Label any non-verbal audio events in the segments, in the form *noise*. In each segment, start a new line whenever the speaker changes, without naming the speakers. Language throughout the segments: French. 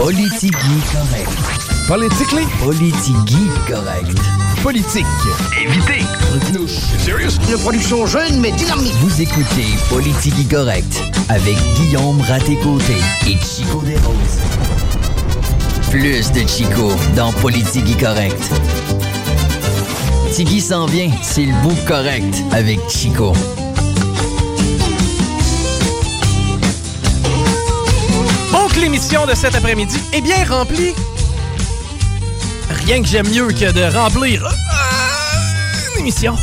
Politigui correct.
Politically?
Politigui correct.
Politique.
Évitez.
Serious?
Une production jeune mais dynamique.
Vous écoutez Politigui correct avec Guillaume Raté-Côté et Chico Desroses. Plus de Chico dans Politigui correct. Tigui s'en vient, c'est le bout correct avec Chico.
Donc, l'émission de cet après-midi est bien remplie. Rien que j'aime mieux que de remplir euh, une émission.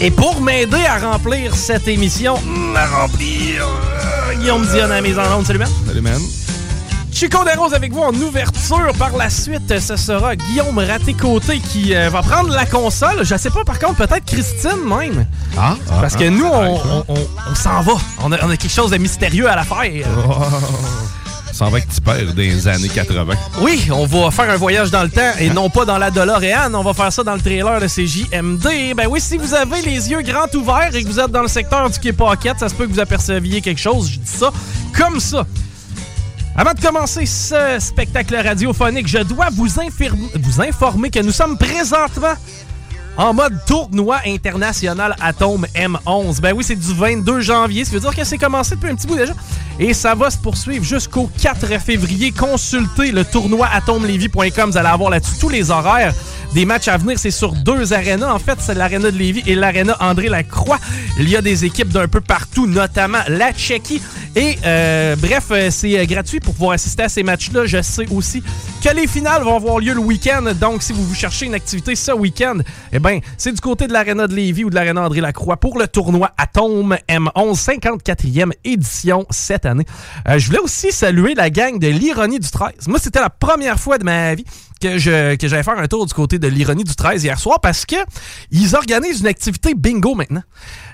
Et pour m'aider à remplir cette émission, à remplir, euh, Guillaume Dion à mes ondes. Salut, man.
Salut, man.
Chico Desroses avec vous en ouverture. Par la suite, ce sera Guillaume Raté-Côté qui euh, va prendre la console. Je sais pas, par contre, peut-être Christine même.
Ah?
Parce que nous, on, on- on- on s'en va. On a, on a quelque chose de mystérieux à la faire.
Ça va que tu perds des années 80.
Oui, on va faire un voyage dans le temps et non pas dans la DeLorean. On va faire ça dans le trailer de CJMD. Ben oui, si vous avez les yeux grands ouverts et que vous êtes dans le secteur du Quai Pocket, ça se peut que vous aperceviez quelque chose. Je dis ça comme ça. Avant de commencer ce spectacle radiophonique, je dois vous, informer que nous sommes présentement en mode tournoi international Atome M11. Ben oui, c'est du 22 janvier. Ça veut dire que c'est commencé depuis un petit bout déjà. Et ça va se poursuivre jusqu'au 4 février. Consultez le tournoi atomelevy.com. Vous allez avoir là-dessus tous les horaires des matchs à venir. C'est sur deux arénas. En fait, c'est l'aréna de Lévis et l'aréna André Lacroix. Il y a des équipes d'un peu partout, notamment la Tchéquie. Et euh, bref, euh, c'est euh, gratuit pour pouvoir assister à ces matchs-là. Je sais aussi que les finales vont avoir lieu le week-end. Donc, si vous vous cherchez une activité ce week-end, eh c'est du côté de l'aréna de Lévis ou de l'aréna André Lacroix pour le tournoi Atome M11, 54e édition cette année. Euh, je voulais aussi saluer la gang de l'Ironie du 13. Moi, c'était la première fois de ma vie que je que j'allais faire un tour du côté de l'ironie du 13 hier soir parce que ils organisent une activité bingo maintenant.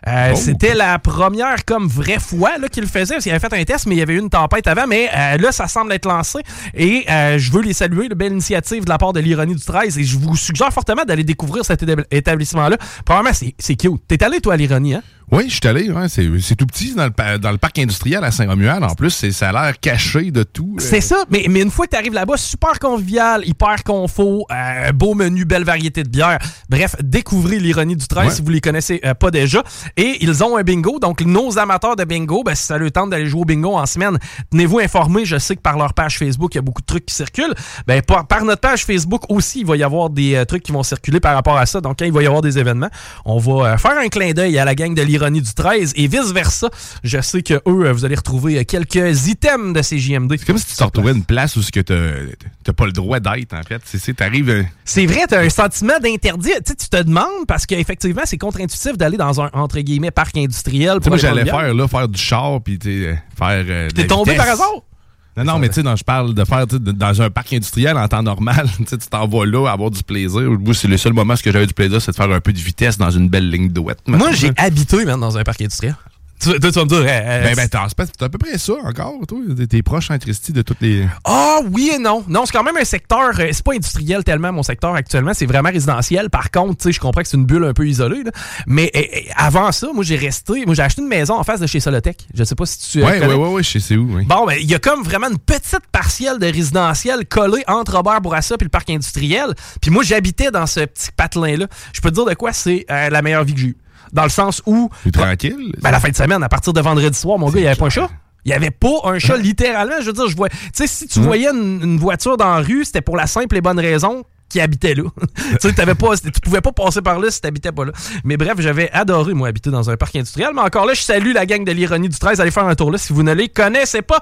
Euh,
Oh.
C'était la première comme vraie fois là, qu'ils le faisaient. Parce qu'ils avaient fait un test, mais il y avait eu une tempête avant. Mais euh, là, ça semble être lancé. Et euh, je veux les saluer, une belle initiative de la part de l'ironie du 13. Et je vous suggère fortement d'aller découvrir cet étab- établissement-là. Premièrement, c'est c'est cute. T'es allé, toi, à l'ironie, hein?
Oui, je suis allé. ouais, c'est tout petit dans le, dans le parc industriel à Saint-Romuald. En plus, ça a l'air caché de tout.
C'est ça, mais, mais une fois que tu arrives là-bas, super convivial, hyper confort, euh, beau menu, belle variété de bières. Bref, découvrez l'ironie du 13
Ouais.
si vous les connaissez euh, pas déjà. Et ils ont un bingo, donc nos amateurs de bingo, ben, si ça leur tente d'aller jouer au bingo en semaine, tenez-vous informés. Je sais que par leur page Facebook, il y a beaucoup de trucs qui circulent. Ben, par, par notre page Facebook aussi, il va y avoir des euh, trucs qui vont circuler par rapport à ça. Donc, quand il va y avoir des événements, on va euh, faire un clin d'œil à la gang de l'ironie du 13 et vice-versa. Je sais que eux, euh, vous allez retrouver euh, quelques items de ces JMD.
C'est comme si tu te retrouvais une place où t'as t'as pas le droit d'être, en fait. C'est- t'arrives... euh,
C'est vrai, t'as un sentiment d'interdit. Tu tu te demandes, parce qu'effectivement, c'est contre-intuitif d'aller dans un, entre guillemets, parc industriel.
Tu sais,
pour
moi, j'allais faire, là, faire du char, puis tu sais, faire. euh,
T'es tombé
vitesse.
par hasard?
Non, non, mais tu sais, je parle de faire tu sais, de- dans un parc industriel en temps normal. *laughs* Tu t'en vas là, avoir du plaisir. Moi, c'est le seul moment où j'avais du plaisir, c'est de faire un peu de vitesse dans une belle ligne douette.
Moi, j'ai habité, même, dans un parc industriel. Tu, toi, tu vas me dire...
Ben, ben, t'as c'est à peu près ça encore, toi. T'es- T'es proche en Christie de toutes les.
Ah oui et non. Non, c'est quand même un secteur, euh, c'est pas industriel tellement mon secteur actuellement, c'est vraiment résidentiel. Par contre, tu sais, je comprends que c'est une bulle un peu isolée, là. mais euh, euh, avant ça, moi j'ai resté, moi j'ai acheté une maison en face de chez Solotech. Je sais pas si tu euh,
Ouais, ouais, ouais, ouais, je sais où, oui.
Bon, ben, il y a comme vraiment une petite partielle de résidentiel collée entre Robert Bourassa et le parc industriel. Puis moi, j'habitais dans ce petit patelin-là. Je peux te dire de quoi c'est euh, la meilleure vie que j'ai eue. Dans le sens où.
Plus tranquille.
Ben, la fin de semaine, à partir de vendredi soir, mon gars, il n'y avait pas un chat. Il n'y avait pas un chat, littéralement. Je veux dire, je vois. Tu sais, si tu voyais une, une voiture dans la rue, c'était pour la simple et bonne raison qui habitait là. *laughs* tu sais, pas, tu pouvais pas passer par là si tu n'habitais pas là. Mais bref, j'avais adoré, moi, habiter dans un parc industriel. Mais encore là, je salue la gang de l'ironie du 13. Allez faire un tour là si vous ne les connaissez pas.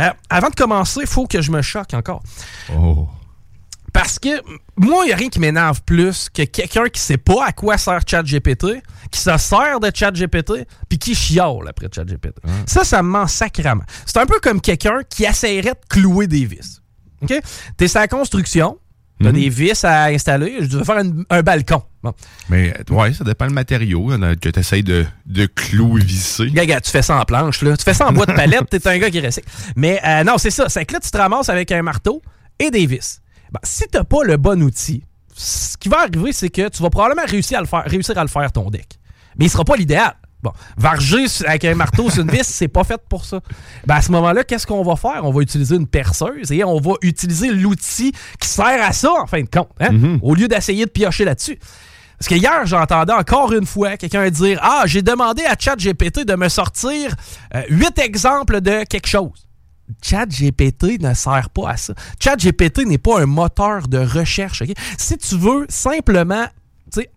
Euh, avant de commencer, il faut que je me choque encore.
Oh.
Parce que moi, il n'y a rien qui m'énerve plus que quelqu'un qui sait pas à quoi sert ChatGPT, qui se sert de ChatGPT, puis qui chiale après ChatGPT. Ça, ça me ment sacrément. C'est un peu comme quelqu'un qui essaierait de clouer des vis. OK? T'es sa construction, t'as des vis à installer, je veux faire un, un balcon. Bon.
Mais ouais, ça dépend le matériau hein, que tu essaies de, de clouer visser.
Gars, gars, tu fais ça en planche, là. Tu fais ça en bois de palette, t'es un gars qui réussit. Mais euh, non, c'est ça. C'est que là, tu te ramasses avec un marteau et des vis. Ben, si t'as pas le bon outil, ce qui va arriver, c'est que tu vas probablement réussir à le faire, réussir à le faire ton deck. Mais il sera pas l'idéal. Bon, varger avec un marteau sur une vis, c'est pas fait pour ça. Ben à ce moment-là, qu'est-ce qu'on va faire? On va utiliser une perceuse et on va utiliser l'outil qui sert à ça, en fin de compte, hein? au lieu d'essayer de piocher là-dessus. Parce que hier, j'entendais encore une fois quelqu'un dire Ah, j'ai demandé à ChatGPT de me sortir euh, huit exemples de quelque chose. ChatGPT ne sert pas à ça. ChatGPT n'est pas un moteur de recherche. ok? Si tu veux simplement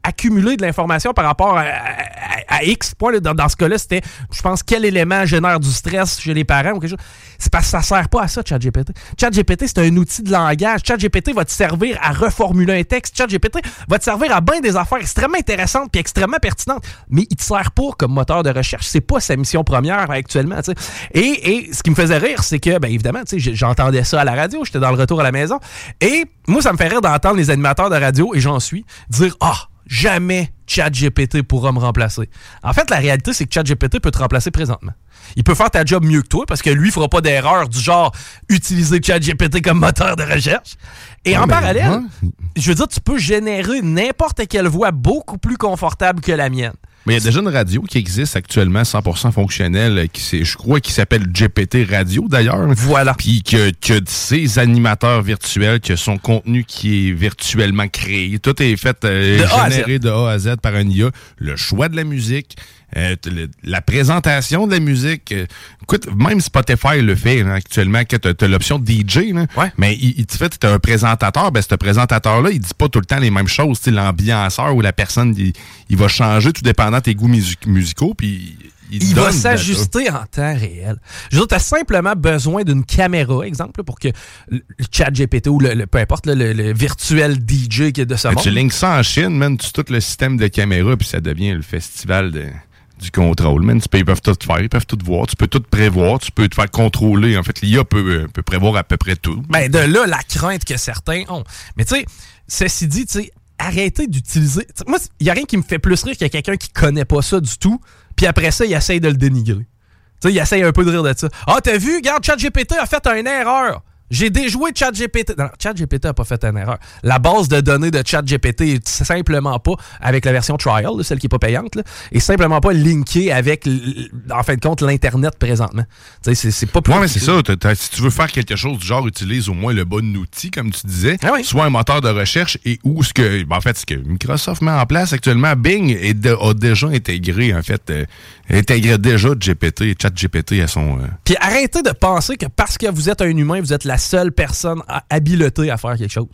accumuler de l'information par rapport à, X point, dans, dans ce cas-là, c'était, je pense, quel élément génère du stress chez les parents ou quelque chose. C'est parce que ça sert pas à ça, ChatGPT. ChatGPT, c'est un outil de langage. ChatGPT va te servir à reformuler un texte. ChatGPT va te servir à bien des affaires extrêmement intéressantes puis extrêmement pertinentes. Mais il te sert pas comme moteur de recherche. C'est pas sa mission première actuellement. tu sais. Et, et ce qui me faisait rire, c'est que, bien évidemment, j'entendais ça à la radio. J'étais dans le retour à la maison. Et moi, ça me fait rire d'entendre les animateurs de radio, et j'en suis, dire Ah, jamais ChatGPT pourra me remplacer. En fait, la réalité, c'est que ChatGPT peut te remplacer présentement. Il peut faire ta job mieux que toi parce que lui, il fera pas d'erreur du genre utiliser ChatGPT comme moteur de recherche. Et en parallèle, je veux dire, tu peux générer n'importe quelle voix beaucoup plus confortable que la mienne.
Mais il y a déjà une radio qui existe actuellement 100% fonctionnelle, euh, qui c'est- je crois qui s'appelle GPT Radio d'ailleurs.
Voilà.
Puis que, que ses animateurs virtuels, que son contenu qui est virtuellement créé. Tout est fait, euh,
De A à
généré de A à Z par un IA. Le choix de la musique, euh, le- la présentation de la musique. euh, écoute, même Spotify le fait hein, actuellement, que tu as, l'option DJ. Là,
Ouais.
Mais il, il te fait, tu un présentateur. Ben, ce présentateur-là, il dit pas tout le temps les mêmes choses. L'ambianceur ou la personne, il, il va changer tout dépendant de tes goûts musi- musicaux. Puis il,
Il va s'ajuster en temps réel. Je veux dire, tu as simplement besoin d'une caméra, exemple, pour que le chat GPT ou le, le- peu importe, là, le, le virtuel DJ qui est de ce monde.
tu links ça en Chine, man, tu tout le système de caméra, puis ça devient le festival de- du contrôle. Man. Ils peuvent tout faire, ils peuvent tout voir, tu peux tout prévoir, tu peux te faire contrôler. En fait, l'IA peut, euh, peut prévoir à peu près tout.
Ben, de là, la crainte que certains ont. Mais tu sais, ceci dit, tu sais, arrêtez d'utiliser. Moi, il n'y a rien qui me fait plus rire que quelqu'un qui connaît pas ça du tout, puis après ça, il essaye de le dénigrer. Tu sais, il essaye un peu de rire de ça. Ah, t'as vu? Regarde, ChatGPT a fait une erreur. J'ai déjoué ChatGPT. Non, ChatGPT a pas fait une erreur. La base de données de ChatGPT est simplement pas, avec la version trial, celle qui est pas payante, là, est simplement pas linkée avec, en fin de compte, l'Internet présentement. C'est- c'est pas plus.
Ouais, mais c'est ça. si tu veux faire quelque chose du genre, utilise au moins le bon outil, comme tu disais.
Ah oui.
Soit un moteur de recherche et où ce que. ben, en fait, ce que Microsoft met en place actuellement, Bing est de- a déjà intégré, en fait, euh, intégré déjà GPT, ChatGPT à son. euh,
Puis arrêtez de penser que parce que vous êtes un humain, vous êtes la seule personne habilitée à faire quelque chose.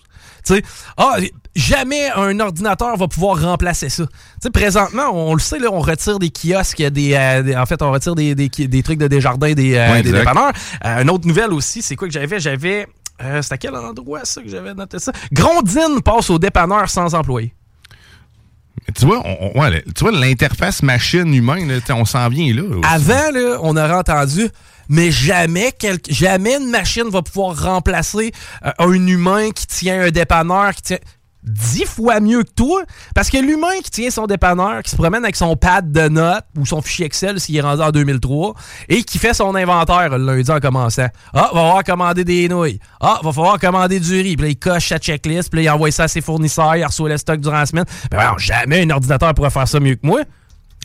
Tu sais, ah, jamais un ordinateur va pouvoir remplacer ça. Tu sais, présentement, on le sait, là, on retire des kiosques, des, euh, des- en fait, on retire des, des, trucs de Desjardins, des, euh,
Ouais,
des dépanneurs. Euh, une autre nouvelle aussi, c'est quoi que j'avais? J'avais... Euh, c'est à quel endroit ça que j'avais noté ça? Grondine passe au dépanneur sans employé.
Tu vois, on- ouais, tu vois l'interface machine-humain, on s'en vient là. aussi.
Avant, là, on aurait entendu, mais jamais, jamais une machine va pouvoir remplacer euh, un humain qui tient un dépanneur, qui tient dix fois mieux que toi. Parce que l'humain qui tient son dépanneur, qui se promène avec son pad de notes ou son fichier Excel s'il est rendu en 2003 et qui fait son inventaire le lundi en commençant. Ah, va falloir commander des nouilles. Ah, va falloir commander du riz. Puis là, il coche sa checklist. Puis là, il envoie ça à ses fournisseurs. Il reçoit le stock durant la semaine. Ben, voyons, jamais un ordinateur pourrait faire ça mieux que moi.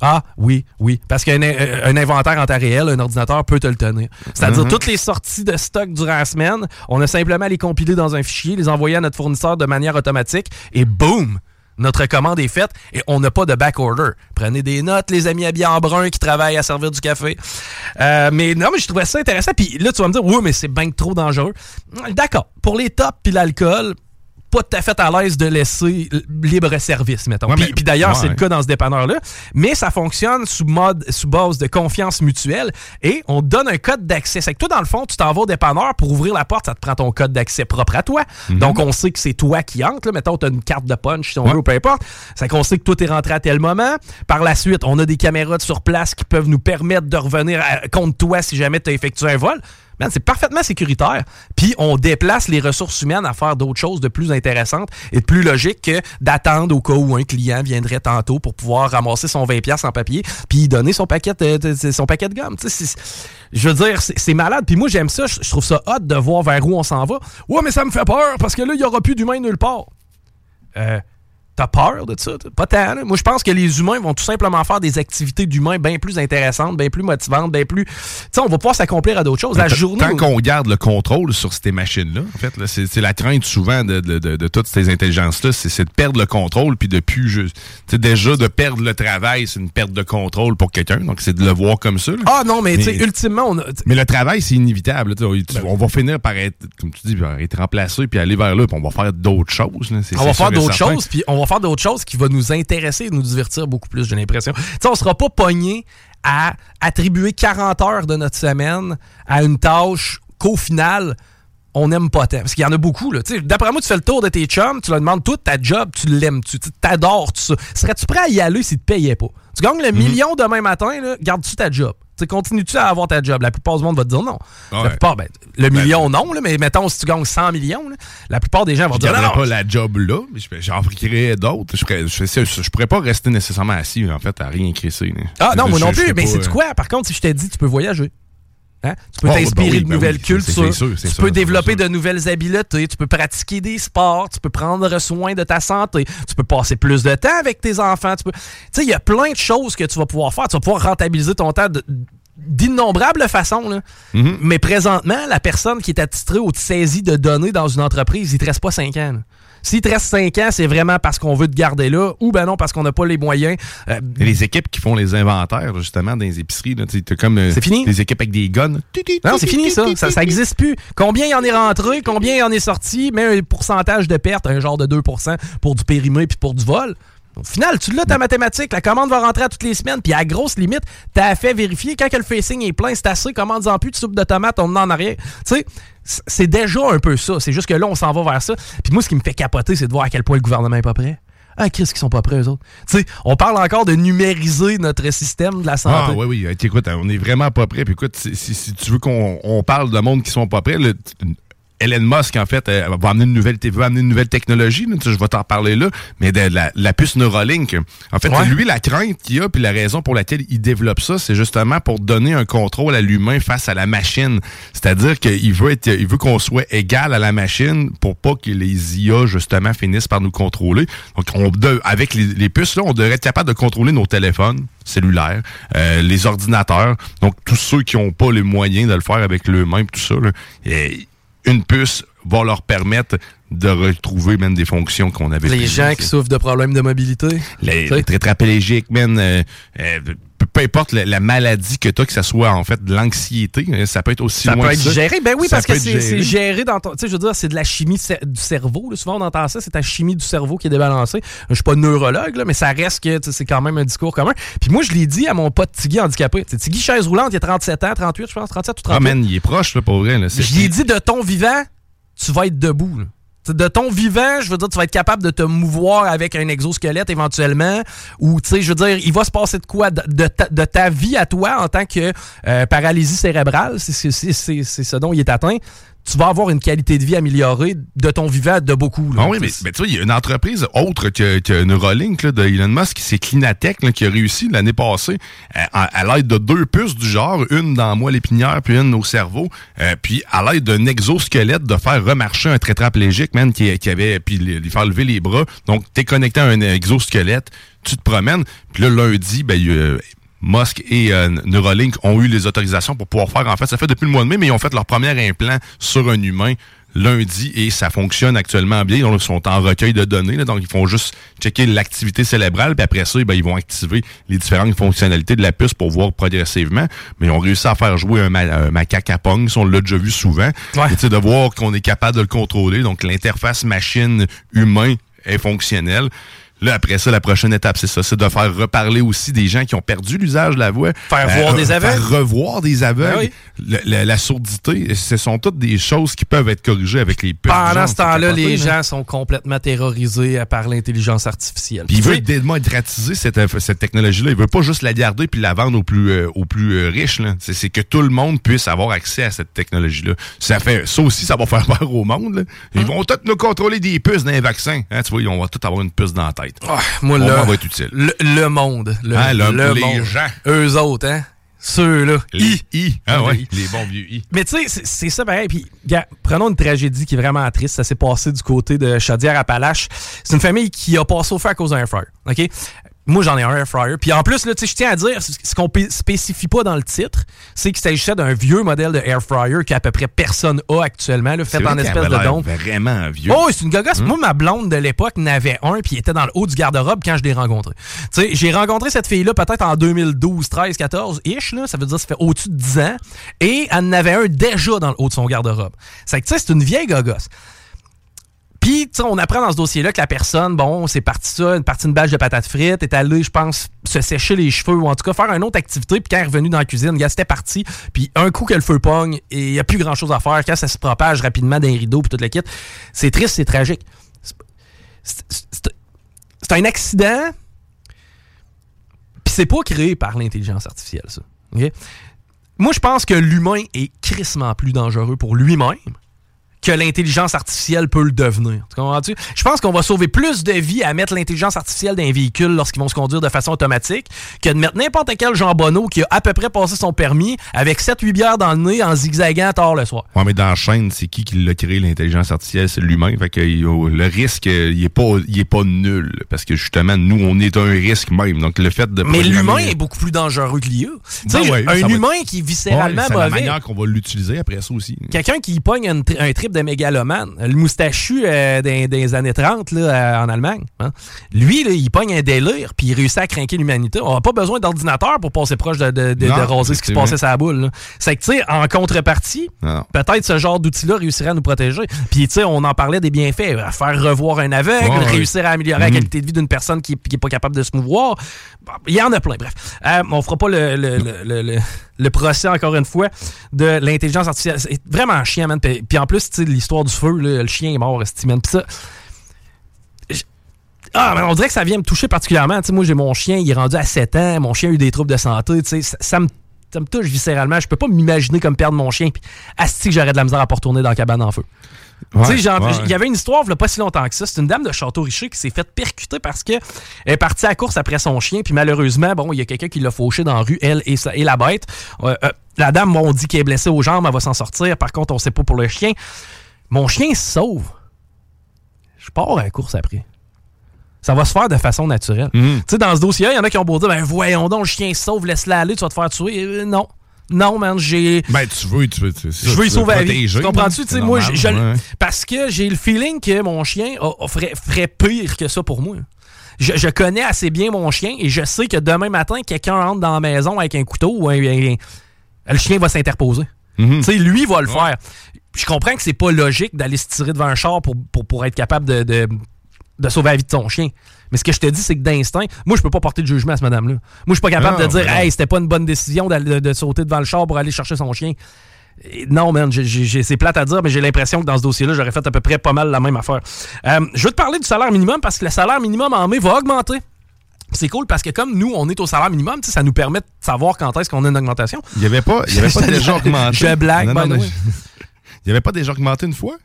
Ah, oui, oui. Parce qu'un euh, un inventaire en temps réel, un ordinateur peut te le tenir. C'est-à-dire, toutes les sorties de stock durant la semaine, on a simplement à les compiler dans un fichier, les envoyer à notre fournisseur de manière automatique, et boum! Notre commande est faite et on n'a pas de back order. Prenez des notes, les amis habillés en brun qui travaillent à servir du café. Euh, mais non, mais je trouvais ça intéressant. Puis là, tu vas me dire, oui, mais c'est bien trop dangereux. D'accord. Pour les tops puis l'alcool, pas tout à fait à l'aise de laisser libre service, mettons. puis, d'ailleurs, c'est le cas dans ce dépanneur-là. Mais ça fonctionne sous mode, sous base de confiance mutuelle et on donne un code d'accès. C'est que toi, dans le fond, tu t'en vas au dépanneur pour ouvrir la porte, ça te prend ton code d'accès propre à toi. Mhm. Donc, on sait que c'est toi qui entre. Là. Mettons, tu as une carte de punch, si on veut, ou peu importe. C'est qu'on sait que toi, es rentré à tel moment. Par la suite, on a des caméras sur place qui peuvent nous permettre de revenir contre toi si jamais tu as effectué un vol c'est parfaitement sécuritaire. Puis on déplace les ressources humaines à faire d'autres choses de plus intéressantes et de plus logiques que d'attendre au cas où un client viendrait tantôt pour pouvoir ramasser son 20$ en papier puis donner son paquet de, son paquet de gomme. Je veux dire, c'est malade. Puis moi, j'aime ça. Je trouve ça hot de voir vers où on s'en va. Ouais, mais ça me fait peur parce que là, il n'y aura plus d'humains nulle part. Euh, T'as peur de ça? Pas tant. Moi, je pense que les humains vont tout simplement faire des activités d'humains bien plus intéressantes, bien plus motivantes, bien plus. Tu sais, on va pouvoir s'accomplir à d'autres choses. La journée.
Tant qu'on garde le contrôle sur ces machines-là, en fait, c'est la crainte souvent de, de, de, toutes ces intelligences-là, c'est de perdre le contrôle, puis de plus juste. Tu déjà, de perdre le travail, c'est une perte de contrôle pour quelqu'un. Donc, c'est de le voir comme ça.
Ah non, mais, tu sais, ultimement, on a,
Mais le travail, c'est inévitable. Ben on va finir par être, comme tu dis, être remplacé, puis aller vers là, puis on va faire d'autres choses.
On va faire d'autres choses, puis on va faire d'autres choses qui vont nous intéresser et nous divertir beaucoup plus, j'ai l'impression. Tu sais, on sera pas pogné à attribuer 40 heures de notre semaine à une tâche qu'au final, on n'aime pas tant. Parce qu'il y en a beaucoup. D'après moi, tu fais le tour de tes chums, tu leur demandes tout ta job, tu l'aimes, tu t'adores, tout ça? Serais-tu prêt à y aller s'ils te payaient pas? Tu gagnes le mhm. million demain matin, garde-tu ta job? Continues-tu à avoir ta job? La plupart du monde va te dire non. La plupart, ben, le ben, million, non, là, mais mettons, si tu gagnes 100 millions, la plupart des gens vont
je
dire non.
pas la job là, mais j'en ferais d'autres. Je, pourrais, je, pourrais pas rester nécessairement assis, en fait, à rien crisser.
Ah non, moi non plus. Mais c'est quoi? Par contre, si je t'ai dit, tu peux voyager. Hein? Tu peux oh, t'inspirer de nouvelles cultures. tu peux développer de nouvelles habiletés. Tu peux pratiquer des sports. Tu peux prendre soin de ta santé. Tu peux passer plus de temps avec tes enfants. Tu sais, il y a plein de choses que tu vas pouvoir faire. Tu vas pouvoir rentabiliser ton temps d'innombrables façons. Mm-hmm. Mais présentement, la personne qui est attitrée ou saisie de données dans une entreprise, il ne te reste pas 5 ans. S'il te reste 5 ans, c'est vraiment parce qu'on veut te garder là ou ben non, parce qu'on n'a pas les moyens.
Euh, les équipes qui font les inventaires, justement, dans les épiceries, c'est comme euh,
c'est fini?
des équipes avec des guns.
Non, c'est fini ça. Ça n'existe plus. Combien il y en est rentré, combien il y en est sorti, mais un pourcentage de perte, un genre de 2% pour du périmé puis pour du vol. Au final, tu l'as ta mathématique, la commande va rentrer à toutes les semaines, puis à grosse limite, t'as fait vérifier quand le facing est plein, c'est assez, commande-en plus de soupe de tomate, on en arrière. Tu sais, c'est déjà un peu ça. C'est juste que là, on s'en va vers ça. Puis moi, ce qui me fait capoter, c'est de voir à quel point le gouvernement est pas prêt. Ah, Chris, qui sont pas prêts, eux autres. Tu sais, on parle encore de numériser notre système de la santé.
Ah, oui, oui. Écoute, on est vraiment pas prêt. Puis écoute, si, tu veux qu'on parle de monde qui sont pas prêts, Elon Musk, en fait, euh, va amener une nouvelle, va amener une nouvelle technologie. je vais t'en parler là. Mais de la, puce Neuralink. En fait, lui, la crainte qu'il a, puis la raison pour laquelle il développe ça, c'est justement pour donner un contrôle à l'humain face à la machine. C'est-à-dire qu'il veut être, il veut qu'on soit égal à la machine pour pas que les IA, justement, finissent par nous contrôler. Donc, on, avec les, puces, là, on devrait être capable de contrôler nos téléphones cellulaires, euh, les ordinateurs. Donc, tous ceux qui n'ont pas les moyens de le faire avec eux-mêmes, tout ça, là, une puce va leur permettre de retrouver même des fonctions qu'on avait.
Les gens qui souffrent de problèmes de mobilité.
Les, les tétraplégiques, même, euh, euh, peu importe la, maladie que tu as, que ce soit en fait de l'anxiété, hein, ça peut être aussi
ça peut être géré. Ben oui, parce que c'est géré. dans ton. Tu sais, je veux dire, c'est de la chimie du cerveau. Souvent, on entend ça, c'est ta chimie du cerveau qui est débalancée. Je suis pas neurologue, là, mais ça reste que c'est quand même un discours commun. Puis moi, je l'ai dit à mon pote Tiggy handicapé. Tiggy, chaise roulante, il a 37 ans, 38, je pense, 37 ou 38. Ah,
man, il est proche, là, pour vrai.
Je lui ai dit de ton vivant, tu vas être debout de ton vivant, je veux dire, tu vas être capable de te mouvoir avec un exosquelette éventuellement, ou tu sais, je veux dire, il va se passer de quoi de, ta, vie à toi en tant que euh, paralysie cérébrale, c'est ce dont il est atteint tu vas avoir une qualité de vie améliorée de ton vivant de beaucoup.
ah oui, mais, tu vois, il y a une entreprise autre que, que Neuralink là, de Elon Musk, c'est Clinatech qui a réussi l'année passée à, l'aide de deux puces du genre, une dans moi l'épinière puis une au cerveau, euh, puis à l'aide d'un exosquelette de faire remarcher un tétraplégique, man, qui, avait, puis lui faire lever les bras. Donc, tu es connecté à un exosquelette, tu te promènes, puis là, lundi, ben, Musk et euh, Neuralink ont eu les autorisations pour pouvoir faire. En fait, ça fait depuis le mois de mai, mais ils ont fait leur premier implant sur un humain lundi et ça fonctionne actuellement bien. Ils sont en recueil de données, donc ils font juste checker l'activité cérébrale, puis après ça, ben, ils vont activer les différentes fonctionnalités de la puce pour voir progressivement. Mais ils ont réussi à faire jouer un, macaque à pong, on l'a déjà vu souvent. Ouais. de voir qu'on est capable de le contrôler. Donc l'interface machine-humain est fonctionnelle. Là, après ça, la prochaine étape, c'est ça, c'est de faire reparler aussi des gens qui ont perdu l'usage de la voix.
Faire voir euh, des aveugles. Faire
revoir des aveugles. Ben la, sourdité, ce sont toutes des choses qui peuvent être corrigées avec les
puces. Pendant ce temps-là, les gens sont complètement terrorisés par l'intelligence artificielle.
Puis il veut démocratiser cette, cette technologie-là. Il veut pas juste la garder puis la vendre aux plus, euh, aux plus euh, riches. C'est que tout le monde puisse avoir accès à cette technologie-là. Ça fait ça aussi, ça va faire *laughs* peur au monde. Ils hein? vont tous nous contrôler des puces dans les vaccins. Hein, tu vois, on va tous avoir une puce dans la tête.
Ah, moi, là, Le, monde. Le,
ah, les gens.
Eux autres, hein? Ceux-là.
Les I. Ah ouais, les bons vieux I.
Mais tu sais, c'est ça pareil. Puis, prenons une tragédie qui est vraiment triste. Ça s'est passé du côté de Chaudière-Appalaches. C'est une famille qui a passé au feu à cause d'un frère. OK? Moi, j'en ai un air fryer. Puis en plus, là, je tiens à dire, ce qu'on spécifie pas dans le titre, c'est qu'il s'agissait d'un vieux modèle de air fryer qu'à peu près personne a actuellement, là, fait en espèce de don.
vraiment vieux.
Oh, c'est une gogosse. Hum. Moi, ma blonde de l'époque n'avait un, puis était dans le haut du garde-robe quand je l'ai rencontré. Tu sais, j'ai rencontré cette fille-là peut-être en 2012, 13, 14 ish, là. Ça veut dire que ça fait au-dessus de 10 ans. Et elle en avait un déjà dans le haut de son garde-robe. C'est que, tu sais, c'est une vieille gogosse. Puis, on apprend dans ce dossier-là que la personne, bon, c'est parti ça, une partie d'une bâche de patates frites, est allée, je pense, se sécher les cheveux ou en tout cas faire une autre activité. Puis quand elle est revenue dans la cuisine, gars, c'était parti. Puis un coup que le feu pogne et il n'y a plus grand-chose à faire, quand ça se propage rapidement d'un rideau puis toute la kit, c'est triste, c'est tragique. C'est un accident, puis c'est pas créé par l'intelligence artificielle, ça. Moi, je pense que l'humain est crissement plus dangereux pour lui-même que l'intelligence artificielle peut le devenir. Tu comprends-tu? Je pense qu'on va sauver plus de vies à mettre l'intelligence artificielle dans un véhicule lorsqu'ils vont se conduire de façon automatique que de mettre n'importe quel Jean Bonneau qui a à peu près passé son permis avec 7-8 bières dans le nez en zigzagant tard le soir.
Ouais, mais dans la chaîne, c'est qui qui l'a créé l'intelligence artificielle? C'est lui-même. Fait que le risque, il est pas, il est pas nul. Parce que justement, nous, on est un risque même. Donc le fait de.
Mais l'humain est beaucoup plus dangereux que l'IA. Ben un humain qui est viscéralement ouais, mauvais. C'est la
manière qu'on va l'utiliser après ça aussi.
Quelqu'un qui pogne un, un trip de mégalomane. Le moustachu euh, des, années 30 là, euh, en Allemagne. Hein. Lui, il pogne un délire, puis il réussit à craquer l'humanité. On n'a pas besoin d'ordinateur pour passer proche de, de, de, raser ce qui se passait sur la boule. C'est que, tu sais, en contrepartie, peut-être ce genre d'outil-là réussirait à nous protéger. Puis, tu sais, on en parlait des bienfaits. Faire revoir un aveugle, réussir à améliorer la mhm. qualité de vie d'une personne qui n'est pas capable de se mouvoir. Il y en a plein, bref. Euh, on fera pas le, le, le, procès, encore une fois, de l'intelligence artificielle. C'est vraiment chiant, man. Puis, en plus, l'histoire du feu, le chien est mort, man. Puis ça... Ah, mais on dirait que ça vient me toucher particulièrement. sais moi, j'ai mon chien, il est rendu à 7 ans. Mon chien a eu des troubles de santé. Ça, ça, me, ça me touche viscéralement. Je peux pas m'imaginer comme perdre mon chien. Puis, asti que j'aurais de la misère à pas retourner dans la cabane en feu. Il y avait une histoire, il pas si longtemps que ça. C'est une dame de Château-Richer qui s'est faite percuter parce qu'elle est partie à la course après son chien. Puis malheureusement, bon, il y a quelqu'un qui l'a fauché dans la rue, elle et, et la bête. Euh, euh, la dame, on dit qu'elle est blessée aux jambes, elle va s'en sortir. Par contre, on sait pas pour le chien. Mon chien se sauve. Je pars à la course après. Ça va se faire de façon naturelle. Mhm. Tu sais, dans ce dossier il y en a qui ont beau dire ben voyons donc, le chien se sauve, laisse-la aller, tu vas te faire tuer. Euh, non. Non, man, j'ai.
Ben, tu veux, tu veux.
je veux y sauver la vie. Tu comprends-tu? Tu sais, moi, parce que j'ai le feeling que mon chien ferait, pire que ça pour moi. Je, connais assez bien mon chien et je sais que demain matin, quelqu'un rentre dans la maison avec un couteau ou un, le chien va s'interposer. Mhm. Tu sais, lui va le faire. Je comprends que c'est pas logique d'aller se tirer devant un char pour, pour, être capable de, de, sauver la vie de ton chien. Mais ce que je te dis, c'est que d'instinct, moi, je peux pas porter de jugement à ce madame-là. Moi, je suis pas capable de dire, hey, c'était pas une bonne décision de, sauter devant le char pour aller chercher son chien. non, man, c'est plate à dire, mais j'ai l'impression que dans ce dossier-là, j'aurais fait à peu près pas mal la même affaire. Euh, je veux te parler du salaire minimum parce que le salaire minimum en mai va augmenter. C'est cool parce que comme nous, on est au salaire minimum, ça nous permet de savoir quand est-ce qu'on a une augmentation.
Il n'y avait pas, il y avait pas *laughs* déjà augmenté.
Je blague, non, *laughs* Il
n'y avait pas déjà augmenté une fois?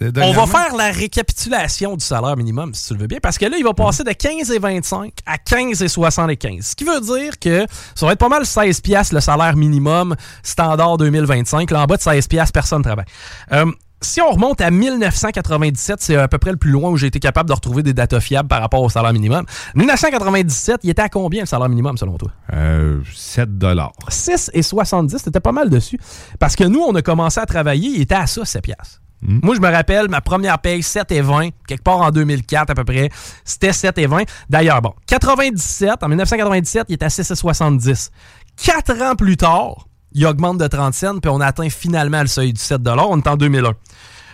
On va faire la récapitulation du salaire minimum, si tu le veux bien, parce que là, il va passer de 15,25 à 15,75. Ce qui veut dire que ça va être pas mal 16 piastres le salaire minimum standard 2025. Là, en bas de 16 piastres, personne ne travaille. Euh, si on remonte à 1997, c'est à peu près le plus loin où j'ai été capable de retrouver des datas fiables par rapport au salaire minimum. 1997, il était à combien le salaire minimum selon toi?
Euh, 7 dollars.
6 et 70, c'était pas mal dessus. Parce que nous, on a commencé à travailler, il était à ça, 7 piastres. Hmm. Moi, je me rappelle, ma première paye, 7 et 20, quelque part en 2004 à peu près, c'était 7 et 20. D'ailleurs, bon, 97, en 1997, il était à 6,70. Quatre ans plus tard, il augmente de 30 cents, puis on atteint finalement le seuil du 7 On est en 2001.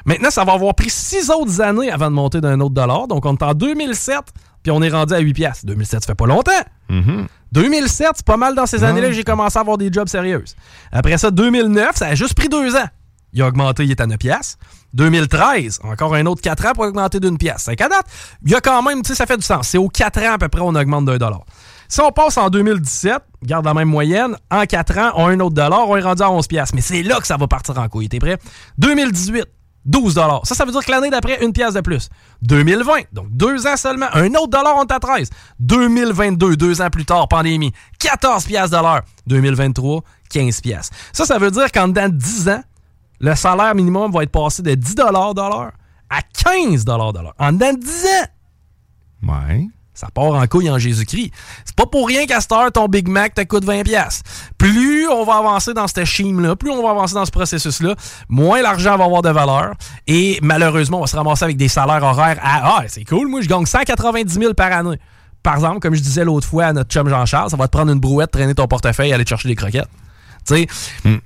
Maintenant, ça va avoir pris six autres années avant de monter d'un autre dollar. Donc, on est en 2007, puis on est rendu à 8 piastres. 2007, ça fait pas longtemps. 2007, c'est pas mal dans ces années-là que j'ai commencé à avoir des jobs sérieux. Après ça, 2009, ça a juste pris deux ans. Il a augmenté, il est à 9 piastres. 2013, encore un autre 4 ans pour augmenter d'une pièce. C'est qu'à date, il y a quand même, tu sais, ça fait du sens. C'est aux 4 ans à peu près, on augmente d'un dollar. Si on passe en 2017, garde la même moyenne, en 4 ans, on a un autre dollar, on est rendu à 11 piastres. Mais c'est là que ça va partir en couille. T'es prêt? 2018, 12 Ça, ça veut dire que l'année d'après, une pièce de plus. 2020, donc deux ans seulement, un autre dollar, on est à 13. 2022, deux ans plus tard, pandémie, 14 pièces de l'heure. 2023, 15 pièces. Ça, ça veut dire qu'en dedans 10 ans, le salaire minimum va être passé de 10 de l'heure à 15 de l'heure. En dedans 10 ans.
Ouais.
Ça part en couille en Jésus-Christ. C'est pas pour rien qu'à cette heure, ton Big Mac te coûte 20$. Plus on va avancer dans cette chime-là, plus on va avancer dans ce processus-là, moins l'argent va avoir de valeur. Et malheureusement, on va se ramasser avec des salaires horaires à Ah, c'est cool, moi je gagne 190 000 par année. Par exemple, comme je disais l'autre fois à notre chum Jean-Charles, ça va te prendre une brouette, traîner ton portefeuille et aller te chercher des croquettes. Tu sais, hmm.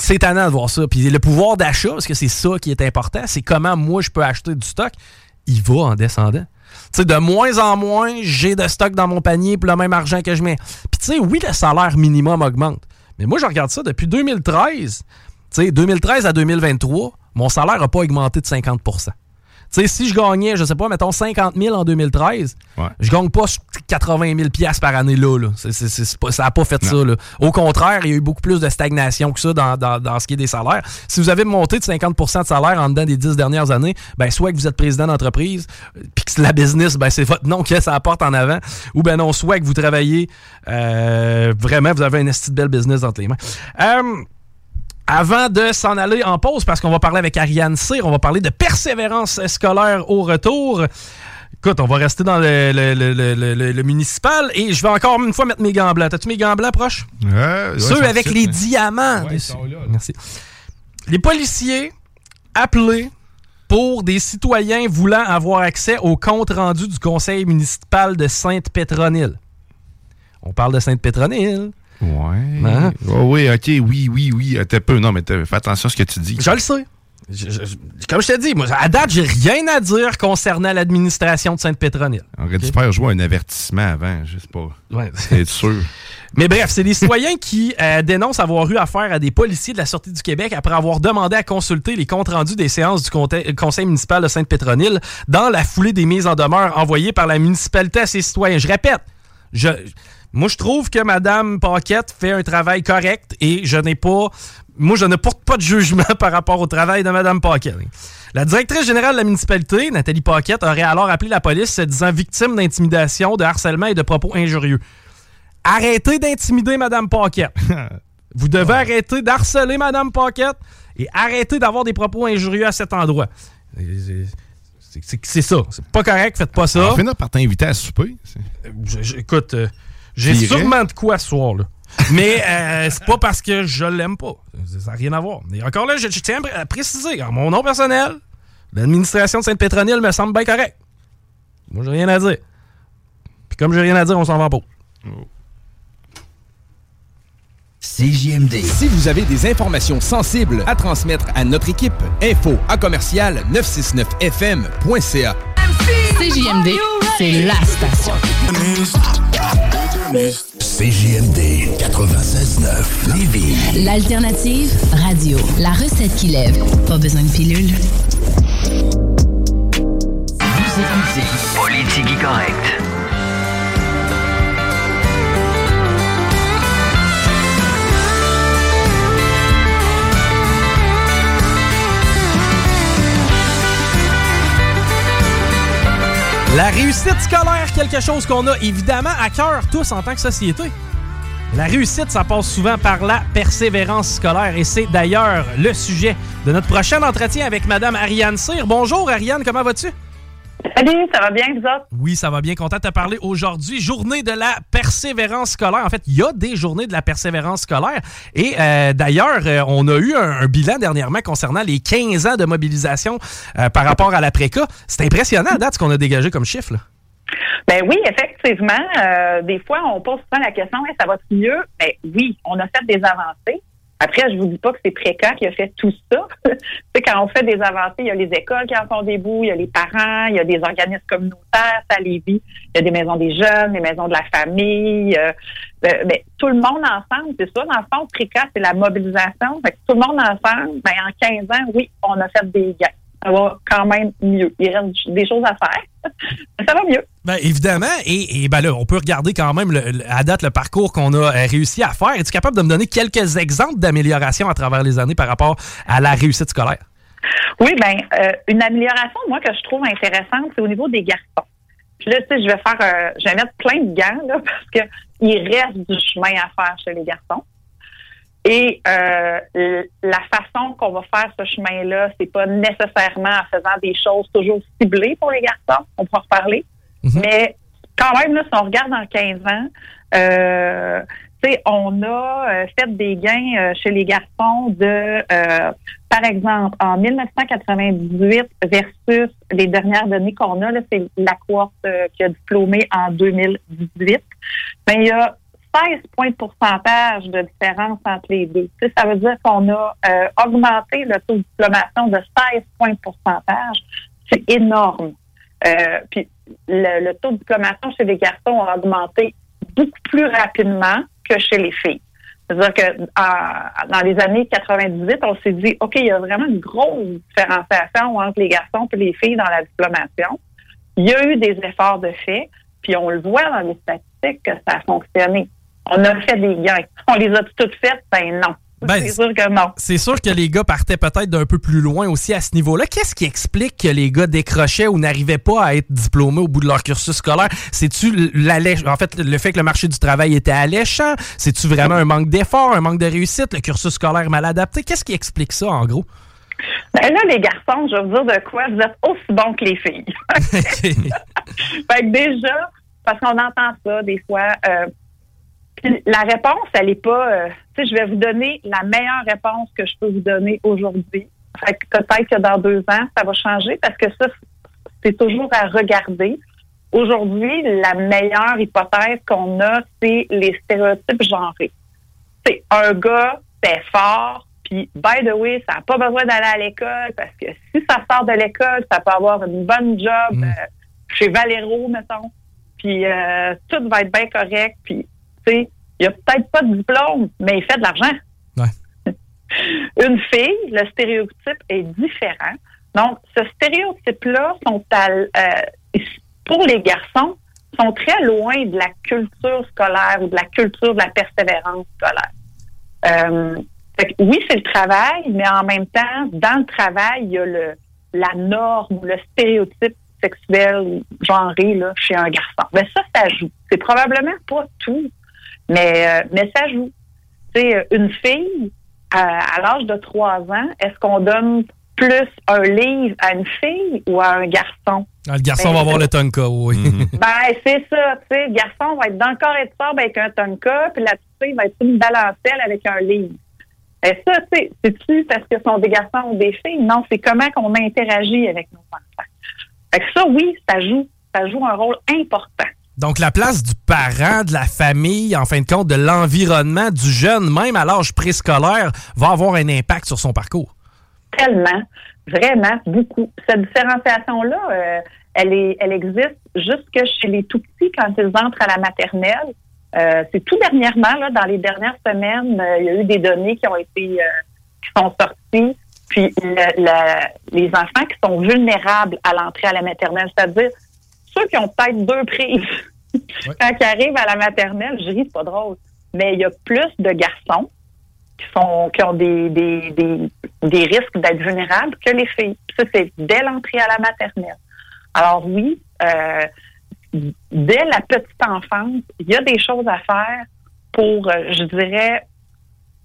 C'est étonnant de voir ça. Puis le pouvoir d'achat, parce que c'est ça qui est important, c'est comment moi je peux acheter du stock, il va en descendant sais, de moins en moins, j'ai de stock dans mon panier pour le même argent que je mets. Puis, tu sais, oui, le salaire minimum augmente. Mais moi, je regarde ça depuis 2013. Tu sais, 2013 à 2023, mon salaire n'a pas augmenté de 50 tu sais, si je gagnais, je sais pas, mettons 50 000 en 2013, je gagne pas 80 000 par année là. là. ça n'a pas fait ça. Là. Au contraire, il y a eu beaucoup plus de stagnation que ça dans, dans, ce qui est des salaires. Si vous avez monté de 50% de salaire en dedans des 10 dernières années, ben soit que vous êtes président d'entreprise, puis que la business, ben c'est votre nom qui ça apporte en avant, ou ben non, soit que vous travaillez euh, vraiment, vous avez un esti de belle business entre les mains. Euh, avant de s'en aller en pause, parce qu'on va parler avec Ariane Cyr, on va parler de persévérance scolaire au retour. Écoute, on va rester dans le, municipal et je vais encore une fois mettre mes gants blancs. T'as-tu mes gants blancs proches? Ceux avec les diamants. Merci. Les policiers appelés pour des citoyens voulant avoir accès au compte rendu du conseil municipal de Sainte-Pétronille. On parle de Sainte-Pétronille.
Ouais. Hein? Oh, oui, ok, oui, oui, oui. T'es peu. Non, mais fais attention à ce que tu dis.
Je le sais. comme je t'ai dit, moi, à date, j'ai rien à dire concernant l'administration de Sainte-Pétronille.
On aurait dû faire jouer un avertissement avant, je sais pas. Ouais. C'est sûr? *laughs*
Mais bref, c'est des citoyens qui euh, dénoncent avoir eu affaire à des policiers de la Sortie du Québec après avoir demandé à consulter les comptes rendus des séances du conseil municipal de Sainte-Pétronille dans la foulée des mises en demeure envoyées par la municipalité à ces citoyens. Je répète, je moi, je trouve que Mme Paquette fait un travail correct et je n'ai pas. Moi, je ne porte pas de jugement *laughs* par rapport au travail de Mme Paquette. La directrice générale de la municipalité, Nathalie Paquette, aurait alors appelé la police se disant victime d'intimidation, de harcèlement et de propos injurieux. Arrêtez d'intimider Mme Paquette. *laughs* Vous devez arrêter d'harceler Mme Paquette et arrêter d'avoir des propos injurieux à cet endroit. C'est ça. C'est pas correct, faites pas ça.
On par t'inviter à souper.
écoute, euh, j'ai sûrement de quoi ce soir, là. Mais euh, c'est pas parce que je l'aime pas. Ça n'a rien à voir. Mais encore là, je, tiens à préciser, en mon nom personnel, l'administration de Sainte-Pétronille me semble bien correct. Moi, j'ai rien à dire. Puis comme j'ai rien à dire, on s'en va pas.
CJMD. Si vous avez des informations sensibles à transmettre à notre équipe, info à commercial 969fm.ca.
CJMD, c'est la station.
CJMD 96.9 Lévis.
L'alternative radio. La recette qui lève. Pas besoin de pilule.
Vous écoutez Politique correcte.
La réussite scolaire, quelque chose qu'on a évidemment à cœur tous en tant que société. La réussite, ça passe souvent par la persévérance scolaire et c'est d'ailleurs le sujet de notre prochain entretien avec Madame Ariane Cyr. Bonjour Ariane, comment vas-tu?
Salut, ça va bien, vous autres?
Oui, ça va bien. Content de te parler aujourd'hui. Journée de la persévérance scolaire. En fait, il y a des journées de la persévérance scolaire. Et euh, d'ailleurs, euh, on a eu un, bilan dernièrement concernant les 15 ans de mobilisation euh, par rapport à l'après-cas. C'est impressionnant, à date, ce qu'on a dégagé comme chiffre. Là.
Ben oui, effectivement. des fois, on pose souvent la question, ça va mieux? Ben oui, on a fait des avancées. Après, je vous dis pas que c'est précaire qui a fait tout ça. *laughs* c'est quand on fait des avancées, il y a les écoles qui en font des bouts, il y a les parents, il y a des organismes communautaires, ça Lévis, il y a des maisons des jeunes, des maisons de la famille. Euh, mais tout le monde ensemble, c'est ça. Dans le fond, précaire, c'est la mobilisation. Fait tout le monde ensemble, ben, en 15 ans, oui, on a fait des gains ça va quand même mieux. Il reste des choses à faire. *laughs* ça va mieux.
Bien, évidemment. Et, ben là, on peut regarder quand même à date le parcours qu'on a euh, réussi à faire. Es-tu capable de me donner quelques exemples d'amélioration à travers les années par rapport à la réussite scolaire?
Oui, bien, euh, une amélioration, moi, que je trouve intéressante, c'est au niveau des garçons. Puis là, tu sais, je vais faire, euh, je vais mettre plein de gants, là, *laughs* parce qu'il reste du chemin à faire chez les garçons. Et euh, la façon qu'on va faire ce chemin-là, c'est pas nécessairement en faisant des choses toujours ciblées pour les garçons. On pourra reparler. Mhm. Mais quand même, là, si on regarde en 15 ans, euh, on a euh, fait des gains euh, chez les garçons de, par exemple, en 1998 versus les dernières données qu'on a, c'est la cohorte qui a diplômé en 2018. Mais il y a 16 points de pourcentage de différence entre les deux. ça veut dire qu'on a euh, augmenté le taux de diplomation de 16 points de pourcentage. C'est énorme. Euh, puis le, taux de diplomation chez les garçons a augmenté beaucoup plus rapidement que chez les filles. C'est-à-dire que dans les années 98, on s'est dit, OK, il y a vraiment une grosse différenciation entre les garçons et les filles dans la diplomation. Il y a eu des efforts de fait, puis on le voit dans les statistiques que ça a fonctionné on a fait des gains. On les a toutes faites? Ben non. Ben, c'est sûr que non.
C'est sûr que les gars partaient peut-être d'un peu plus loin aussi à ce niveau-là. Qu'est-ce qui explique que les gars décrochaient ou n'arrivaient pas à être diplômés au bout de leur cursus scolaire? C'est-tu en fait le fait que le marché du travail était alléchant? C'est-tu vraiment un manque d'effort, un manque de réussite, le cursus scolaire mal adapté? Qu'est-ce qui explique ça en gros?
Ben là, les garçons, je vais vous dire de quoi, vous êtes aussi bons que les filles. *laughs* *laughs* fait que déjà, parce qu'on entend ça des fois, euh, la réponse, elle n'est pas, euh, tu sais, je vais vous donner la meilleure réponse que je peux vous donner aujourd'hui. peut-être que dans deux ans, ça va changer parce que ça, c'est toujours à regarder. Aujourd'hui, la meilleure hypothèse qu'on a, c'est les stéréotypes genrés. C'est un gars, c'est fort, puis by the way, ça n'a pas besoin d'aller à l'école parce que si ça sort de l'école, ça peut avoir une bonne job mm. euh, chez Valero, mettons. Puis euh, tout va être bien correct. Puis il il a peut-être pas de diplôme, mais il fait de l'argent. *laughs* Une fille, le stéréotype est différent. Donc, ce stéréotype-là sont euh, pour les garçons, sont très loin de la culture scolaire ou de la culture de la persévérance scolaire. Euh, oui, c'est le travail, mais en même temps, dans le travail, il y a le, la norme, le stéréotype sexuel genré là, chez un garçon. Mais ça, ça joue. C'est probablement pas tout, mais, euh, mais ça joue. Tu sais, une fille, à, l'âge de trois ans, est-ce qu'on donne plus un livre à une fille ou à un garçon?
Ah, le garçon ben, va avoir le tonka, oui.
Mhm. *laughs* ben, c'est ça, tu sais. Le garçon va être dans le corps et de sable avec un tonka, puis la petite fille va être une balancelle avec un livre. Et ça, c'est-tu parce que ce sont des garçons ou des filles? Non, c'est comment qu'on interagit avec nos enfants. Fait que ça, oui, ça joue. Ça joue un rôle important.
Donc, la place du parent, de la famille, en fin de compte, de l'environnement du jeune, même à l'âge préscolaire, va avoir un impact sur son parcours.
Tellement, vraiment, beaucoup. Cette différenciation-là, euh, elle, elle existe jusque chez les tout petits quand ils entrent à la maternelle. Euh, c'est tout dernièrement, là, dans les dernières semaines, euh, il y a eu des données qui ont été qui sont sorties. Puis les enfants qui sont vulnérables à l'entrée à la maternelle, c'est-à-dire ceux qui ont peut-être deux prises *laughs* quand ils arrivent à la maternelle, je ris, c'est pas drôle. Mais il y a plus de garçons qui sont qui ont des, des, des, risques d'être vulnérables que les filles. Ça, c'est dès l'entrée à la maternelle. Alors oui, euh, dès la petite enfance, il y a des choses à faire pour, euh, je dirais,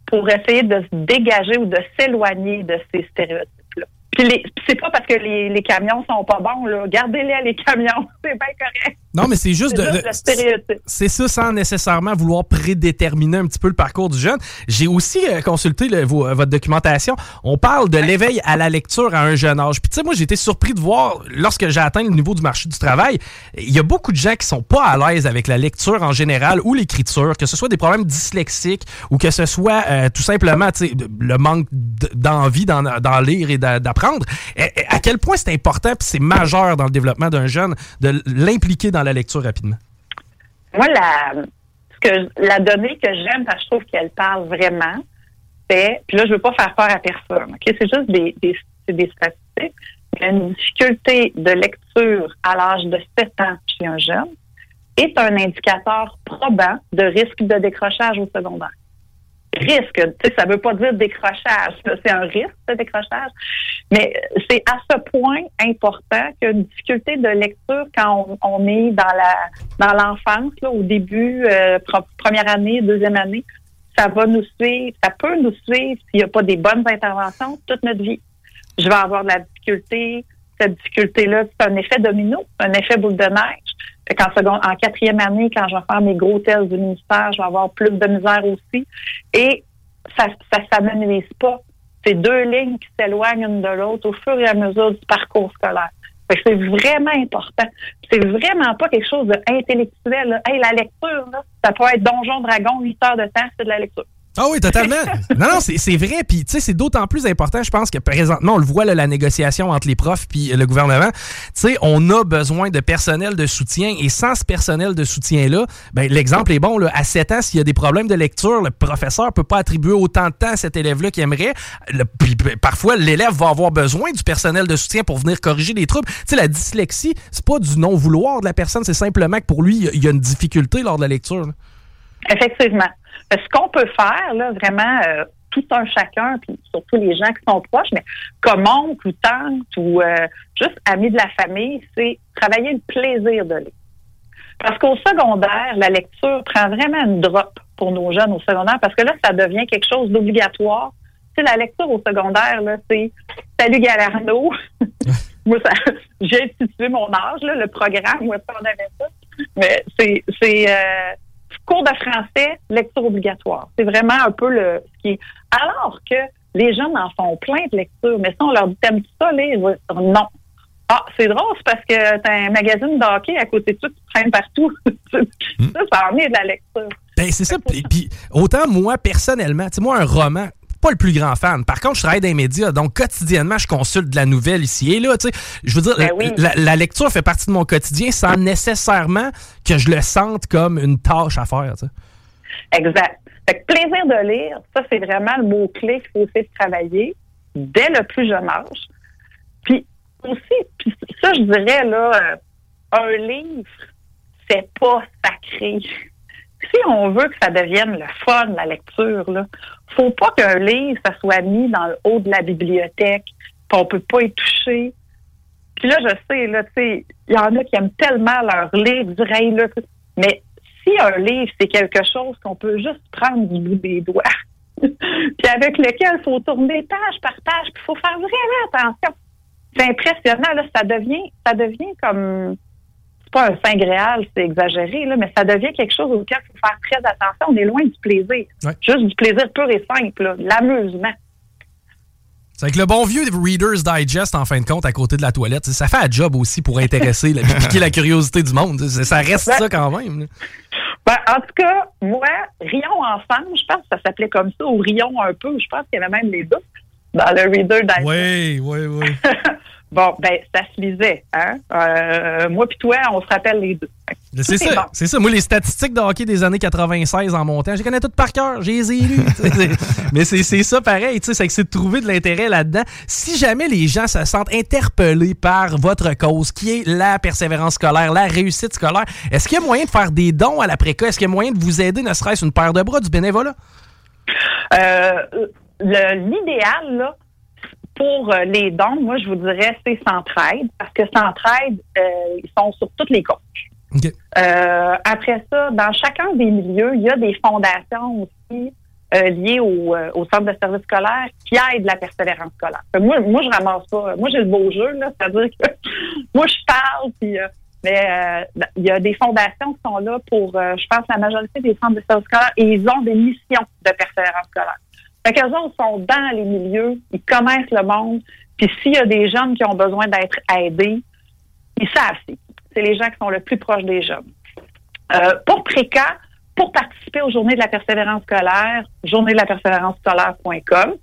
pour essayer de se dégager ou de s'éloigner de ces stéréotypes-là. Puis c'est pas parce que les, les, camions sont pas bons, là. Gardez-les les camions, *laughs* c'est bien correct.
Non, mais c'est juste, de, C'est ça sans nécessairement vouloir prédéterminer un petit peu le parcours du jeune. J'ai aussi euh, consulté le, votre documentation. On parle de l'éveil à la lecture à un jeune âge. Puis tu sais, moi, j'ai été surpris de voir, lorsque j'ai atteint le niveau du marché du travail, il y a beaucoup de gens qui sont pas à l'aise avec la lecture en général ou l'écriture, que ce soit des problèmes dyslexiques ou que ce soit euh, tout simplement le manque d'envie d'en lire et d'apprendre. À quel point c'est important puis c'est majeur dans le développement d'un jeune de l'impliquer dans la lecture rapidement?
Moi, la, ce que, la donnée que j'aime, parce que je trouve qu'elle parle vraiment, c'est, puis là, je veux pas faire peur à personne? C'est juste des, statistiques. Une difficulté de lecture à l'âge de 7 ans chez un jeune est un indicateur probant de risque de décrochage au secondaire risque. Ça veut pas dire décrochage. C'est un risque de décrochage. Mais c'est à ce point important qu'une difficulté de lecture quand on, est dans dans l'enfance, au début, euh, première année, deuxième année, ça va nous suivre, ça peut nous suivre s'il n'y a pas des bonnes interventions toute notre vie. Je vais avoir de la difficulté. Cette difficulté-là, c'est un effet domino, un effet boule de neige. En, quatrième année, quand je vais faire mes gros tests du ministère, je vais avoir plus de misère aussi. Et ça ça s'amenuise pas. C'est deux lignes qui s'éloignent l'une de l'autre au fur et à mesure du parcours scolaire. c'est vraiment important. C'est vraiment pas quelque chose d'intellectuel. Hey, la lecture, là, ça peut être Donjon Dragon, 8 heures de temps, c'est de la lecture.
Ah oui, totalement. non, non, c'est vrai. Puis, tu sais, c'est d'autant plus important, je pense, que présentement, on le voit, la négociation entre les profs puis le gouvernement. Tu sais, on a besoin de personnel de soutien. Et sans ce personnel de soutien-là, ben, l'exemple est bon. Là, à 7 ans, s'il y a des problèmes de lecture, le professeur peut pas attribuer autant de temps à cet élève-là qu'il aimerait. puis, parfois, l'élève va avoir besoin du personnel de soutien pour venir corriger les troubles. Tu sais, la dyslexie, c'est pas du non-vouloir de la personne, c'est simplement que pour lui, il y a une difficulté lors de la lecture.
Effectivement. Ce qu'on peut faire, là, vraiment, euh, tout un chacun, puis surtout les gens qui sont proches, mais comme oncle ou tante ou euh, juste amis de la famille, c'est travailler le plaisir de lire. Parce qu'au secondaire, la lecture prend vraiment une drop pour nos jeunes au secondaire, parce que là, ça devient quelque chose d'obligatoire. Tu sais, la lecture au secondaire, là, c'est Salut Galarno. *laughs* Moi, j'ai institué mon âge, là, le programme où on avait ça. Mais c'est, c'est, euh, cours de français, lecture obligatoire. C'est vraiment un peu le ce qui est. Alors que les jeunes en font plein de lectures, mais si on leur dit t'aimes ça lire, non. Ah, c'est drôle, c'est parce que t'as un magazine de hockey à côté de toi qui traîne partout. *laughs* ça, ça en est de la lecture.
Ben, c'est ça. Puis, autant moi, personnellement, tu sais, moi, un roman, pas le plus grand fan. Par contre, je travaille dans les médias, donc quotidiennement, je consulte de la nouvelle ici et là. Je veux dire, ben la, lecture fait partie de mon quotidien sans nécessairement que je le sente comme une tâche à faire.
Exact. Fait que plaisir de lire, ça, c'est vraiment le mot-clé qu'il faut essayer de travailler dès le plus jeune âge. Puis aussi, ça, je dirais, là, euh, un livre, c'est pas sacré si on veut que ça devienne le fun, la lecture, là, faut pas qu'un livre, ça soit mis dans le haut de la bibliothèque, puis on peut pas y toucher. Puis là, je sais, là, tu sais, il y en a qui aiment tellement leur livre, du là, mais si un livre, c'est quelque chose qu'on peut juste prendre du bout des doigts, *laughs* puis avec lequel il faut tourner page par page, puis il faut faire vraiment attention. C'est impressionnant, là, ça devient, ça devient comme pas un saint gréal, c'est exagéré, là, mais ça devient quelque chose auquel il faut faire très attention. On est loin du plaisir. Juste du plaisir pur et simple, l'amusement.
C'est avec le bon vieux Reader's Digest, en fin de compte, à côté de la toilette. Ça fait un job aussi pour intéresser, la, *laughs* piquer la curiosité du monde. Ça reste ça quand même.
Ben, en tout cas, moi, Rions ensemble, je pense que ça s'appelait comme ça, ou Rions un peu. Je pense qu'il y avait même les deux dans le Reader Digest.
Oui, oui, oui. *laughs*
Bon, ben, ça se lisait. Hein? Euh, moi puis toi, on se rappelle les deux.
C'est ça, c'est ça. Moi, les statistiques de hockey des années 96 en montant, je les connais toutes par cœur. J'ai les ai *laughs* Mais c'est ça pareil, tu sais, c'est de trouver de l'intérêt là-dedans. Si jamais les gens se sentent interpellés par votre cause, qui est la persévérance scolaire, la réussite scolaire, est-ce qu'il y a moyen de faire des dons à l'après-cas? Est-ce qu'il y a moyen de vous aider, ne serait-ce une paire de bras du bénévolat?
Euh, L'idéal, là, pour euh, les dons, moi, je vous dirais, c'est Centraide, parce que Centraide, euh, ils sont sur toutes les coches. Euh, après ça, dans chacun des milieux, il y a des fondations aussi liés au, au, centre de service scolaire qui aident la persévérance scolaire. moi, moi, je ramasse pas. Moi, j'ai le beau jeu, là, c'est-à-dire que *laughs* moi, je parle, puis mais il y a des fondations qui sont là pour, je pense, la majorité des centres de service scolaire et ils ont des missions de persévérance scolaire. Fait qu'eux sont dans les milieux, ils connaissent le monde, puis s'il y a des jeunes qui ont besoin d'être aidés, ils savent. C'est les gens qui sont le plus proches des jeunes. Euh, pour Préca, pour participer aux Journées de la persévérance scolaire, journée de la persévérance scolaire.com.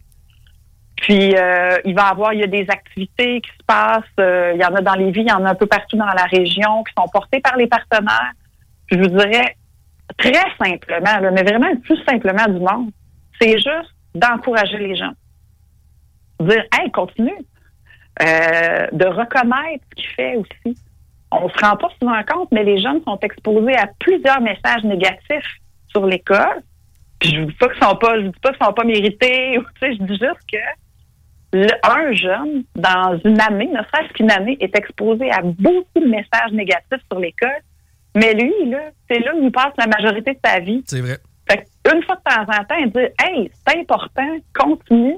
Puis euh, il va y avoir, il y a des activités qui se passent, euh, il y en a dans les villes, il y en a un peu partout dans la région qui sont portées par les partenaires. je vous dirais très simplement, mais vraiment le plus simplement du monde, c'est juste d'encourager les gens. Dire Hey, continue. de reconnaître ce qu'il fait aussi on se rend pas souvent compte, mais les jeunes sont exposés à plusieurs messages négatifs sur l'école. je ne dis pas qu'ils sont pas, je dis pas qu'ils sont pas mérités. *laughs* je dis juste que un jeune, dans une année, ne serait-ce qu'une année, est exposé à beaucoup de messages négatifs sur l'école. Mais lui, là, c'est là où il passe la majorité de sa vie.
C'est vrai.
Une fois de temps en temps, dit Hey, c'est important, continue.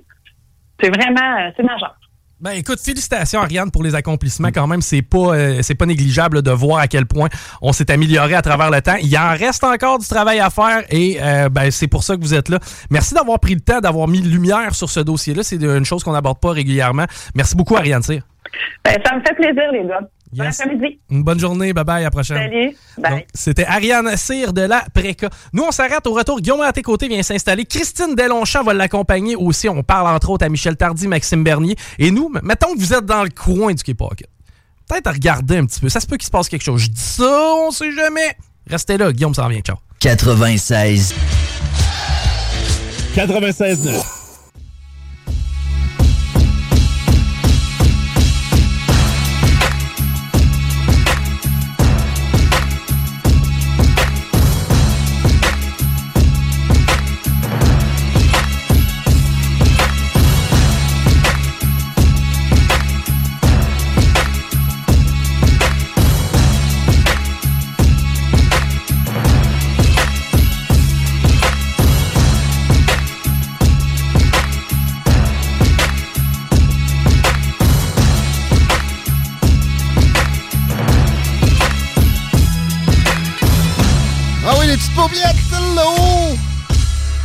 C'est vraiment, c'est majeur.
Ben écoute, félicitations Ariane pour les accomplissements quand même. C'est pas euh, c'est pas négligeable de voir à quel point on s'est amélioré à travers le temps. Il en reste encore du travail à faire et euh, ben, c'est pour ça que vous êtes là. Merci d'avoir pris le temps, d'avoir mis lumière sur ce dossier-là. C'est une chose qu'on n'aborde pas régulièrement. Merci beaucoup Ariane Cyr.
Ben, ça me fait plaisir les gars.
Une bonne journée. Bye bye. À la prochaine.
Salut. Bye.
C'était Ariane Cyr de la Préca. Nous, on s'arrête au retour. Guillaume à tes côtés vient s'installer. Christine Delonchamp va l'accompagner aussi. On parle entre autres à Michel Tardy, Maxime Bernier. Et nous, mettons que vous êtes dans le coin du Quai Peut-être à regarder un petit peu. Ça se peut qu'il se passe quelque chose. Je dis ça, on sait jamais. Restez là. Guillaume s'en vient. Ciao.
96.
96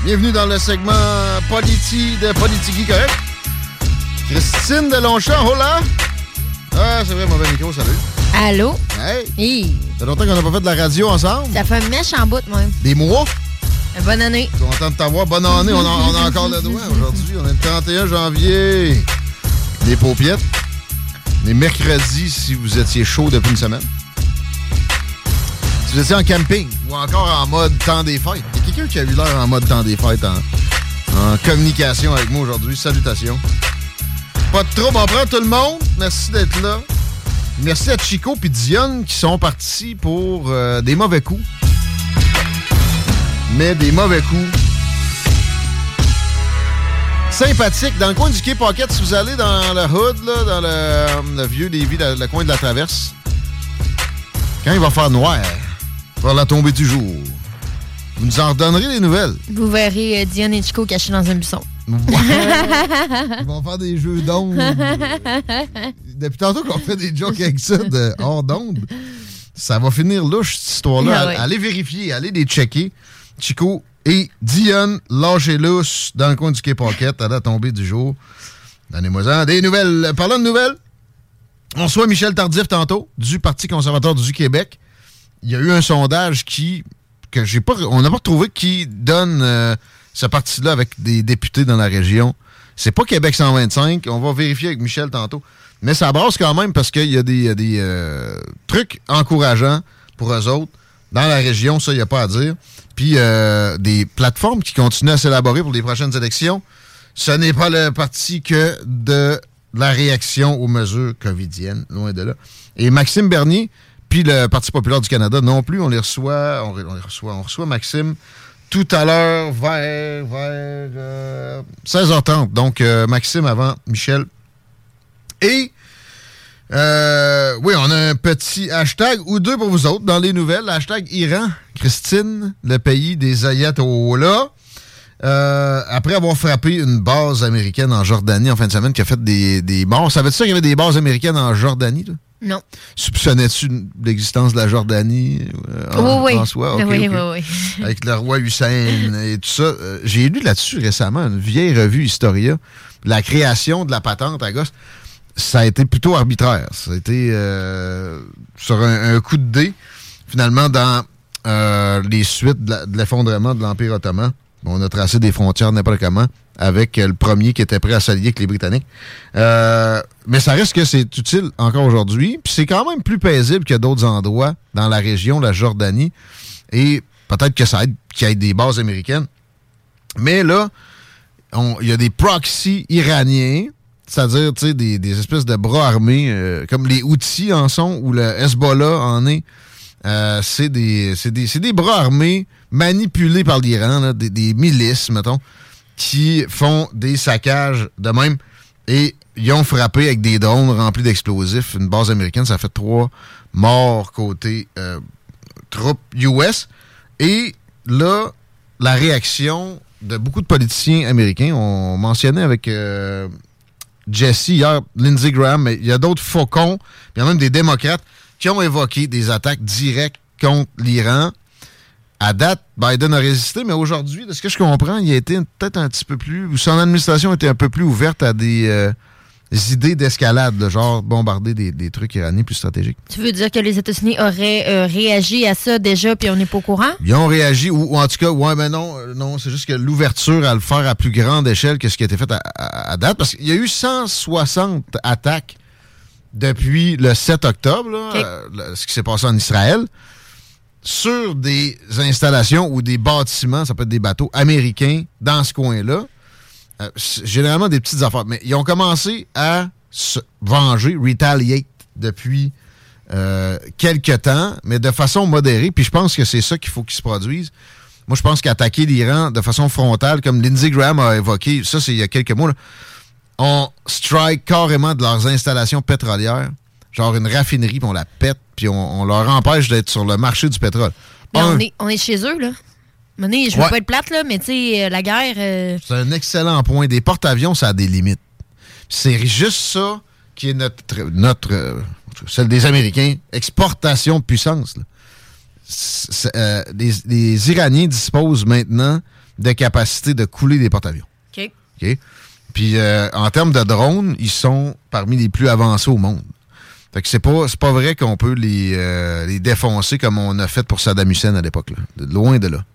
Bienvenue dans le segment politique de Politique correct? Christine Delonchamp, hola! Ah, c'est vrai, mauvais micro, salut.
Allô?
Hey!
Hey!
Ça fait longtemps qu'on n'a pas fait de la radio ensemble.
Ça fait un mèche en bout, moi.
Des mois?
bonne année.
Content de t'avoir. Bonne année. On a, encore le doigt aujourd'hui. On est le 31 janvier. Les paupiettes. Les mercredis, si vous étiez chaud depuis une semaine. Si vous étiez en camping ou encore en mode temps des fêtes. Il y a quelqu'un qui a eu l'air en mode temps des fêtes en, communication avec moi aujourd'hui. Salutations. Pas de trouble, on prend tout le monde. Merci d'être là. Merci à Chico et Dion qui sont partis pour euh, des mauvais coups. Mais des mauvais coups. Sympathique. Dans le coin du Quai Pocket, si vous allez dans le hood, là, dans le, vieux Lévis, le coin de la traverse, quand il va faire noir, pour la tombée du jour. Vous nous en redonnerez des nouvelles.
Vous verrez euh, Diane et Chico cachés dans un buisson. *laughs*
Ils vont faire des jeux d'ondes. Depuis tantôt qu'on fait des jokes avec ça de hors d'onde, ça va finir louche, cette histoire-là. Ah allez vérifier, allez les checker. Chico et Diane, lâchez lousse dans le coin du Quai Pocket à la tombée du jour. Donnez-moi des nouvelles. Parlons de nouvelles. On reçoit Michel Tardif tantôt, du Parti conservateur du Québec il y a eu un sondage qui que j'ai pas on n'a pas retrouvé qui donne euh, ce parti-là avec des députés dans la région. C'est pas Québec 125, on va vérifier avec Michel tantôt. Mais ça brasse quand même parce qu'il y a des, euh, trucs encourageants pour eux autres. Dans la région, ça, il n'y a pas à dire. Puis euh, des plateformes qui continuent à s'élaborer pour les prochaines élections. Ce n'est pas le parti que de la réaction aux mesures covidiennes, loin de là. Et Maxime Bernier, puis le Parti populaire du Canada non plus. On les reçoit, on, reçoit, on reçoit Maxime tout à l'heure vers, vers 16h30. Euh, Donc, euh, Maxime avant Michel. Et, euh, oui, on a un petit hashtag ou deux pour vous autres dans les nouvelles. Hashtag Iran, Christine, le pays des ayatollahs. Après avoir frappé une base américaine en Jordanie en fin de semaine, qui a fait des, des morts. Savais-tu ça qu'il y avait des bases américaines en Jordanie? Là?
Non.
Soupçonnais-tu l'existence de la Jordanie euh, en,
oui, oui.
en soi? Ok,
oui, oui, oui. *laughs*
Avec le roi Hussein et tout ça. Euh, J'ai lu là-dessus récemment une vieille revue Historia. La création de la patente à gosse, ça a été plutôt arbitraire. Ça a été euh, sur un, un coup de dé, finalement, dans euh, les suites de l'effondrement de l'Empire ottoman. On a tracé des frontières n'importe comment avec euh, le premier qui était prêt à s'allier avec les Britanniques. Euh, mais ça reste que c'est utile encore aujourd'hui. Puis c'est quand même plus paisible que d'autres endroits dans la région, la Jordanie. Et peut-être que ça qu'il y ait des bases américaines. Mais là, il y a des proxys iraniens, c'est-à-dire des, espèces de bras armés, euh, comme les outils en sont, ou le Hezbollah en est. C'est des, des, bras armés manipulés par l'Iran, des milices, mettons, qui font des saccages de même. Et ils ont frappé avec des drones remplis d'explosifs. Une base américaine, ça fait trois morts côté euh, troupes US. Et là, la réaction de beaucoup de politiciens américains, on mentionnait avec euh, Jesse hier, Lindsey Graham, mais il y a d'autres faucons, il y a même des démocrates qui ont évoqué des attaques directes contre l'Iran. À date, Biden a résisté, mais aujourd'hui, de ce que je comprends, il a été peut-être un petit peu plus, ou son administration était un peu plus ouverte à des, euh, des idées d'escalade, de genre bombarder des, des trucs iraniens plus stratégiques.
Tu veux dire que les États-Unis auraient euh, réagi à ça déjà, puis on n'est pas au courant?
Ils ont réagi, ou, ou en tout cas, ouais, mais non, euh, non, c'est juste que l'ouverture à le faire à plus grande échelle que ce qui a été fait à, à- à date, parce qu'il y a eu 160 attaques depuis le 7 octobre, là, euh, ce qui s'est passé en Israël, sur des installations ou des bâtiments, ça peut être des bateaux américains dans ce coin-là. Euh, généralement des petites affaires. Mais ils ont commencé à se venger, retaliate, depuis euh, quelques temps, mais de façon modérée. Puis je pense que c'est ça qu'il faut qu'il se produise. Moi, je pense qu'attaquer l'Iran de façon frontale, comme Lindsey Graham a évoqué, ça, c'est il y a quelques mois, là, on strike carrément de leurs installations pétrolières, genre une raffinerie, puis on la pète, puis on, on leur empêche d'être sur le marché du pétrole.
Mais
Un,
on, est, on est chez eux, là. Mané, je veux
Ouais.
pas être plate, là, mais tu sais, euh, la guerre. euh,
C'est un excellent point. Des porte-avions, ça a des limites. C'est juste ça qui est notre, notre euh, celle des Américains, exportation de puissance. euh, les, les Iraniens disposent maintenant de capacité de couler des porte-avions.
OK.
OK? Puis en termes de drones, ils sont parmi les plus avancés au monde. Fait que c'est pas, pas vrai qu'on peut les, euh, les défoncer comme on a fait pour Saddam Hussein à l'époque. Loin de là.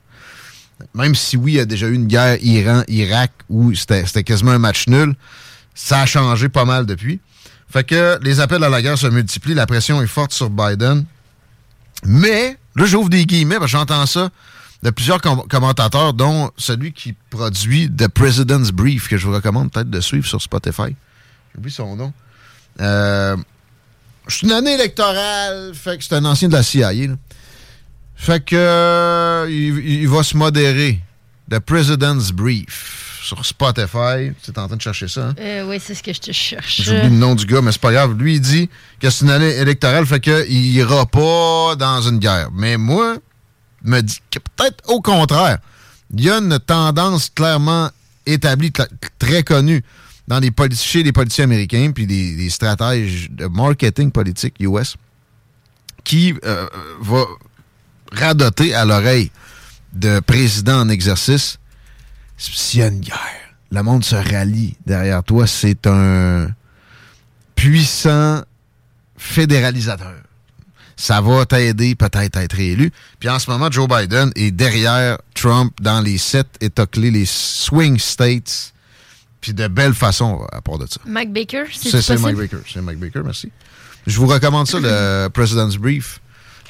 Même si oui, il y a déjà eu une guerre Iran-Irak où c'était quasiment un match nul, ça a changé pas mal depuis. Fait que les appels à la guerre se multiplient, la pression est forte sur Biden. Mais, là j'ouvre des guillemets parce que j'entends ça de plusieurs com- commentateurs, dont celui qui produit The President's Brief, que je vous recommande peut-être de suivre sur Spotify. J'ai oublié son nom. Euh, je suis une année électorale, fait que c'est un ancien de la CIA. là. Fait que euh, il, il va se modérer. The President's Brief sur Spotify. Tu es en train de chercher ça, hein?
euh, oui, c'est ce que je te cherche.
J'oublie le nom du gars, mais c'est pas grave. Lui, il dit que c'est une année électorale, fait qu'il ira pas dans une guerre. Mais moi, me dit que peut-être au contraire, il y a une tendance clairement établie, très connue dans politi- chez les politiciens américains puis les, les stratèges de marketing politique US qui euh, va radoter à l'oreille de président en exercice s'il y a une guerre, le monde se rallie derrière toi. C'est un puissant fédéralisateur. Ça va t'aider peut-être à être élu. Puis en ce moment, Joe Biden est derrière Trump dans les sept États clés, les swing states, puis de belle façon à part de ça.
Mike Baker, c'est
C'est? Mike Baker. C'est Mike Baker, merci. Je vous recommande ça, le *laughs* President's Brief,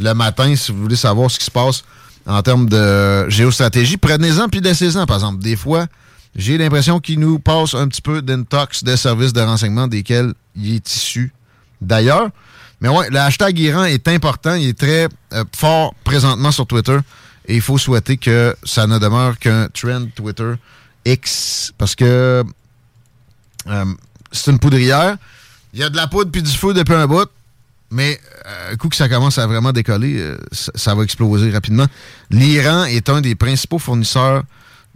le matin, si vous voulez savoir ce qui se passe en termes de géostratégie. Prenez-en puis laissez-en, par exemple. Des fois, j'ai l'impression qu'il nous passe un petit peu d'intox des services de renseignement desquels il est issu d'ailleurs. Mais ouais, le hashtag Iran est important. Il est très euh, fort présentement sur Twitter. Et il faut souhaiter que ça ne demeure qu'un trend Twitter X. Parce que euh, c'est une poudrière. Il y a de la poudre puis du feu depuis un bout. Mais euh, un coup que ça commence à vraiment décoller, euh, ça, va exploser rapidement. L'Iran est un des principaux fournisseurs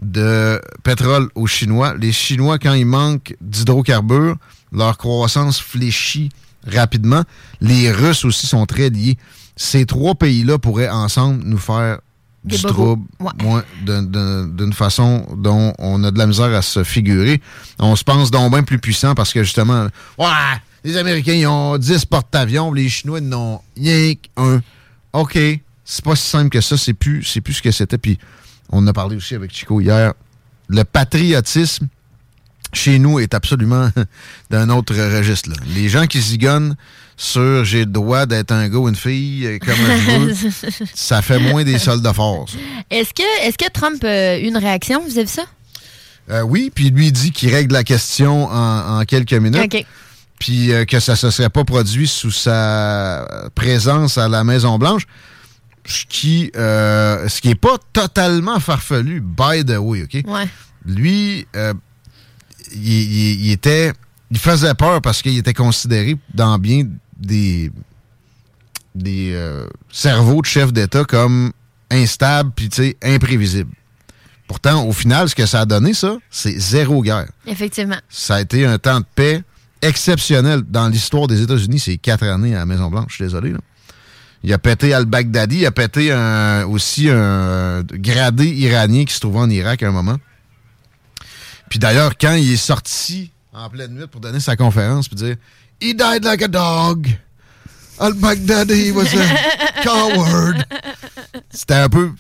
de pétrole aux Chinois. Les Chinois, quand il manque d'hydrocarbures, leur croissance fléchit rapidement. Les Russes aussi sont très liés. Ces trois pays-là pourraient ensemble nous faire du trouble d'une façon dont on a de la misère à se figurer. On se pense donc bien plus puissant parce que justement, ouais, les Américains ils ont 10 porte-avions, les Chinois n'ont rien qu'un. OK, c'est pas si simple que ça, c'est plus, plus ce que c'était. Puis on a parlé aussi avec Chico hier. Le patriotisme chez nous est absolument *laughs* d'un autre registre. Les gens qui zigonnent sur j'ai le droit d'être un gars ou une fille euh, comme je veux, *laughs* ça fait moins des soldats forts.
Est-ce que, est que Trump a eu une réaction? Avez vu ça?
Euh, oui, puis lui dit qu'il règle la question en, quelques minutes. Puis euh, que ça ne se serait pas produit sous sa présence à la Maison-Blanche. Ce qui ce qui est pas totalement farfelu, by the way, OK? Lui, il, était. Il faisait peur parce qu'il était considéré dans bien des, des euh, cerveaux de chefs d'État comme instables puis imprévisibles. Pourtant, au final, ce que ça a donné, ça, c'est zéro guerre.
Effectivement.
Ça a été un temps de paix exceptionnel dans l'histoire des États-Unis. C'est quatre années à la Maison-Blanche, je suis désolé. Il a pété al-Baghdadi, il a pété aussi un gradé iranien qui se trouvait en Irak à un moment. Puis d'ailleurs, quand il est sorti en pleine nuit pour donner sa conférence, puis dire He died like a dog. Al-Baghdadi was a *laughs* coward. C'était un peu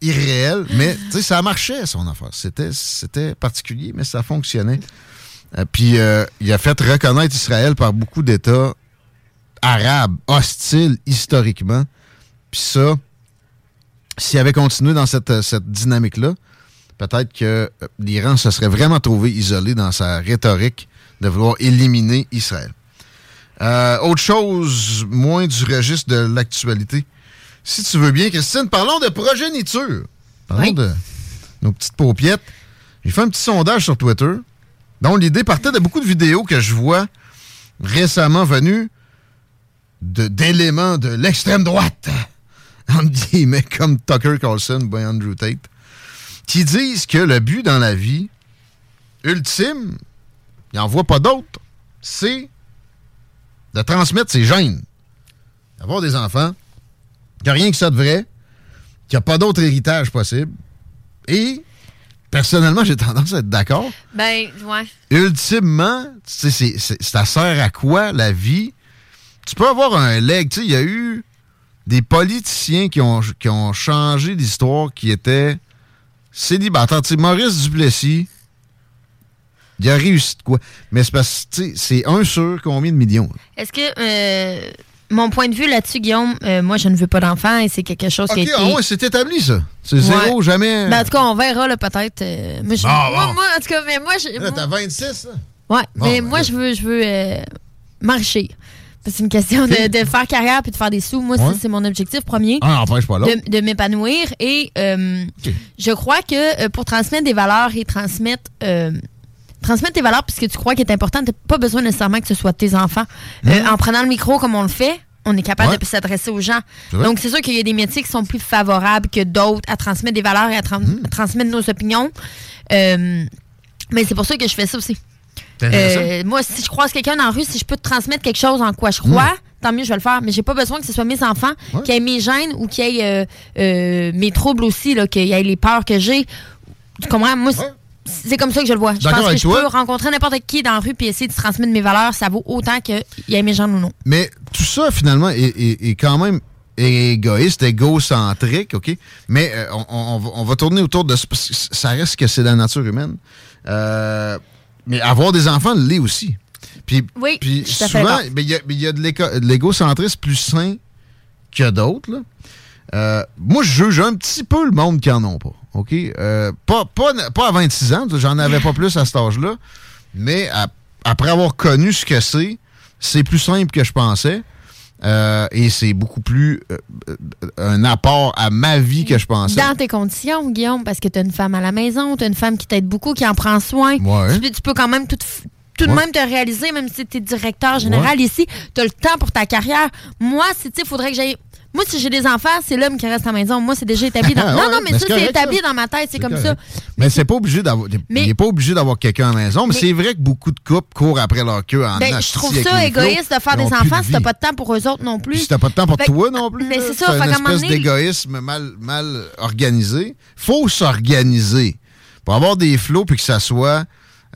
irréel, mais ça marchait, son affaire. C'était particulier, mais ça fonctionnait. Euh, puis euh, il a fait reconnaître Israël par beaucoup d'États arabes, hostiles historiquement. Puis ça, s'il avait continué dans cette, cette dynamique-là, peut-être que euh, l'Iran se serait vraiment trouvé isolé dans sa rhétorique de vouloir éliminer Israël. Euh, autre chose, moins du registre de l'actualité. Si tu veux bien, Christine, parlons de progéniture. Parlons de nos petites paupiettes. J'ai fait un petit sondage sur Twitter dont l'idée partait de beaucoup de vidéos que je vois récemment venues d'éléments de, l'extrême droite, *laughs* en guillemets, comme Tucker Carlson ou Andrew Tate, qui disent que le but dans la vie ultime, il n'en voit pas d'autre, c'est de transmettre ses gènes. Avoir des enfants, qu'il n'y a rien que ça de vrai, qu'il n'y a pas d'autre héritage possible. Et, personnellement, j'ai tendance à être d'accord.
Ben, ouais.
Ultimement, ça sert à quoi la vie? Tu peux avoir un leg. Tu sais, il y a eu des politiciens qui ont, qui ont changé l'histoire, qui étaient célibataires. Tu sais, Maurice Duplessis, il a réussi de quoi? Mais c'est parce que c'est un sur combien de millions?
Est-ce que euh, mon point de vue là-dessus, Guillaume, euh, moi je ne veux pas d'enfant et c'est quelque chose qui a
ah ouais, c'est établi ça. C'est zéro, jamais.
Ben, en tout cas, on verra là peut-être. Euh, moi, en tout cas, mais moi.
T'as 26, là?
Ouais, mais ben, moi je veux, je veux marcher. C'est une question de, faire carrière puis de faire des sous. Moi, c'est mon objectif premier.
Ah, pas de,
de m'épanouir. Et je crois que pour transmettre des valeurs et transmettre transmettre tes valeurs puisque tu crois qu'il est important. Tu pas besoin nécessairement que ce soit tes enfants. Euh, en prenant le micro comme on le fait, on est capable de s'adresser aux gens. Donc, c'est sûr qu'il y a des métiers qui sont plus favorables que d'autres à transmettre des valeurs et à, hmm. transmettre nos opinions. Euh, mais c'est pour ça que je fais ça aussi. Euh, moi, si je croise quelqu'un en rue, si je peux te transmettre quelque chose en quoi je crois, hmm. tant mieux, je vais le faire. Mais j'ai pas besoin que ce soit mes enfants qui aient mes gènes ou qui aient mes troubles aussi, qu'il y ait les peurs que j'ai. Tu comprends? Moi, c'est comme ça que je le vois. Je pense que je peux rencontrer n'importe qui dans la rue puis essayer de transmettre mes valeurs. Ça vaut autant qu'il y ait mes gens ou non.
Mais tout ça, finalement, est, quand même égoïste, égocentrique, OK? Mais euh, on, va tourner autour de ça. Ça reste que c'est la nature humaine. Euh, mais avoir des enfants l'est aussi. Puis,
oui,
puis souvent, il y, a de l'égocentrisme plus sain que d'autres. Euh, moi, je juge un petit peu le monde qui en ont pas. OK? Euh, pas, pas, à 26 ans, j'en avais pas plus à cet âge-là, mais après avoir connu ce que c'est, c'est plus simple que je pensais. Euh, et c'est beaucoup plus euh, un apport à ma vie que je pensais.
Dans tes conditions, Guillaume, parce que tu as une femme à la maison, tu as une femme qui t'aide beaucoup, qui en prend soin. Tu, peux quand même tout, tout de même te réaliser, même si tu es directeur général ici, tu as le temps pour ta carrière. Moi, il faudrait que j'aille Moi, si j'ai des enfants, c'est l'homme qui reste à la maison. Moi, c'est déjà établi dans. *laughs* non, non, mais, ça, c'est établi dans ma tête. C'est comme ça.
Mais, c'est pas obligé d'avoir. Il n'est pas obligé d'avoir quelqu'un à la maison. Mais, c'est vrai que beaucoup de couples courent après leur queue en
ben, Je trouve ça égoïste de faire des enfants si t'as pas de temps pour eux autres non plus.
si t'as pas de temps pour toi non plus.
Mais c'est ça.
C'est une espèce d'égoïsme mal, mal organisé. Faut s'organiser pour avoir des flots puis que ça soit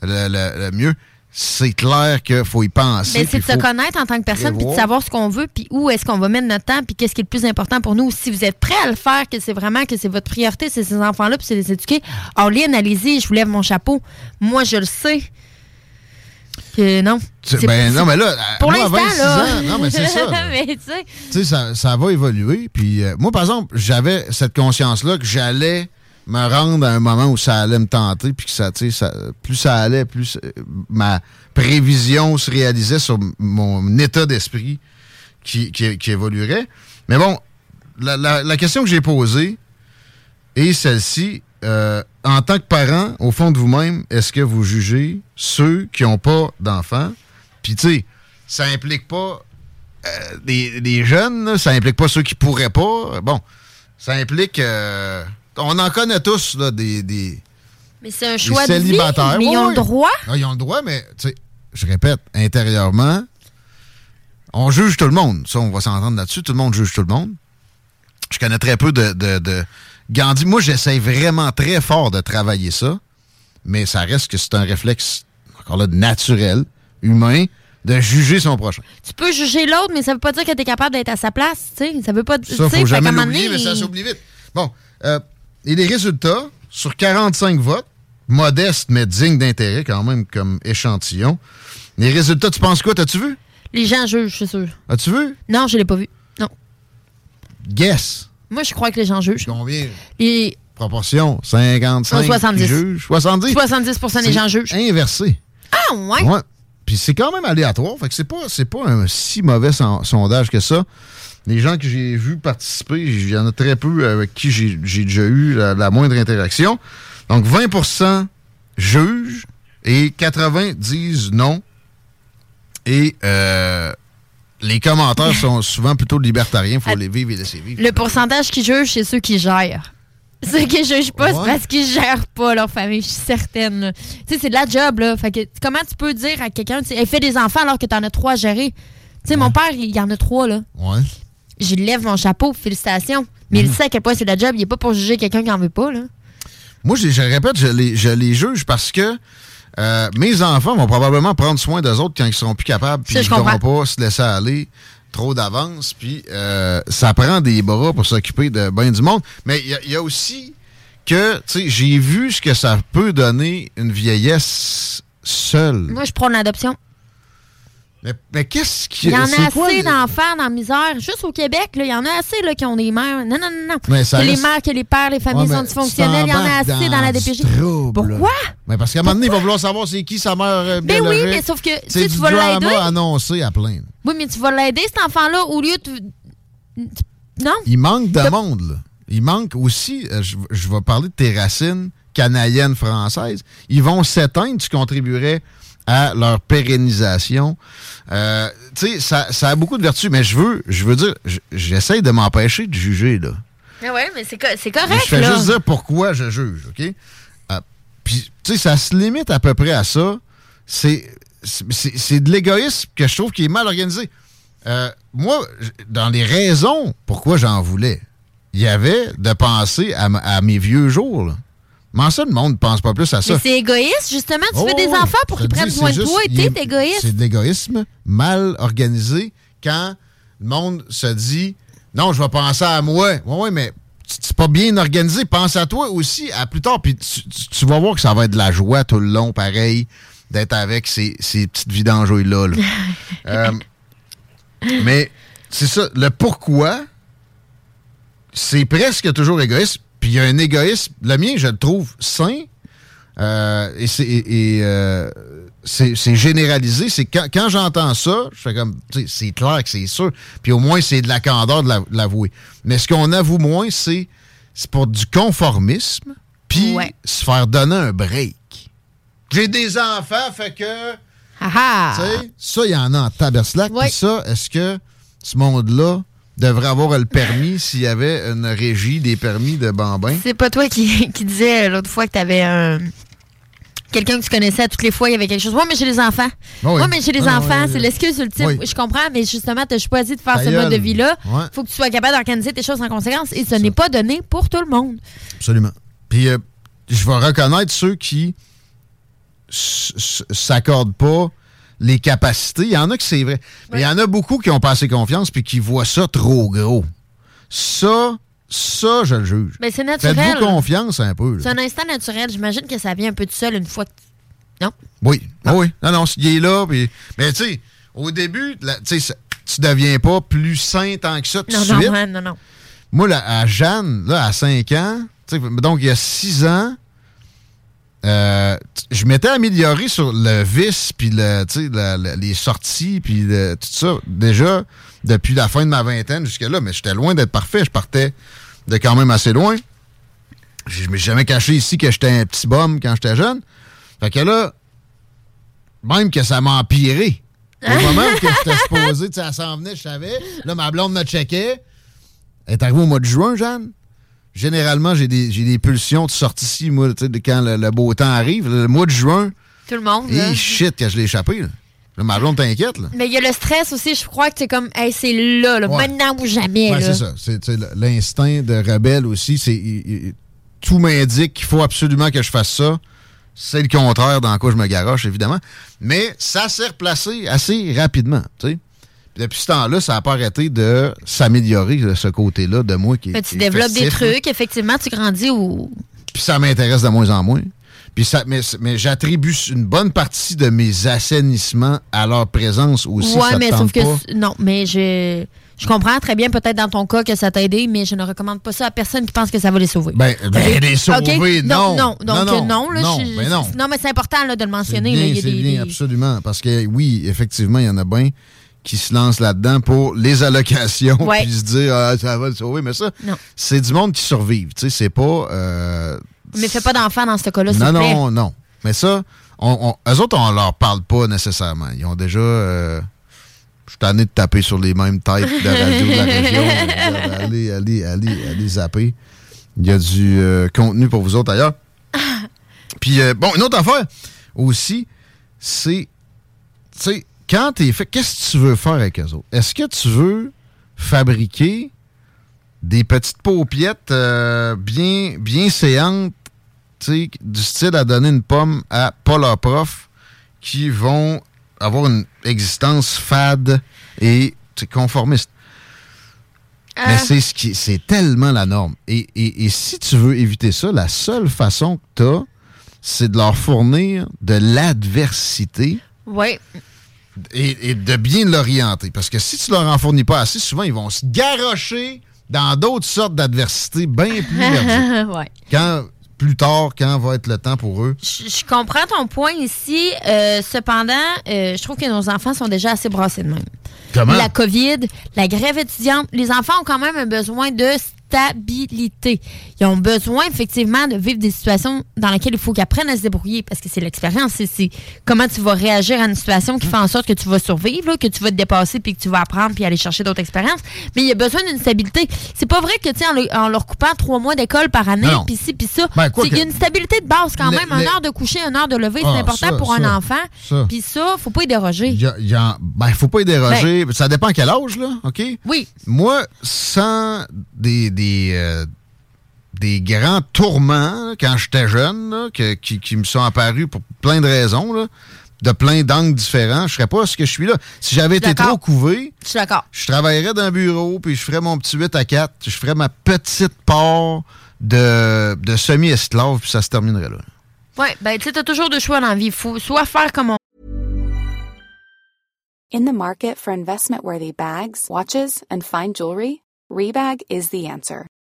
le mieux c'est clair qu'il faut y penser.
Mais c'est de se connaître en tant que personne, puis de savoir ce qu'on veut, puis où est-ce qu'on va mettre notre temps, puis qu'est-ce qui est le plus important pour nous. Si vous êtes prêt à le faire, que c'est vraiment que c'est votre priorité, c'est ces enfants-là, puis c'est les éduquer. Orléans, allez-y, je vous lève mon chapeau. Moi, je le sais. Que non.
Ben non, mais là,
pour moi, 26 là...
ans, non, mais c'est ça. *laughs* tu sais, ça, ça, va évoluer. Puis euh, moi, par exemple, j'avais cette conscience-là que j'allais me rendre à un moment où ça allait me tenter, puis que ça, ça, plus ça allait, plus euh, ma prévision se réalisait sur mon état d'esprit qui, évoluerait. Mais bon, la, question que j'ai posée est celle-ci. Euh, en tant que parent, au fond de vous-même, est-ce que vous jugez ceux qui n'ont pas d'enfants? Puis, tu sais, ça implique pas euh, des, jeunes, ça implique pas ceux qui pourraient pas. Bon, ça implique on en connaît tous, là, des, des
Mais c'est un choix de vie. Mais ils ont le droit.
ils ont le droit, mais, tu sais, je répète, intérieurement, on juge tout le monde. Ça, on va s'entendre là-dessus. Tout le monde juge tout le monde. Je connais très peu de, de, Gandhi. Moi, j'essaie vraiment très fort de travailler ça, mais ça reste que c'est un réflexe, encore là, naturel, humain, de juger son prochain.
Tu peux juger l'autre, mais ça veut pas dire que tu es capable d'être à sa place, tu sais. Ça veut pas...
Ça, faut jamais l'oublier, mais ça s'oublie vite. Bon, euh, et les résultats, sur 45 votes, modestes mais dignes d'intérêt quand même comme échantillon, les résultats, tu penses quoi? T'as-tu vu?
Les gens jugent, c'est sûr.
As-tu vu?
Non, je l'ai pas vu. Non.
Guess.
Moi, je crois que les gens jugent.
Combien?
Et...
Proportion, 55
70.
jugent. 70?
70 des gens jugent.
inversé.
Ah, ouais?
Ouais. Puis c'est quand même aléatoire. Fait que c'est pas, pas un si mauvais sondage que ça les gens que j'ai vus participer, il y en a très peu avec qui j'ai déjà eu la, moindre interaction. Donc 20% jugent et 80 disent non. Et euh, les commentaires *laughs* sont souvent plutôt libertariens. Il faut les vivre et laisser vivre.
Le pourcentage qui juge, c'est ceux qui gèrent. *laughs* Ceux qui jugent pas, c'est parce qu'ils gèrent pas leur famille, je suis certaine. Tu sais, c'est de la job, là. Fait que, comment tu peux dire à quelqu'un, tu fait des enfants alors que tu en as trois à gérer? Tu sais, mon père, il y en a trois, là.
Ouais
je lève mon chapeau, félicitations. Mais il mhm. sait à quel point c'est la job. Il n'est pas pour juger quelqu'un qui n'en veut pas. Là.
Moi, je, je répète, je les, je les juge parce que euh, mes enfants vont probablement prendre soin d'eux autres quand ils seront plus capables, puis ils ne pourront pas se laisser aller trop d'avance, puis euh, ça prend des bras pour s'occuper de bien du monde. Mais il y, a aussi que, tu sais, j'ai vu ce que ça peut donner une vieillesse seule.
Moi, je prends l'adoption.
Mais, qu'est-ce qui.
Il y en a assez d'enfants dans la misère. Juste au Québec, il y en a assez là, qui ont des mères. Non, non, non, non. que les mères, que les pères, les familles sont dysfonctionnelles. Il y en a assez dans, la DPJ. Pourquoi?
Mais parce qu'à un moment donné, il va vouloir savoir c'est qui sa mère euh,
Ben oui, mais sauf que si tu vas l'aider.
annoncé à plein.
Oui, mais tu vas l'aider, cet enfant-là, au lieu de. Non?
Il manque de monde, là. Il manque aussi, euh, je, je vais parler de tes racines canadiennes françaises. Ils vont s'éteindre, tu contribuerais à leur pérennisation. Euh, tu sais, ça, a beaucoup de vertus, mais je veux, je veux dire, j'essaie de m'empêcher de juger, là.
Mais ouais, mais c'est correct, Je
fais juste dire pourquoi je juge, OK? Euh, puis, tu sais, ça se limite à peu près à ça. C'est de l'égoïsme que je trouve qui est mal organisé. Euh, moi, dans les raisons pourquoi j'en voulais, il y avait de penser à, à mes vieux jours, là. Mais ça, le monde ne pense pas plus à ça?
Mais c'est égoïste, justement. Tu fais des oh, enfants pour qu'ils prennent soin de toi et t'es égoïste.
C'est de l'égoïsme mal organisé quand le monde se dit Non, je vais penser à moi. Oui, oui, mais c'est pas bien organisé. Pense à toi aussi à plus tard. Puis tu, vas voir que ça va être de la joie tout le long, pareil, d'être avec ces, petites vidanges-là. *laughs* Euh, mais c'est ça. Le pourquoi, c'est presque toujours égoïste. Puis il y a un égoïsme. Le mien, je le trouve sain. Euh, et euh, c'est généralisé. C'est quand, quand j'entends ça, je fais comme, c'est clair que c'est sûr. Puis au moins, c'est de la candeur de l'avouer. Mais ce qu'on avoue moins, c'est pour du conformisme, puis se faire donner un break. J'ai des enfants, fait que.
Ah
ça, il y en a en taberslac. Puis ça, est-ce que ce monde-là devrait avoir le permis s'il y avait une régie des permis de bambins.
C'est pas toi qui, *laughs* qui disais l'autre fois que tu avais un quelqu'un que tu connaissais à toutes les fois, il y avait quelque chose. Oui, mais j'ai des enfants.
Ah oui.
Oui, mais j'ai des
Ah,
enfants.
oui,
c'est l'excuse ultime. Je comprends, mais justement, tu as choisi de faire
Ta
ce mode de vie-là.
Ouais.
faut que tu sois capable d'organiser tes choses en conséquence. Et ce n'est pas donné pour tout le monde.
Absolument. Puis euh, je vais reconnaître ceux qui s'accordent pas les capacités. Il y en a que c'est vrai. Mais il y en a beaucoup qui ont pas assez confiance puis qui voient ça trop gros. Ça, ça, je le juge.
Mais c'est naturel.
Faites-vous confiance un peu. là.
C'est un instant naturel. J'imagine que ça vient un peu tout seul une fois que. Non?
Oui, Ah oui. Non, non, il est là. puis- Mais tu sais, au début, sais, ça- tu deviens pas plus sain tant que ça tout de
Non,
suite.
non, hein, non, non.
Moi, là, à Jeanne, là, à 5 ans, donc il y a 6 ans, euh, je m'étais amélioré sur le vis, puis le, la- la- les sorties, puis le- tout ça, déjà depuis la fin de ma vingtaine jusque-là, mais j'étais loin d'être parfait. Je partais de quand même assez loin. Je suis jamais caché ici que j'étais un petit bum quand j'étais jeune. Fait que là, même que ça m'a empiré. Au moment où que j'étais *laughs* supposé, elle s'en venait, je savais. Là, ma blonde me checkait. Elle est arrivée au mois de juin, Jeanne. Généralement, j'ai des, j'ai des pulsions de sortie ici, moi, tu sais, de quand le, le beau temps arrive. Le mois de juin,
Tout le monde. là.
et shit, que je l'ai échappé. Là. Là, ma blonde t'inquiète, là.
Mais il y a le stress aussi. Je crois que c'est comme, hey, c'est là, là,
Ouais.
maintenant ou jamais.
Ouais, c'est ça. C'est l'instinct de rebelle aussi. C'est tout m'indique qu'il faut absolument que je fasse ça. C'est le contraire dans quoi je me garoche, évidemment. Mais ça s'est replacé assez rapidement. tu sais. Puis Depuis ce temps-là, ça n'a pas arrêté de s'améliorer, là, ce côté-là de moi qui est.
Mais tu développes des
festif, là.
trucs, effectivement, tu grandis ou.
Puis ça m'intéresse de moins en moins. Puis ça, mais mais j'attribue une bonne partie de mes assainissements à leur présence aussi.
ouais,
ça
mais sauf que.
pas?
Non, mais je. Je comprends très bien, peut-être dans ton cas, que ça t'a aidé, mais je ne recommande pas ça à personne qui pense que ça va les sauver.
Ben, ben, les sauver, non.
Non, donc
Non, non,
non, là,
non,
je-
ben non.
non, mais c'est important là, de le
C'est
mentionner. là,
bien,
il y a
c'est
des-
bien,
des-
absolument. Parce que oui, effectivement, il y en a bien qui se lancent là-dedans pour les allocations
Ouais.
puis se dire ah, ça va le sauver. Mais ça, c'est du monde qui survive. Tu sais, c'est pas. euh,
Mais fais pas d'enfant dans ce cas-là,
non, non, non. Mais ça, on, on- eux autres, on leur parle pas nécessairement. Ils ont déjà. euh, je suis tanné de taper sur les mêmes têtes de radio de la *laughs* région. dire, allez, allez, allez, allez zapper. Il y a du euh, contenu pour vous autres ailleurs. *laughs* Puis, euh, bon, une autre affaire aussi, c'est, tu sais, quand t'es fait, qu'est-ce que tu veux faire avec eux autres? Est-ce que tu veux fabriquer des petites paupiettes euh, bien, bien séantes, tu du style à donner une pomme à leur prof, qui vont avoir une existence fade et tu conformiste? Mais
Euh.
c'est ce qui c'est tellement la norme. Et, et- et si tu veux éviter ça, la seule façon que tu as, c'est de leur fournir de l'adversité
Oui.
Et, et de bien l'orienter. Parce que si tu leur en fournis pas assez, souvent, ils vont se garrocher dans d'autres sortes d'adversités bien plus *laughs*
ouais.
Quand, plus tard, quand va être le temps pour eux?
Je je comprends ton point ici. euh, cependant, euh, je trouve que nos enfants sont déjà assez brassés de même.
Comment?
La COVID, la grève étudiante, les enfants ont quand même un besoin de stabilité. Ils ont besoin, effectivement, de vivre des situations dans lesquelles il faut qu'ils apprennent à se débrouiller parce que c'est l'expérience. C'est- comment tu vas réagir à une situation qui fait en sorte que tu vas survivre, là, que tu vas te dépasser puis que tu vas apprendre puis aller chercher d'autres expériences. Mais il y a besoin d'une stabilité. C'est pas vrai que, tu en, le- en leur coupant trois mois d'école par année, puis ci, puis ça,
Ben,
il y a une stabilité de base quand même. Une
le-
heure de coucher, une heure de lever,
Ah,
c'est important
ça,
pour un enfant. Puis ça, faut pas y déroger.
Il y a- il y a- ben, faut pas y déroger. ça dépend à quel âge, là, OK?
Oui.
Moi, sans des, des, euh, des grands tourments, là, quand j'étais jeune, là, que- qui, qui me sont apparus pour plein de raisons, là, de plein d'angles différents, je serais pas ce que je suis là. Si j'avais été trop couvé,
Je suis d'accord.
je travaillerais dans un bureau, puis je ferais mon petit 8 à 4, je ferais ma petite part de, de semi-esclave, puis ça se terminerait là.
Ouais, ben, tu sais, t'as toujours deux choix dans la vie. Faut soit faire comme on
In the market for investment worthy bags, watches, and fine jewelry, Rebag is the answer.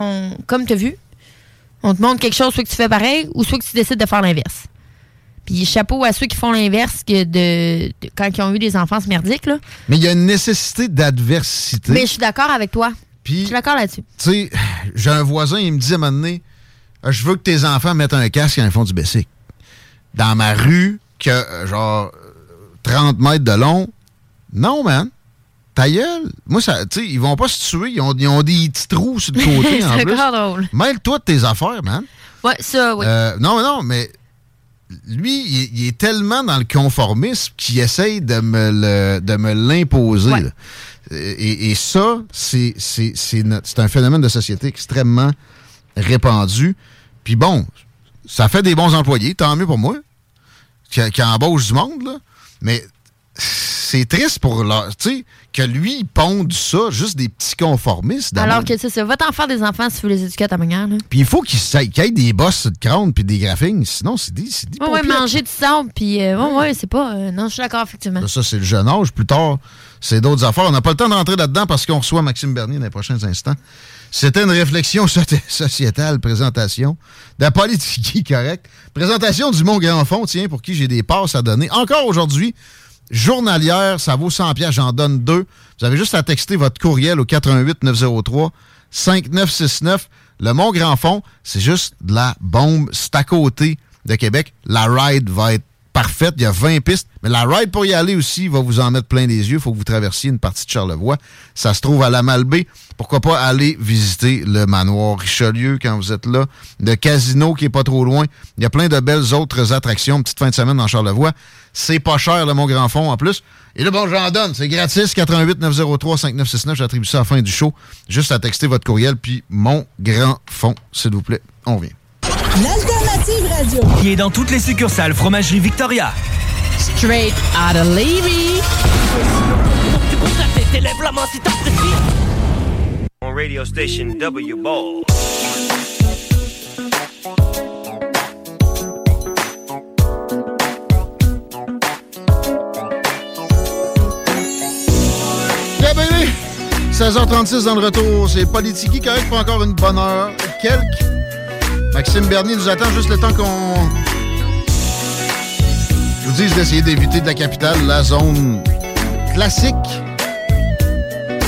On, comme tu as vu, on te montre quelque chose, soit que tu fais pareil ou soit que tu décides de faire l'inverse. Puis chapeau à ceux qui font l'inverse que de, de- quand ils ont eu des enfants merdiques. Là.
Mais il y a une nécessité d'adversité.
Mais je suis d'accord avec toi. Je suis d'accord là-dessus.
Tu sais, j'ai un voisin, il me dit à un moment donné, je veux que tes enfants mettent un casque quand ils font du basic. Dans ma rue, que genre euh, 30 mètres de long, non, man. Ta gueule. Moi, ça, tu sais, ils vont pas se tuer. Ils ont, ils ont des petits trous sur le côté, *laughs* en
C'est drôle.
Mêle-toi de tes affaires, man.
Ouais, ça, oui.
Euh, non, non, mais lui, il, est- il est tellement dans le conformisme qu'il essaye de me le- de me l'imposer. Et, et ça, c'est c'est- c'est notre- c'est un phénomène de société extrêmement répandu. Puis bon, ça fait des bons employés, tant mieux pour moi, qui, qui embauche du monde, là. Mais c'est triste pour leur, tu sais, que lui, il ponde ça, juste des petits conformistes. dans
Alors
le-
que c'est ça. Va t'en faire des enfants si tu veux les éduquer à ta manière. Là.
Puis il faut qu'il y ait des bosses de crâne puis des graphines, sinon c'est des, c'est des
Ouais, ouais, manger du sable, puis euh, ouais, ouais, c'est pas. euh, non, je suis d'accord, effectivement.
Ça, c'est le jeune âge. Plus tard, c'est d'autres affaires. On n'a pas le temps d'entrer là-dedans parce qu'on reçoit Maxime Bernier dans les prochains instants. C'était une réflexion *laughs* so- sociétale, présentation de la politique *laughs* correct. Présentation du Mont Grand Fond, tiens, pour qui j'ai des passes à donner. Encore aujourd'hui, journalière, ça vaut 100 pièces, j'en donne deux. Vous avez juste à texter votre courriel au 88 903 5969. Le Mont Grand Fond, c'est juste de la bombe. C'est à côté de Québec. La ride va être parfaite. Il y a 20 pistes. Mais la ride pour y aller aussi va vous en mettre plein les yeux. Il faut que vous traversiez une partie de Charlevoix. Ça se trouve à la Malbaie. Pourquoi pas aller visiter le manoir Richelieu quand vous êtes là. Le casino qui est pas trop loin. Il y a plein de belles autres attractions. Petite fin de semaine dans Charlevoix. C'est pas cher, le Mont Grand Fond en plus. Et là, bon, j'en donne. C'est gratis. 88 903 5969. J'attribue ça à la fin du show. Juste à texter votre courriel. Puis Mon Grand Fond, s'il vous plaît. On vient.
L'alternative radio.
Qui est dans toutes les succursales Fromagerie Victoria.
Straight out of Levy.
On radio station W Ball.
16h36 dans le retour. C'est Politiki correct pour encore une bonne heure. Quelques. Maxime Bernier nous attend juste le temps qu'on. Je vous dise d'essayer d'éviter de la capitale la zone classique.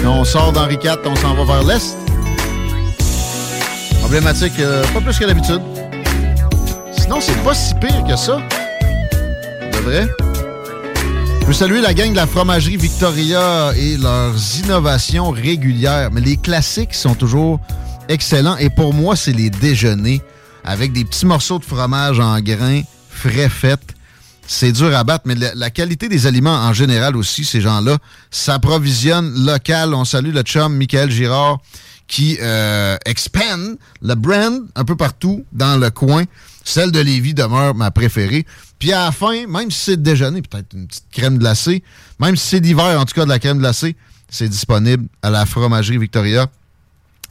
On sort d'Henri IV, on s'en va vers l'est. Problématique, euh, pas plus que d'habitude. Sinon, c'est pas si pire que ça. De vrai. Je veux saluer la gang de la fromagerie Victoria et leurs innovations régulières. Mais les classiques sont toujours excellents. Et pour moi, c'est les déjeuners avec des petits morceaux de fromage en grains frais faits. C'est dur à battre, mais la, la qualité des aliments en général aussi, ces gens-là s'approvisionnent local. On salue le chum Michael Girard qui euh, expand le brand un peu partout dans le coin. Celle de Lévis demeure ma préférée. Puis à la fin, même si c'est déjeuner, peut-être une petite crème glacée, même si c'est l'hiver, en tout cas de la crème glacée, c'est disponible à la fromagerie Victoria.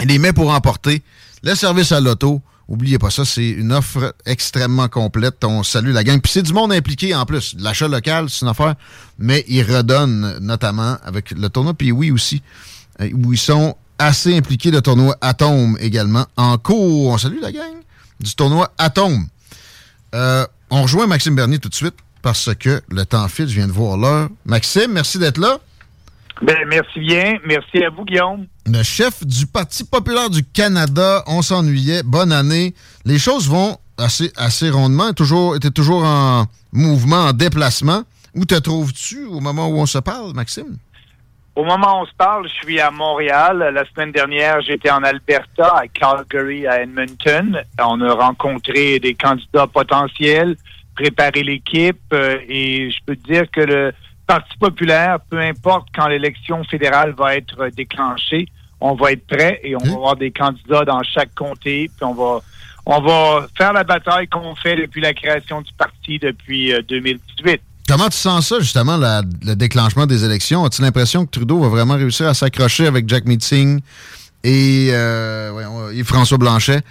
Les mets pour emporter, le service à l'auto, oubliez pas ça, c'est une offre extrêmement complète. On salue la gang. Puis c'est du monde impliqué en plus. L'achat local, c'est une affaire, mais ils redonnent notamment avec le tournoi puis oui aussi, euh, où ils sont assez impliqués. Le tournoi Atome également en cours. On salue la gang du tournoi Atome. Euh, on rejoint Maxime Bernier tout de suite parce que le temps file. Je viens de voir l'heure. Maxime, merci d'être là.
Ben, merci bien. Merci à vous, Guillaume.
Le chef du Parti populaire du Canada, on s'ennuyait. Bonne année. Les choses vont assez, assez rondement. Toujours, était toujours en mouvement, en déplacement. Où te trouves-tu au moment où on se parle, Maxime?
Au moment où on se parle, je suis à Montréal. La semaine dernière, j'étais en Alberta, à Calgary, à Edmonton. On a rencontré des candidats potentiels, préparé l'équipe euh, et je peux te dire que le Parti populaire, peu importe quand l'élection fédérale va être déclenchée, on va être prêt et on va avoir des candidats dans chaque comté, puis on va on va faire la bataille qu'on fait depuis la création du parti depuis 2018. Euh,
Comment tu sens ça, justement, le déclenchement des élections? As-tu l'impression que Trudeau va vraiment réussir à s'accrocher avec Jack Meeting et, euh, et François Blanchet?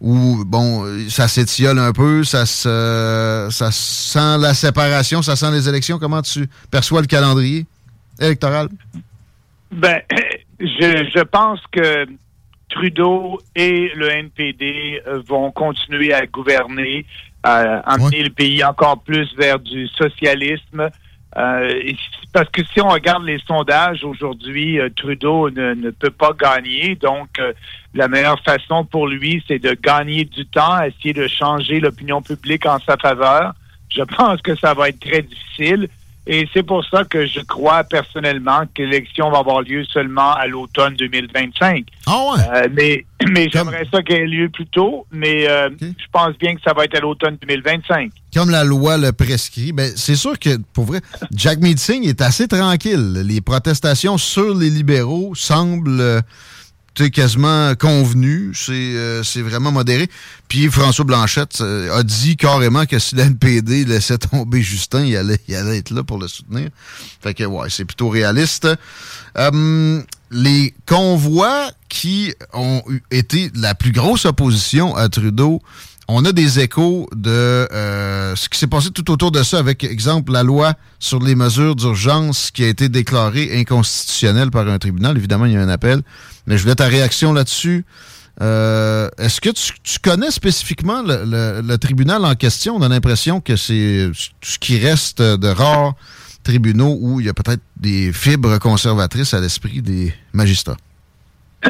Ou, bon, ça s'étiole un peu, ça, se, sent la séparation, ça sent les élections? Comment tu perçois le calendrier électoral?
Ben, je, je pense que Trudeau et le NPD vont continuer à gouverner à amener le pays encore plus vers du socialisme. Euh, parce que si on regarde les sondages aujourd'hui, euh, Trudeau ne, peut pas gagner. Donc, euh, la meilleure façon pour lui, c'est de gagner du temps, essayer de changer l'opinion publique en sa faveur. Je *laughs* pense que ça va être très difficile. Et c'est pour ça que je crois personnellement que l'élection va avoir lieu seulement à l'automne 2025.
Ah ouais?
Euh, mais *clears throat* mais j'aimerais ça qu'elle ait lieu plus tôt, mais euh, je pense bien que ça va être à l'automne 2025.
Comme la loi le prescrit, ben c'est sûr que, pour vrai, Jack Meeting est assez tranquille. Les protestations sur les libéraux semblent... Euh, quasiment convenu. Euh, c'est vraiment modéré. Puis François Blanchette euh, a dit carrément que si l'NPD laissait tomber Justin, il allait, il allait être là pour le soutenir. Fait que ouais, c'est plutôt réaliste. Euh, les convois qui ont été la plus grosse opposition à Trudeau, on a des échos de ce qui s'est passé tout autour de ça, avec exemple la loi sur les mesures d'urgence qui a été déclarée inconstitutionnelle par un tribunal. Évidemment, il y a un appel. Mais je voulais ta réaction là-dessus. Euh, est-ce que tu, connais spécifiquement le, tribunal en question? On a l'impression que c'est ce qui reste de rares tribunaux où il y a peut-être des fibres conservatrices à l'esprit des magistrats.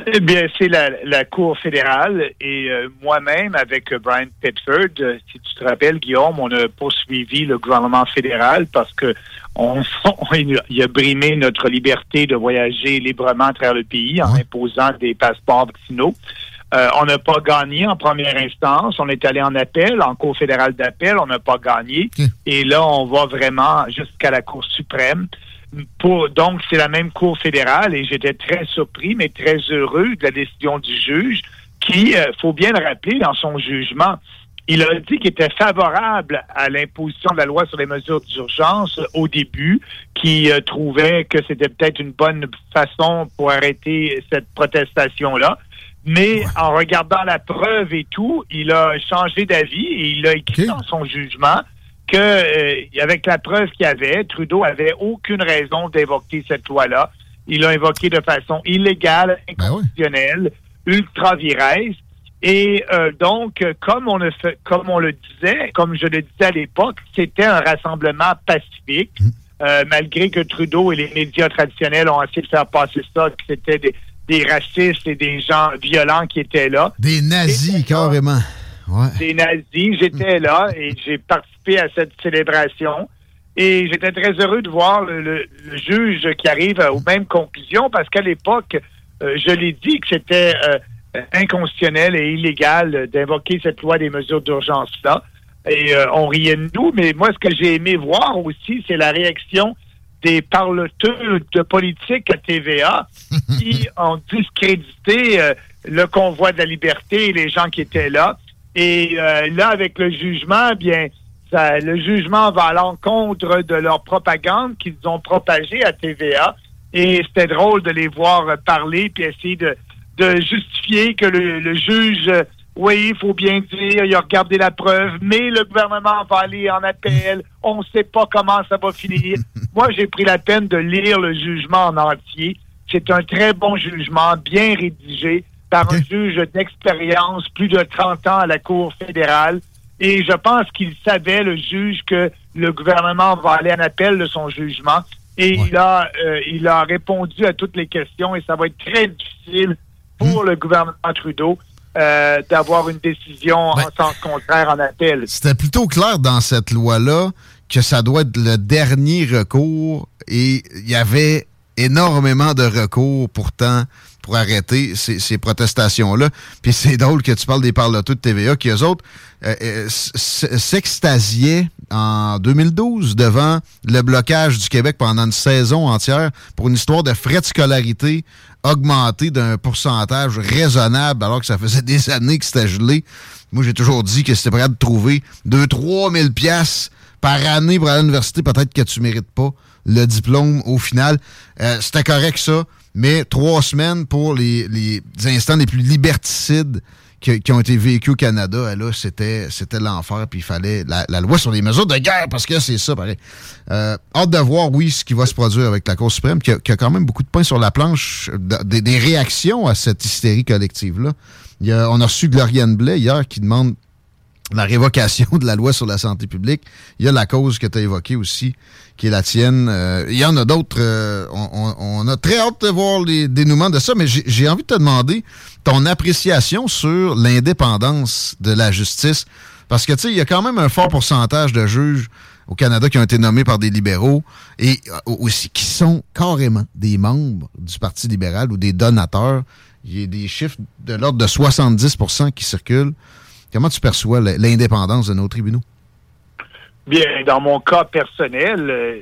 Eh bien, c'est la, Cour fédérale et euh, moi-même, avec Brian Pitford, euh, si tu te rappelles, Guillaume, on a poursuivi le gouvernement fédéral parce que on, *laughs* il a brimé notre liberté de voyager librement à travers le pays en imposant des passeports vaccinaux. Euh, on n'a pas gagné en première instance. On est allé en appel, en Cour fédérale d'appel. On n'a pas gagné. Et là, on va vraiment jusqu'à la Cour suprême. Pour, donc, c'est la même Cour fédérale et j'étais très surpris, mais très heureux de la décision du juge qui, euh, faut bien le rappeler, dans son jugement, il a dit qu'il était favorable à l'imposition de la loi sur les mesures d'urgence au début, qui euh, trouvait que c'était peut-être une bonne façon pour arrêter cette protestation-là. Mais en regardant la preuve et tout, il a changé d'avis et il a écrit dans son jugement que, euh, avec la preuve qu'il y avait, Trudeau avait aucune raison d'évoquer cette loi-là. Il l'a invoqué de façon illégale, ben inconstitutionnelle, ultra viresse. Et euh, donc, comme on, le fait, comme on le disait, comme je le disais à l'époque, c'était un rassemblement pacifique, mmh. euh, malgré que Trudeau et les médias traditionnels ont essayé de faire passer ça, que c'était des, des, racistes et des gens violents qui étaient là.
Des nazis, carrément.
Des nazis. J'étais là et j'ai participé à cette célébration. Et j'étais très heureux de voir le, juge qui arrive aux mêmes conclusions parce qu'à l'époque, euh, je l'ai dit que c'était euh, inconstitutionnel et illégal d'invoquer cette loi des mesures d'urgence-là. Et euh, on riait de nous, mais moi, ce que j'ai aimé voir aussi, c'est la réaction des parloteurs de politique à TVA *laughs* qui ont discrédité le convoi de la liberté et les gens qui étaient là. Et là, avec le jugement, eh bien, ça, le jugement va à l'encontre de leur propagande qu'ils ont propagée à TVA. Et c'était drôle de les voir parler puis essayer de de justifier que le, juge, oui, il faut bien dire, il a regardé la preuve, mais le gouvernement va aller en appel. On ne sait pas comment ça va finir. *laughs* Moi, j'ai pris la peine de lire le jugement en entier. C'est un très bon jugement, bien rédigé par un juge d'expérience, plus de 30 ans à la Cour fédérale. Et je pense qu'il savait, le juge, que le gouvernement va aller en appel de son jugement. Et il, a, euh, il a répondu à toutes les questions et ça va être très difficile pour le gouvernement Trudeau euh, d'avoir une décision en sens contraire en appel.
C'était plutôt clair dans cette loi-là que ça doit être le dernier recours et il y avait énormément de recours pourtant pour arrêter ces, protestations-là. Puis c'est drôle que tu parles des parloteux de TVA qui, eux autres, euh, euh, s'extasiaient en 2012 devant le blocage du Québec pendant une saison entière pour une histoire de frais de scolarité augmenté d'un pourcentage raisonnable alors que ça faisait des années que c'était gelé. Moi, j'ai toujours dit que c'était prêt de trouver 2-3 000 piastres par année pour aller à l'université. Peut-être que tu mérites pas le diplôme au final. Euh, c'était correct, ça mais trois semaines pour les, les instants les plus liberticides qui, ont été vécus au Canada, là, c'était, c'était l'enfer, puis il fallait la, loi sur les mesures de guerre, parce que c'est ça, pareil. Euh, hâte de voir, oui, ce qui va se produire avec la Cour suprême, qui a, qui a quand même beaucoup de points sur la planche, des réactions à cette hystérie collective-là. Il y a, on a reçu Gloriane Blais hier qui demande la révocation de la loi sur la santé publique. Il y a la cause que tu as évoquée aussi, qui est la tienne. Euh, il y en a d'autres. Euh, on, a très hâte de voir les dénouements de ça, mais j'ai envie de te demander ton appréciation sur l'indépendance de la justice. Parce que, tu sais, il y a quand même un fort pourcentage de juges au Canada qui ont été nommés par des libéraux et euh, aussi qui sont carrément des membres du Parti libéral ou des donateurs. Il y a des chiffres de l'ordre de 70% qui circulent. Comment tu perçois l'indépendance de nos tribunaux?
Bien, dans mon cas personnel, euh,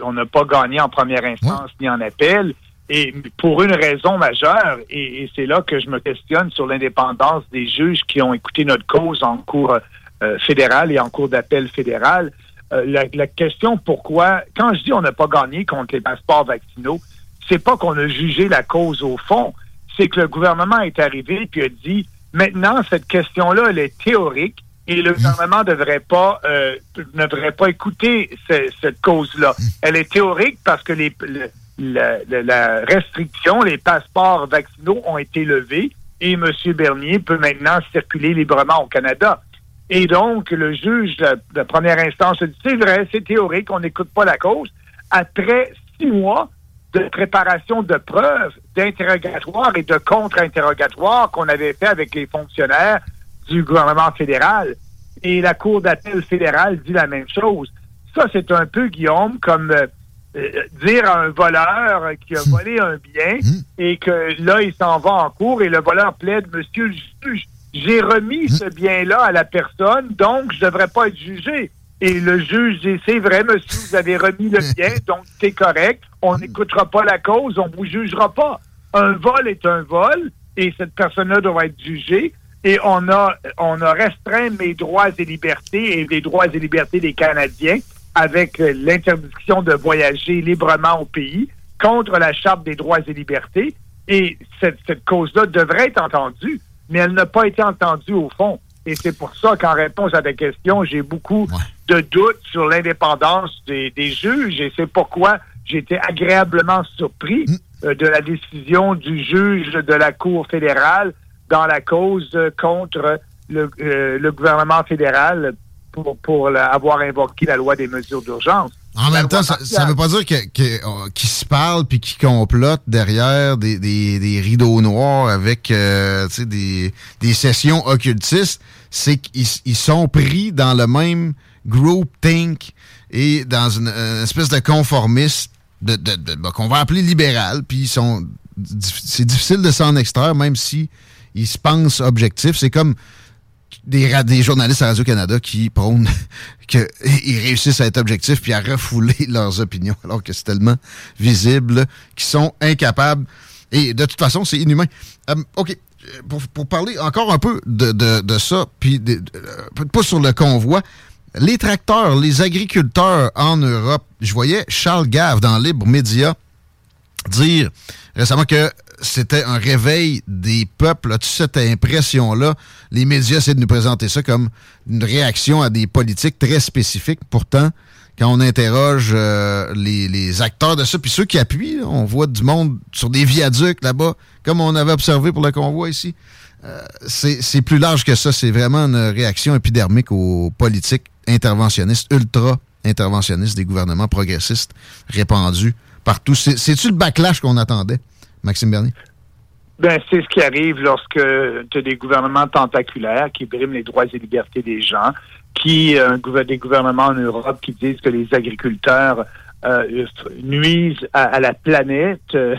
on n'a pas gagné en première instance ni en appel. Et pour une raison majeure, et, c'est là que je me questionne sur l'indépendance des juges qui ont écouté notre cause en cours euh, fédéral et en cours d'appel fédéral. Euh, la, la, question pourquoi, quand je dis on n'a pas gagné contre les passeports vaccinaux, c'est pas qu'on a jugé la cause au fond, c'est que le gouvernement est arrivé puis a dit Maintenant, cette question-là, elle est théorique et le gouvernement devrait pas euh, ne devrait pas écouter cette cause-là. Elle est théorique parce que les, la, restriction, les passeports vaccinaux ont été levés et M. Bernier peut maintenant circuler librement au Canada. Et donc, le juge de, première instance a dit, c'est vrai, c'est théorique, on n'écoute pas la cause. Après six mois, de préparation de preuves, d'interrogatoire et de contre-interrogatoire qu'on avait fait avec les fonctionnaires du gouvernement fédéral. Et la Cour d'appel fédérale dit la même chose. Ça, c'est un peu, Guillaume, comme euh, euh, dire à un voleur qui a volé un bien et que là, il s'en va en cours et le voleur plaide, Monsieur le juge, j'ai remis ce bien-là à la personne, donc je ne devrais pas être jugé. Et le juge dit, c'est vrai, monsieur, vous avez remis le *laughs* bien, donc c'est correct. On n'écoutera pas la cause, on vous jugera pas. Un vol est un vol et cette personne-là doit être jugée. Et on a, on a restreint mes droits et libertés et les droits et libertés des Canadiens avec l'interdiction de voyager librement au pays contre la Charte des droits et libertés. Et cette, cette cause-là devrait être entendue, mais elle n'a pas été entendue au fond. Et c'est pour ça qu'en réponse à ta question, j'ai beaucoup de doutes sur l'indépendance des, juges et c'est pourquoi j'ai été agréablement surpris mm. euh, de la décision du juge de la Cour fédérale dans la cause contre le, euh, gouvernement fédéral pour, pour avoir invoqué la loi des mesures d'urgence.
En même temps, ça ne veut pas dire qu'ils se parlent puis qu'ils complotent derrière des, des, rideaux noirs avec euh, des, des sessions occultistes. C'est qu'ils sont pris dans le même group think et dans une, espèce de de, bah, qu'on va appeler libéral. Puis sont c'est difficile de s'en extraire, même si ils se pensent objectifs. C'est comme des, journalistes à Radio-Canada qui prônent *laughs* qu'ils réussissent à être objectifs puis à refouler *laughs* leurs opinions, alors que c'est tellement visible qu'ils sont incapables. Et de toute façon, c'est inhumain. Euh, OK. Pour, pour, parler encore un peu de, ça, puis de, pas sur le convoi, les tracteurs, les agriculteurs en Europe, je voyais Charles Gave dans Libre Média dire récemment que c'était un réveil des peuples. As-tu cette impression-là? Les médias essaient de nous présenter ça comme une réaction à des politiques très spécifiques. Pourtant, quand on interroge euh, les, acteurs de ça, puis ceux qui appuient, on voit du monde sur des viaducs là-bas, comme on avait observé pour le convoi ici. Euh, c'est plus large que ça. C'est vraiment une réaction épidermique aux politiques interventionnistes ultra interventionnistes des gouvernements progressistes répandus partout. C'est-tu le backlash qu'on attendait, Maxime Bernier?
Ben, c'est ce qui arrive lorsque tu as des gouvernements tentaculaires qui briment les droits et libertés des gens, qui euh, des gouvernements en Europe qui disent que les agriculteurs euh, nuisent à, la planète euh,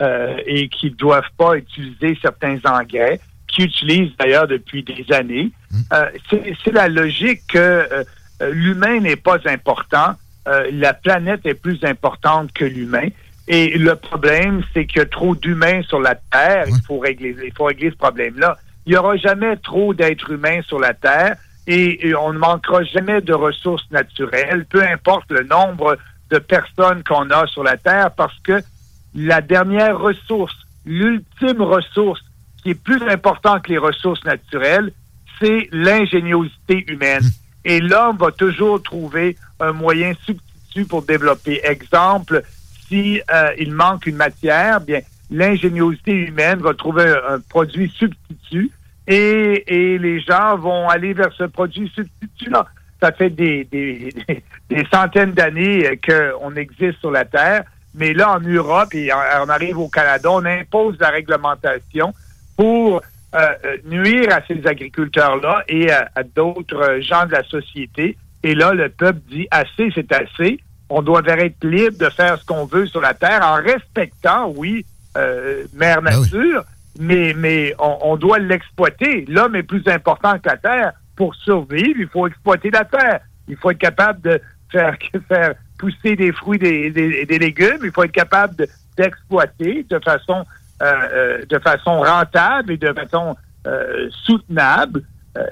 *laughs* et qui ne doivent pas utiliser certains engrais, qui utilisent d'ailleurs depuis des années. Mmh. c'est la logique que l'humain n'est pas important, la planète est plus importante que l'humain. Et le problème, c'est qu'il y a trop d'humains sur la Terre. Il faut régler, il faut régler ce problème-là. Il n'y aura jamais trop d'êtres humains sur la Terre et, on ne manquera jamais de ressources naturelles, peu importe le nombre de personnes qu'on a sur la Terre, parce que la dernière ressource, l'ultime ressource qui est plus importante que les ressources naturelles, c'est l'ingéniosité humaine. Et l'homme va toujours trouver un moyen substitut pour développer. Exemple, si euh, il manque une matière, bien l'ingéniosité humaine va trouver un, produit substitut et, et, les gens vont aller vers ce produit substitut-là. Ça fait des, des, *laughs* des centaines d'années qu'on existe sur la Terre, mais là, en Europe, et on arrive au Canada, on impose la réglementation pour euh, euh, nuire à ces agriculteurs-là et à d'autres gens de la société. Et là, le peuple dit assez, c'est assez on doit être libre de faire ce qu'on veut sur la Terre en respectant, oui, euh, Mère ben Nature, mais, mais on, doit l'exploiter. L'homme est plus important que la Terre. Pour survivre, il faut exploiter la Terre. Il faut être capable de faire, *laughs* faire pousser des fruits, des, des, légumes. Il faut être capable d'exploiter de, façon euh, euh, de façon rentable et de façon soutenable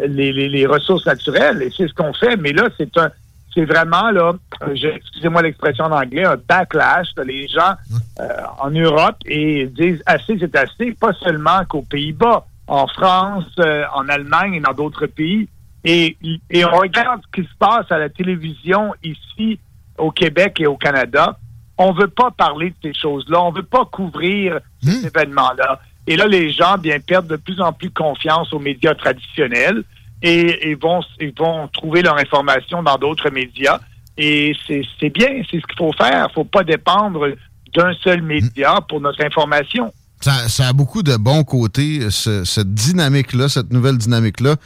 les, les, ressources naturelles. Et c'est ce qu'on fait. Mais là, c'est un c'est vraiment, là, euh, excusez-moi l'expression en anglais, un backlash. les gens euh, en Europe et disent assez, c'est assez, pas seulement qu'aux Pays-Bas, en France, euh, en Allemagne et dans d'autres pays. Et, et on regarde ce qui se passe à la télévision ici, au Québec et au Canada. On veut pas parler de ces choses-là. On veut pas couvrir ces hmm. événements-là. Et là, les gens, bien, perdent de plus en plus confiance aux médias traditionnels et, vont, ils vont trouver leur information dans d'autres médias. Et c'est bien, c'est ce qu'il faut faire. Il faut pas dépendre d'un seul média pour notre information.
Ça, a beaucoup de bons côtés, cette dynamique-là, cette nouvelle dynamique-là.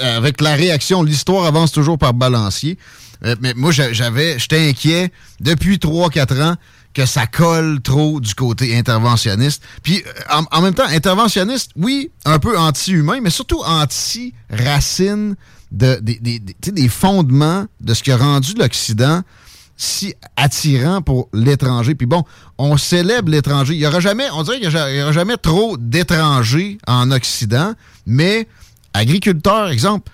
Avec la réaction, l'histoire avance toujours par balancier. Euh, mais moi, j'avais, j'étais inquiet depuis 3-4 ans que ça colle trop du côté interventionniste. Puis euh, en, même temps, interventionniste, oui, un peu anti-humain, mais surtout anti-racine de, des fondements de ce qui a rendu l'Occident si attirant pour l'étranger. Puis bon, on célèbre l'étranger. Il y aura jamais, on dirait qu'il n'y aura jamais trop d'étrangers en Occident, mais agriculteurs, exemple,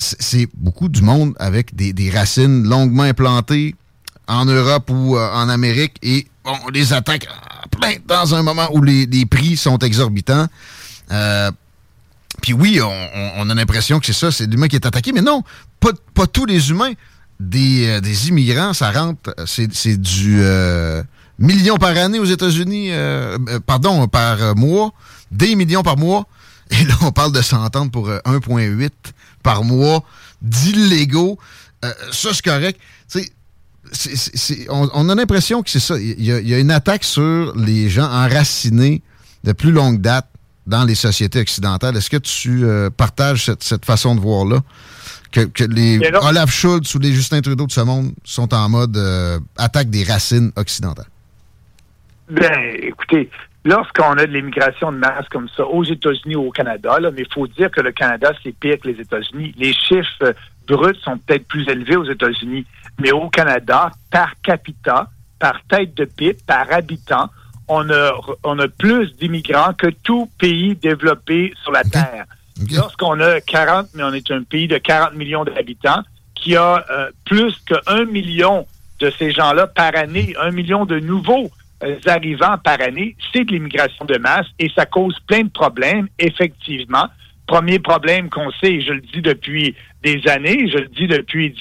c'est beaucoup du monde avec des, des racines longuement implantées en Europe ou euh, en Amérique et on les attaque plein dans un moment où les, prix sont exorbitants. Euh, puis oui, on, a l'impression que c'est ça, c'est l'humain qui est attaqué, mais non, pas, pas tous les humains. Des, euh, des immigrants, ça rentre, c'est du million par année aux États-Unis, pardon, par mois, des millions par mois. Et là, on parle de s'entendre pour 1,8 par mois d'illégaux. ça, c'est correct. sais on, a l'impression que c'est ça. Il y, a, une attaque sur les gens enracinés de plus longue date dans les sociétés occidentales. Est-ce que tu euh, partages cette, façon de voir-là? Que, les Olaf Schultz ou les Justin Trudeau de ce monde sont en mode euh, attaque des racines occidentales?
Ben, écoutez, lorsqu'on a de l'immigration de masse comme ça aux États-Unis ou au Canada, mais il faut dire que le Canada, c'est pire que les États-Unis. Les chiffres bruts sont peut-être plus élevés aux États-Unis. Mais au Canada, par capita, par tête de pipe, par habitant, on a, on a plus d'immigrants que tout pays développé sur la Terre. Lorsqu'on a 40, mais on est un pays de 40 millions d'habitants, qui a euh, plus qu'un million de ces gens-là par année, un million de nouveaux euh, arrivants par année, c'est de l'immigration de masse et ça cause plein de problèmes, effectivement. Premier problème qu'on sait, je le dis depuis des années. Je le dis depuis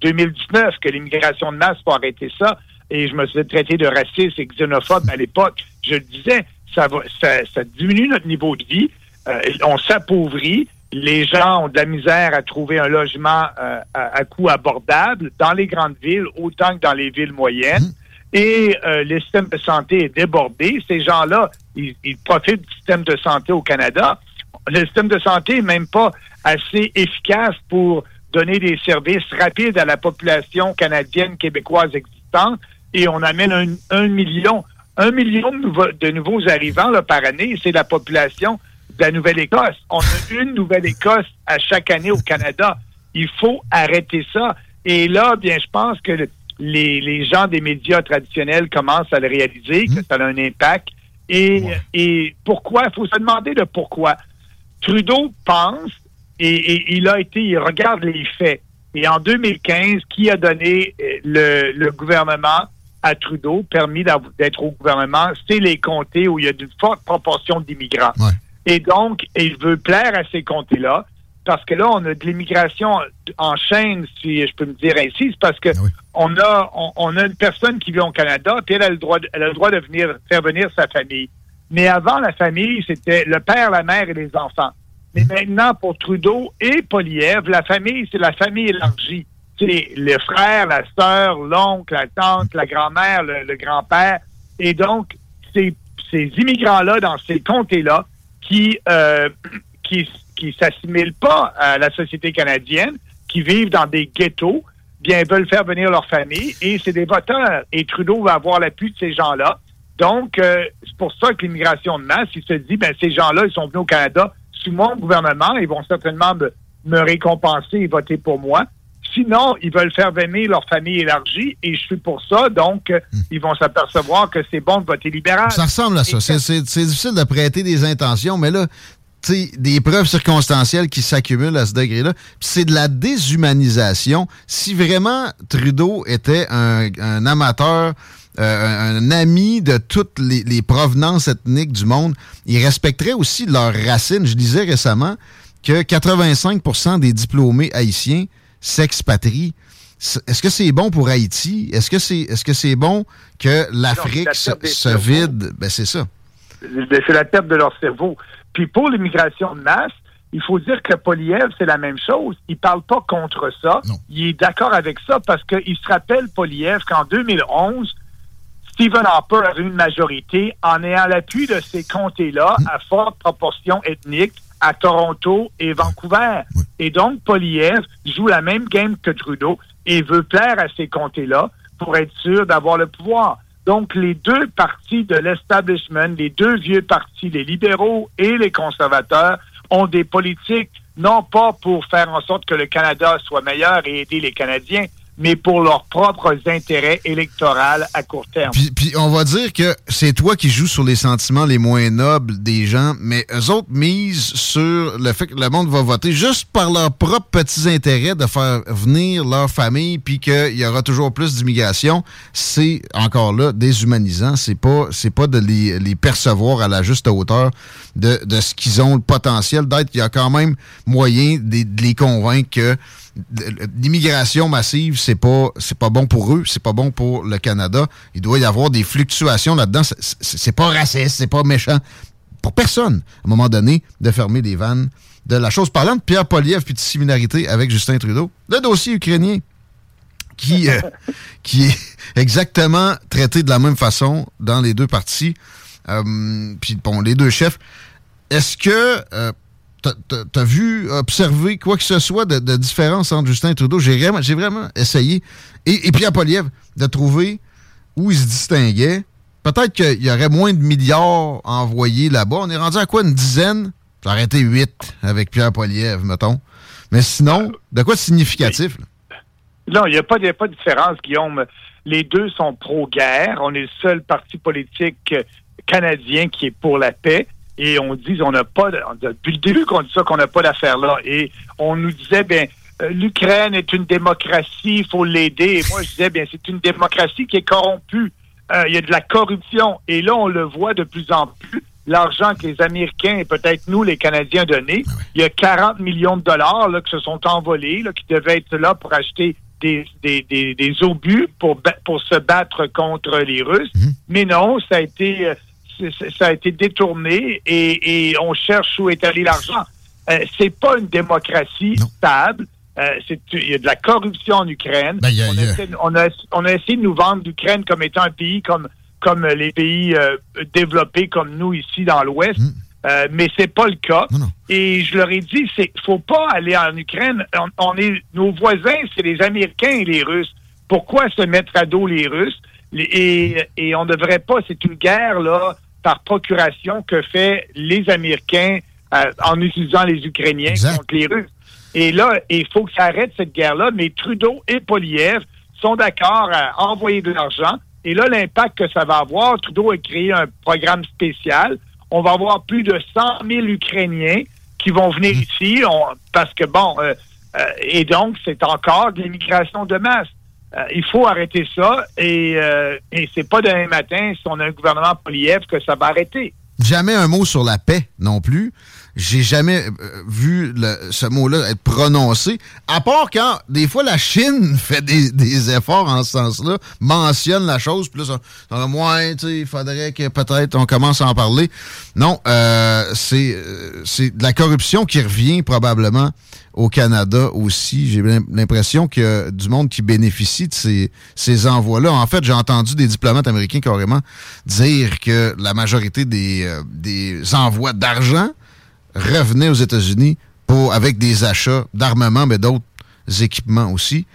2019 que l'immigration de masse, faut arrêter ça. Et je me suis traité de raciste et xénophobe à l'époque. Je le disais, ça, va, ça, diminue notre niveau de vie. Euh, on s'appauvrit les gens ont de la misère à trouver un logement euh, à, coût abordable dans les grandes villes autant que dans les villes moyennes. Et euh, le système de santé est débordé. Ces gens-là, ils, profitent du système de santé au Canada. Le système de santé n'est même pas assez efficace pour donner des services rapides à la population canadienne, québécoise existante. Et on amène un, million, un million de, nouveaux, arrivants par année. C'est la population de la Nouvelle-Écosse. On a une Nouvelle-Écosse à chaque année au Canada. Il faut arrêter ça. Et là, bien, je pense que les, gens des médias traditionnels commencent à le réaliser, que ça a un impact. Et, et pourquoi? Il faut se demander de pourquoi. Trudeau pense, et, il a été, il regarde les faits. Et en 2015, qui a donné euh, le, le gouvernement à Trudeau, permis d'être au gouvernement, c'est les comtés où il y a une forte proportion d'immigrants. Et donc, il veut plaire à ces comtés-là parce que là, on a de l'immigration en chaîne, si je peux me dire ainsi, c'est parce que ah on a on, a une personne qui vit au Canada, puis elle a le droit de, elle a le droit de venir faire venir sa famille. Mais avant la famille, c'était le père, la mère et les enfants. Mais mmh. maintenant, pour Trudeau et Poliev, la famille, c'est la famille élargie. C'est le frère, la sœur, l'oncle, la tante, la grand-mère, le, grand-père. Et donc, ces, ces immigrants-là, dans ces comtés-là, qui, euh, *clears throat* qui qui s'assimilent pas à la société canadienne, qui vivent dans des ghettos, bien veulent faire venir leur famille et c'est des voteurs. Et Trudeau va avoir l'appui de ces gens-là. Donc, euh, c'est pour ça que l'immigration de masse, il se dit, ben ces gens-là, ils sont venus au Canada sous mon gouvernement, ils vont certainement me, me récompenser et voter pour moi. Sinon, ils veulent faire venir leur famille élargie et je suis pour ça. Donc, euh, hmm. ils vont s'apercevoir que c'est bon de voter libéral.
Ça ressemble à ça. C'est difficile de prêter des intentions, mais là, des preuves circonstancielles qui s'accumulent à ce degré-là. C'est de la déshumanisation. Si vraiment Trudeau était un, amateur, euh, un, ami de toutes les, provenances ethniques du monde, il respecterait aussi leurs racines. Je disais récemment que 85% des diplômés haïtiens s'expatrient. Est-ce que c'est bon pour Haïti? Est-ce que c'est est -ce c'est bon que l'Afrique se, se, vide? Ben, c'est ça.
C'est la perte de leur cerveau. Puis pour l'immigration de masse, il faut dire que Poliev, c'est la même chose. Il parle pas contre ça. Il est d'accord avec ça parce qu'il se rappelle, Poliev, qu'en 2011, Stephen Harper avait une majorité en ayant l'appui de ces comtés-là à forte proportion ethnique à Toronto et Vancouver. Et donc, Poliev joue la même game que Trudeau et veut plaire à ces comtés-là pour être sûr d'avoir le pouvoir. Donc, les deux partis de l'establishment, les deux vieux partis, les libéraux et les conservateurs, ont des politiques non pas pour faire en sorte que le Canada soit meilleur et aider les Canadiens, mais pour leurs propres intérêts électoraux à court terme.
Puis, on va dire que c'est toi qui joues sur les sentiments les moins nobles des gens, mais eux autres misent sur le fait que le monde va voter juste par leurs propres petits intérêts de faire venir leur famille, puis qu'il y aura toujours plus d'immigration. C'est encore là déshumanisant. C'est pas c'est pas de les, percevoir à la juste hauteur de, de ce qu'ils ont le potentiel d'être. Il y a quand même moyen de les convaincre que l'immigration massive, c'est pas c'est pas bon pour eux, c'est pas bon pour le Canada. Il doit y avoir des fluctuations là-dedans. C'est pas raciste, c'est pas méchant pour personne, à un moment donné, de fermer les vannes de la chose. Parlant de Pierre Poliev puis de similarité avec Justin Trudeau, le dossier ukrainien qui, euh, *laughs* qui est exactement traité de la même façon dans les deux parties. Euh, puis bon, les deux chefs. Est-ce que euh, t'as vu, observé quoi que ce soit de, différence entre Justin et Trudeau? J'ai vraiment, essayé, et, Pierre Poliev, de trouver où il se distinguait. Peut-être qu'il y aurait moins de milliards envoyés là-bas. On est rendu à quoi, une dizaine? J'aurais été huit avec Pierre Poliev, mettons. Mais sinon, de quoi significatif?
Non, il n'y a, pas, a pas de différence, Guillaume. Les deux sont pro-guerre. On est le seul parti politique canadien qui est pour la paix et on dit on n'a pas depuis le début qu'on dit ça qu'on n'a pas d'affaire là et on nous disait ben l'Ukraine est une démocratie, il faut l'aider. Et moi je disais bien c'est une démocratie qui est corrompue. Euh, il y a de la corruption et là on le voit de plus en plus. L'argent que les Américains et peut-être nous les Canadiens donnés, il y a 40 millions de dollars là, qui se sont envolés, là, qui devaient être là pour acheter des, des, des, des obus pour, pour se battre contre les Russes. Mhm. Mais non, ça a été ça a été détourné et, on cherche où est allé l'argent. Euh, c'est pas une démocratie stable. Euh, il y a de la corruption en Ukraine.
Ben, a-
on,
a-
essaie, on, a, on a essayé de nous vendre l'Ukraine comme étant un pays comme, comme les pays euh, développés comme nous ici dans l'Ouest.
Hmm.
Euh, mais c'est pas le cas. Et je leur ai dit, c'est faut pas aller en Ukraine. On, on est nos voisins, c'est les Américains et les Russes. Pourquoi se mettre à dos les Russes? Les- et, et on ne devrait pas. C'est une guerre là par procuration que fait les Américains euh, en utilisant les Ukrainiens contre les Russes. Et là, il faut que ça arrête cette guerre-là. Mais Trudeau et Poliev sont d'accord à envoyer de l'argent. Et là, l'impact que ça va avoir, Trudeau a créé un programme spécial. On va avoir plus de 100 000 Ukrainiens qui vont venir ici on- parce que, bon, euh, euh, et donc, c'est encore de l'immigration de masse. Euh, il faut arrêter ça et, euh, et c'est pas demain matin, si on a un gouvernement Poliev, que ça va arrêter.
Jamais un mot sur la paix non plus. J'ai jamais euh, vu le- ce mot-là être prononcé, à part quand des fois la Chine *laughs* fait des, des efforts en ce sens-là, mentionne la chose, puis là, tu sais, il faudrait que peut-être on commence à en parler. Non, euh, c'est euh, de la corruption qui revient probablement au Canada aussi. J'ai l'im- l'impression qu'il y a du monde qui bénéficie de ces, ces envois-là. En fait, j'ai entendu des diplomates américains carrément dire que la majorité des, euh, des envois d'argent revenaient aux États-Unis pour avec des achats d'armement, mais d'autres équipements aussi.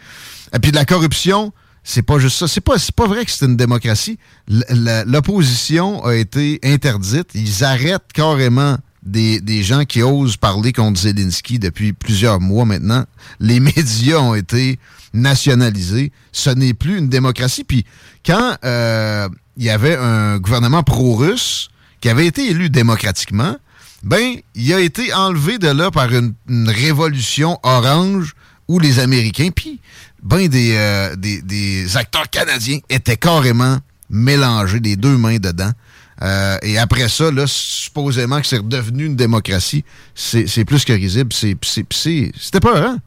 Et puis de la corruption, c'est pas juste ça. C'est pas, pas vrai que c'est une démocratie. L'opposition a été interdite. Ils arrêtent carrément des, des gens qui osent parler contre Zelensky depuis plusieurs mois maintenant. Les *laughs* médias ont été nationalisés. Ce n'est plus une démocratie. Puis quand euh, il y avait un gouvernement pro-russe qui avait été élu démocratiquement, ben, il a été enlevé de là par une, une révolution orange où les Américains, puis ben des, euh, des, des acteurs canadiens étaient carrément mélangés, les deux mains dedans. Euh, et après ça, là, supposément que c'est redevenu une démocratie, c'est plus que risible. C'était pas hein?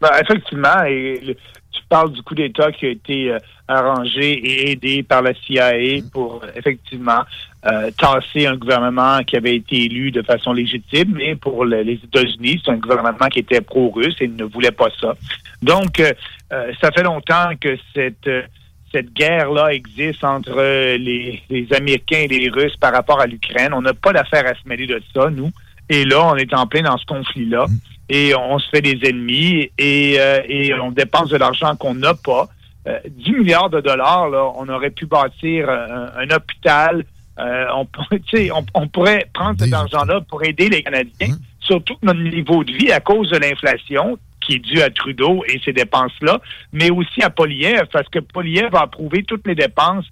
Ben, effectivement, et le- tu parles du coup d'État qui a été euh, arrangé et aidé par la CIA pour euh, effectivement euh, tasser un gouvernement qui avait été élu de façon légitime, mais pour le- les États-Unis, c'est un gouvernement qui était pro-russe et ne voulait pas ça. Donc, euh, euh, ça fait longtemps que cette euh, cette guerre-là existe entre les, les Américains et les Russes par rapport à l'Ukraine. On n'a pas d'affaire à se mêler de ça, nous. Et là, on est en plein dans ce conflit-là. Et on se fait des ennemis et, euh, et on dépense de l'argent qu'on n'a pas. Euh, 10 milliards de dollars, là, on aurait pu bâtir un, un hôpital. Euh, on, pourrait- *laughs* tu sais, on, on pourrait prendre cet argent-là pour aider les Canadiens, surtout que notre niveau de vie, à cause de l'inflation, qui est due à Trudeau et ces dépenses-là, mais aussi à Poliev, parce que Poliev a approuvé toutes les dépenses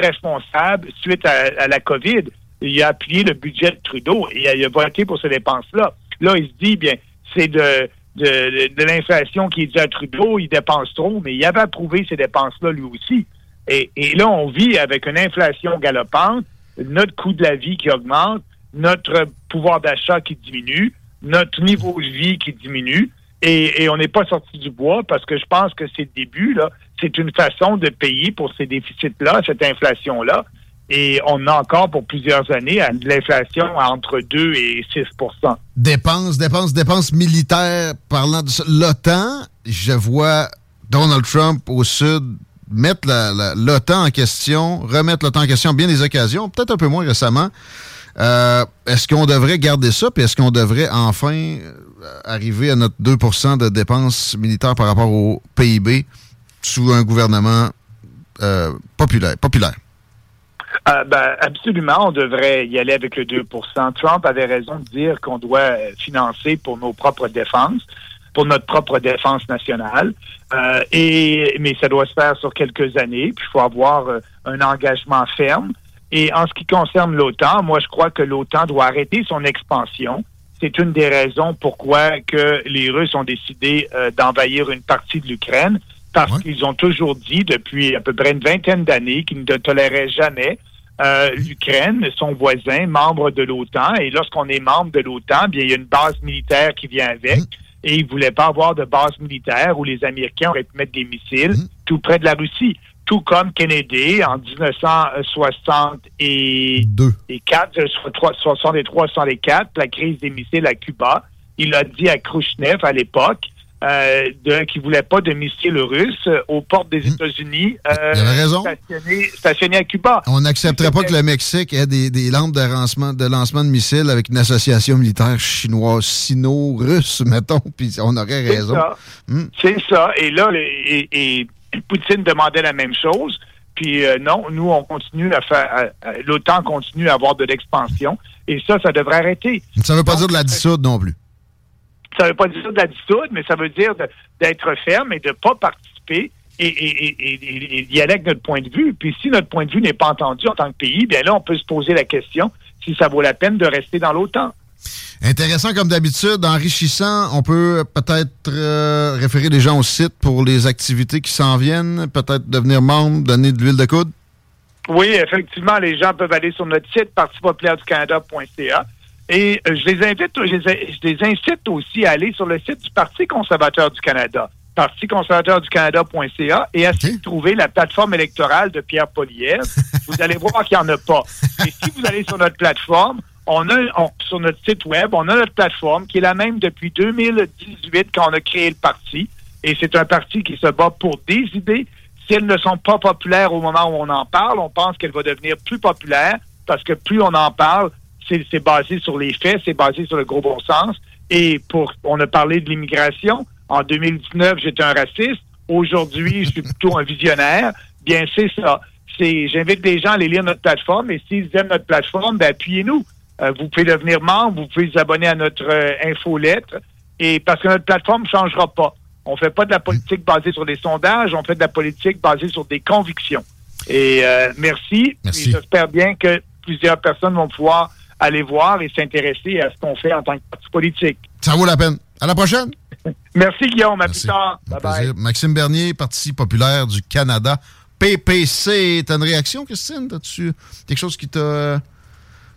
irresponsables suite à, à la COVID. Il a appuyé le budget de Trudeau et il a voté pour ces dépenses-là. Là, il se dit, bien, c'est de, de, de- de l'inflation qui est due à Trudeau, il dépense trop, mais il avait approuvé ces dépenses-là lui aussi. Et, et là, on vit avec une inflation galopante, notre coût de la vie qui augmente, notre pouvoir d'achat qui diminue, notre niveau de vie qui diminue, et, on n'est pas sorti du bois parce que je pense que c'est le début, là. C'est une façon de payer pour ces déficits-là, cette inflation-là. Et on a encore pour plusieurs années de l'inflation entre 2 et 6%
Dépenses, dépenses, dépenses militaires. Parlant de l'OTAN, je vois Donald Trump au sud mettre l'OTAN en question, remettre l'OTAN en question bien des occasions, peut-être un peu moins récemment. Euh, est-ce qu'on devrait garder ça, puis est-ce qu'on devrait enfin euh, arriver à notre 2% de dépenses militaires par rapport au PIB sous un gouvernement euh, populaire? populaire?
Ben, absolument, on devrait y aller avec le 2 Trump avait raison de dire qu'on doit financer pour nos propres défenses, pour notre propre défense nationale. Euh, et mais ça doit se faire sur quelques années. Puis il faut avoir euh, un engagement ferme. Et en ce qui concerne l'OTAN, moi je crois que l'OTAN doit arrêter son expansion. C'est une des raisons pourquoi que les Russes ont décidé euh, d'envahir une partie de l'Ukraine, parce qu'ils ont toujours dit depuis à peu près une vingtaine d'années qu'ils ne toléraient jamais euh, l'Ukraine, son voisin, membre de l'OTAN. Et lorsqu'on est membre de l'OTAN, bien il y a une base militaire qui vient avec. Et ils voulaient pas avoir de base militaire où les Américains auraient pu mettre des missiles tout près de la Russie. tout comme Kennedy en 1964, 63-64, la crise des missiles à Cuba. Il a dit à Khrushchev à l'époque euh, qu'il ne voulait pas de missiles russes aux portes des États-Unis.
Euh.
Stationnés, à Cuba.
On n'accepterait pas que le Mexique ait des, des lampes de lancement, de lancement de missiles avec une association militaire chinoise, sino-russe, *laughs* mettons, puis on aurait raison.
Hmm. C'est ça. Et là, et, Poutine demandait la même chose. Puis euh, non, nous, on continue à faire. L'OTAN continue à avoir de l'expansion. Et ça, ça devrait arrêter.
Ça ne veut pas dire de la dissoudre non plus.
Ça ne veut pas dire de la dissoudre, mais ça veut dire d'être ferme et de ne pas participer et, et, et, y aller avec notre point de vue. Puis si notre point de vue n'est pas entendu en tant que pays, bien là, on peut se poser la question si ça vaut la peine de rester dans l'OTAN.
Intéressant comme d'habitude, enrichissant. On peut peut-être euh, référer les gens au site pour les activités qui s'en viennent, peut-être devenir membre, donner de l'huile de coude?
Oui, effectivement, les gens peuvent aller sur notre site parti-populaire-du-Canada.ca. Et euh, je les invite, je les, incite aussi à aller sur le site du Parti conservateur du Canada, particonservateurducanada.ca, et à trouver la plateforme électorale de Pierre Poliev. vous allez voir qu'il n'y en a pas. Et si vous allez sur notre plateforme, on a sur notre site web, on a notre plateforme qui est la même depuis 2018 quand on a créé le parti. Et c'est un parti qui se bat pour des idées. Si elles ne sont pas populaires au moment où on en parle, on pense qu'elle va devenir plus populaire parce que plus on en parle, c'est basé sur les faits, c'est basé sur le gros bon sens. Et pour, on a parlé de l'immigration. En 2019, j'étais un raciste. Aujourd'hui, je suis plutôt un visionnaire. Bien, c'est ça. C'est, j'invite les gens à aller lire notre plateforme et s'ils aiment notre plateforme, ben, appuyez-nous. Euh, vous pouvez devenir membre, vous pouvez vous abonner à notre euh, infolettre. Et parce que notre plateforme ne changera pas. On fait pas de la politique basée sur des sondages, on fait de la politique basée sur des convictions. Et euh, merci. merci. J'espère bien que plusieurs personnes vont pouvoir aller voir et s'intéresser à ce qu'on fait en tant que parti politique.
Ça vaut la peine. À la prochaine. *laughs*
Merci Guillaume, à plus tard. Bye bye.
Maxime Bernier, Parti populaire du Canada. PPC, t'as une réaction, Christine? As-tu quelque chose qui t'a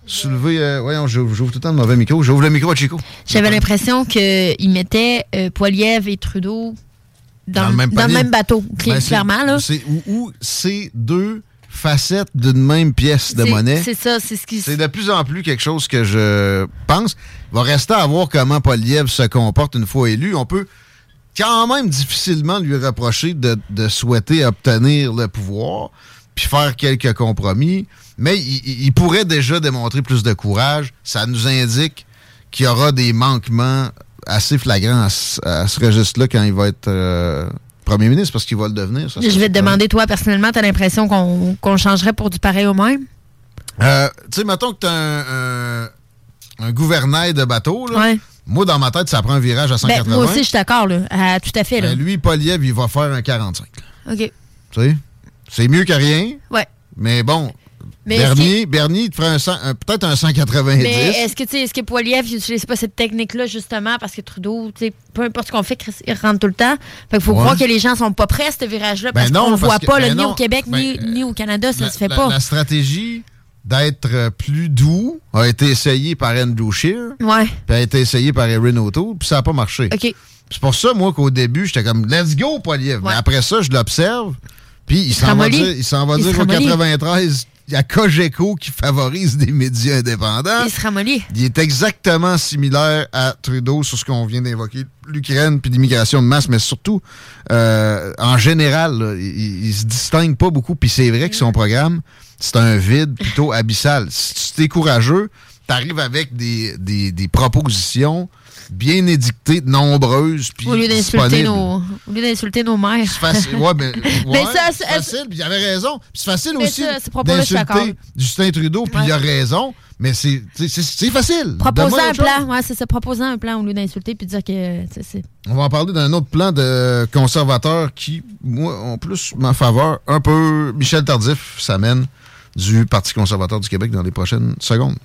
soulevé? Euh, voyons, j'ouvre tout le temps le mauvais micro. J'ouvre le micro à Chico.
J'avais l'impression qu'il mettait euh, et Trudeau dans, le, même bateau, ben, clairement. Là.
Où, c'est deux facettes d'une même pièce de monnaie.
C'est ça, c'est ce qui...
C'est de plus en plus quelque chose que je pense. Il va rester à voir comment Poliev se comporte une fois élu. On peut quand même difficilement lui reprocher de, souhaiter obtenir le pouvoir puis faire quelques compromis. Mais il, pourrait déjà démontrer plus de courage. Ça nous indique qu'il y aura des manquements assez flagrants à, ce registre-là quand il va être... Euh, premier ministre parce qu'il va le devenir.
je vais te demander, toi, personnellement, tu as l'impression qu'on changerait pour du pareil au même?
Euh, tu sais, mettons que tu as un, gouvernail de bateau. Là. Moi, dans ma tête, ça prend un virage à 180. Ben,
moi aussi, je suis d'accord. tout à fait. Là.
Ben, lui, Poliev, il va faire un 45.
OK. Tu
sais? C'est mieux que rien.
Ouais.
Mais bon, Bernier, Bernier, il te ferait peut-être un 190. Mais
est-ce que, est-ce que Poiliev n'utilise pas cette technique-là, justement, parce que Trudeau, peu importe ce qu'on fait, il rentre tout le temps. Fait faut croire que les gens sont pas prêts à ce virage-là, parce ben qu'on ne voit pas, ben ni au Québec, ni, ben, ni, au Canada, ça ne se fait pas.
La stratégie d'être plus doux a été essayée par Andrew Scheer.
Ouais.
Puis a été essayée par Erin O'Toole, puis ça n'a pas marché.
OK.
C'est pour ça, moi, qu'au début, j'étais comme, let's go, Poiliev. Mais après ça, je l'observe. Puis il s'en va dire, il s'en va dire au 93, il y a Cogeco qui favorise des médias indépendants.
Il se ramollit.
Il est exactement similaire à Trudeau sur ce qu'on vient d'évoquer, l'Ukraine puis l'immigration de masse, mais surtout, euh, en général, il, se distingue pas beaucoup. Puis c'est vrai que son programme, c'est un vide plutôt abyssal. Si tu es courageux, tu arrives avec des, des, des propositions bien édictées, nombreuses. Puis
au lieu d'insulter nos, nos mères.
C'est facile, ouais, mais, *laughs* ouais, c'est facile, puis il avait raison. c'est facile aussi d'insulter Justin Trudeau, puis il a raison. Mais c'est facile.
Proposer un plan, ouais, c'est ça. Proposer un plan au lieu d'insulter puis dire que c'est.
On va en parler d'un autre plan de conservateurs qui, moi, en plus ma faveur. Un peu Michel Tardif s'amène du Parti conservateur du Québec dans les prochaines secondes.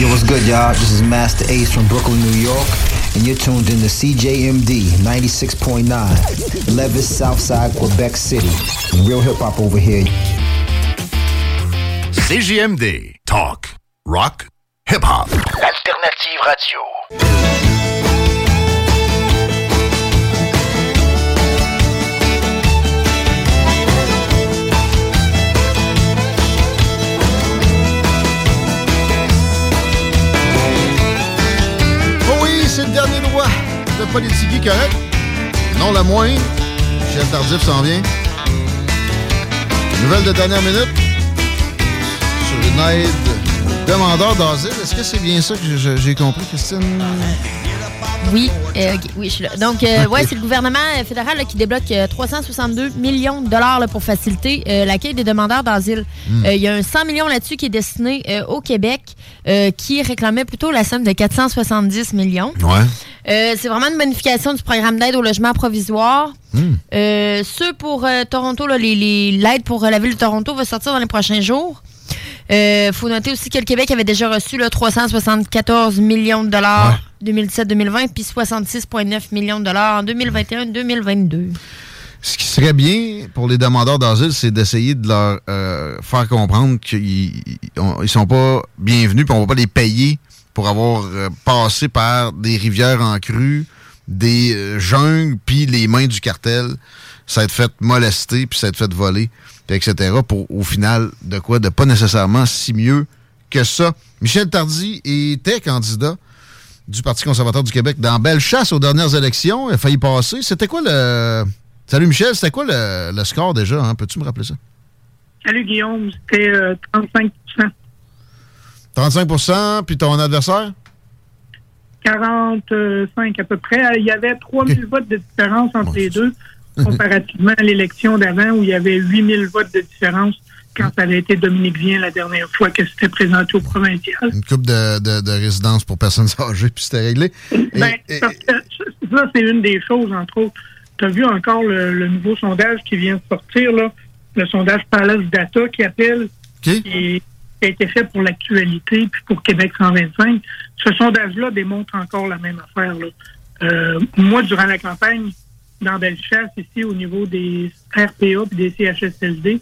Yo, what's good, y'all? This is Master Ace from Brooklyn, New York, and you're tuned in to CJMD 96.9, Levis, Southside, Quebec City. Real hip hop over here.
CJMD, talk, rock, hip hop. Alternative radio.
Politique correct? Non la moins. Michel Tardif s'en vient. Nouvelle de dernière minute. Sur une aide demandeur d'asile. Est-ce que c'est bien ça que j'ai compris, Christine?
Oui, euh, oui, je suis là. Donc, euh, ouais, c'est le gouvernement fédéral qui débloque 362 euh, millions de dollars pour faciliter l'accueil des demandeurs d'asile. Hmm. Il y a un 100 millions là-dessus qui est destiné au Québec, qui réclamait plutôt la somme de 470 millions.
Ouais.
c'est vraiment une bonification du programme d'aide au logement provisoire. Hmm. ceux pour Toronto, l'aide pour la ville de Toronto va sortir dans les prochains jours. Il euh, faut noter aussi que le Québec avait déjà reçu 374 millions de dollars en 2017-2020, puis 66,9 millions de dollars en 2021-2022.
Ce qui serait bien pour les demandeurs d'asile, c'est d'essayer de leur euh, faire comprendre qu'ils ne sont pas bienvenus, puis on va pas les payer pour avoir euh, passé par des rivières en crue, des jungles, puis les mains du cartel. Ça a été fait molester, puis ça a été fait voler etc., pour au final, de quoi? De pas nécessairement si mieux que ça. Michel Tardy était candidat du Parti conservateur du Québec dans Bellechasse aux dernières élections. Il a failli passer. C'était quoi le... Salut Michel, c'était quoi le, score déjà? Hein? Peux-tu me rappeler ça?
Salut Guillaume, c'était 35% euh,
35% puis ton adversaire?
45 à peu près. Il y avait 3000 votes de différence entre les deux comparativement à l'élection d'avant où il y avait 8000 votes de différence quand ça avait été Dominique Vien la dernière fois que c'était présenté au provincial.
Une coupe de, de, résidence pour personnes *laughs* âgées, puis c'était réglé.
Ben, parce que ça, c'est une des choses, entre autres. Tu as vu encore le, nouveau sondage qui vient de sortir, là, le sondage Palace Data qui appelle, qui, a été fait pour l'actualité, puis pour Québec 125. Ce sondage-là démontre encore la même affaire. Euh, moi, durant la campagne, dans Bellechasse, ici, au niveau des RPA et des CHSLD.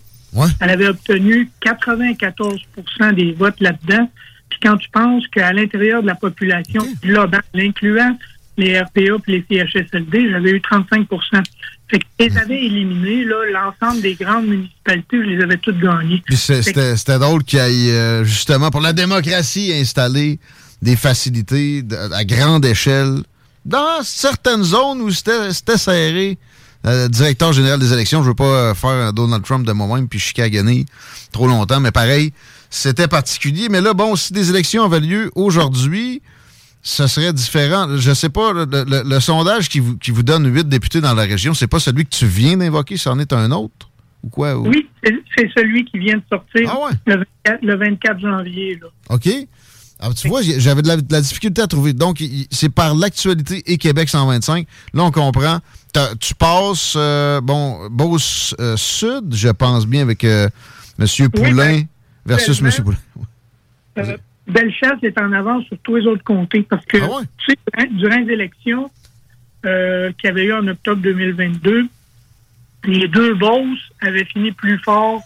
Elle avait obtenu 94% des votes là-dedans. Puis quand tu penses qu'à l'intérieur de la population globale, incluant les RPA et les CHSLD, j'avais eu 35 Fait que les avais éliminés, là, l'ensemble des grandes municipalités, je les avais toutes gagnées.
C'était drôle qu'il y ait, euh, justement, pour la démocratie, installé des facilités à grande échelle dans certaines zones où c'était serré, euh, directeur général des élections, je veux pas euh, faire un Donald Trump de moi-même puis chicaner trop longtemps, mais pareil, c'était particulier. Mais là, bon, si des élections avaient lieu aujourd'hui, ce serait différent. Je sais pas, le, sondage qui vous, qui vous donne huit députés dans la région, c'est pas celui que tu viens d'invoquer, c'en est un autre? Ou quoi?
Oui, c'est celui qui vient de sortir ah le, 24, janvier.
OK. Ah, tu vois, j'avais de, la, difficulté à trouver. Donc, c'est par l'actualité et Québec 125. Là, on comprend. Tu passes, euh, bon, Beauce euh, Sud, je pense bien, avec euh, M. Poulain ben, versus M. Poulain.
Bellechasse est en avance sur tous les autres comtés parce que, ah tu sais, durant, les élections qui avaient eu en octobre 2022, les deux Beauce avaient fini plus fort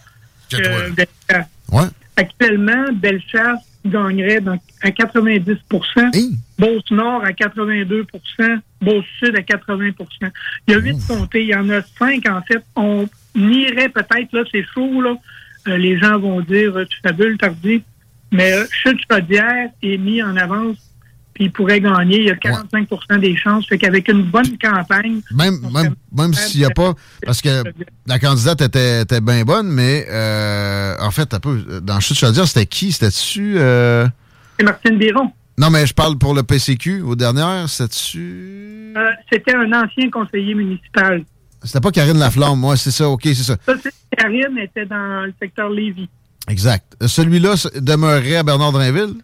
que, Bellechasse. Actuellement, Bellechasse gagnerait à 90% Beauce-Nord à 82% Beauce-Sud à 80% Il y a huit comtés. Il y en a cinq, en fait. On irait peut-être, là, c'est chaud, là. Euh, les gens vont dire, tu fabules, tardi. Mais euh, Chute-Chaudière est mis en avance puis il pourrait gagner. Il y a 45% des chances. Fait qu'avec une bonne campagne.
Même, même, même s'il n'y a pas. Parce que la candidate était, était bien bonne, mais euh, en fait, un peu, dans Chute Chaudière, c'était qui? C'était-tu. Euh...
C'est Martine Biron.
Non, mais je parle pour le PCQ. Aux dernières, c'était-tu?
Euh, c'était un ancien conseiller municipal.
C'était pas Karine Laflamme, moi, c'est ça, OK, c'est ça.
ça Karine était dans le secteur Lévis.
Exact. Celui-là demeurerait à Bernard Drinville?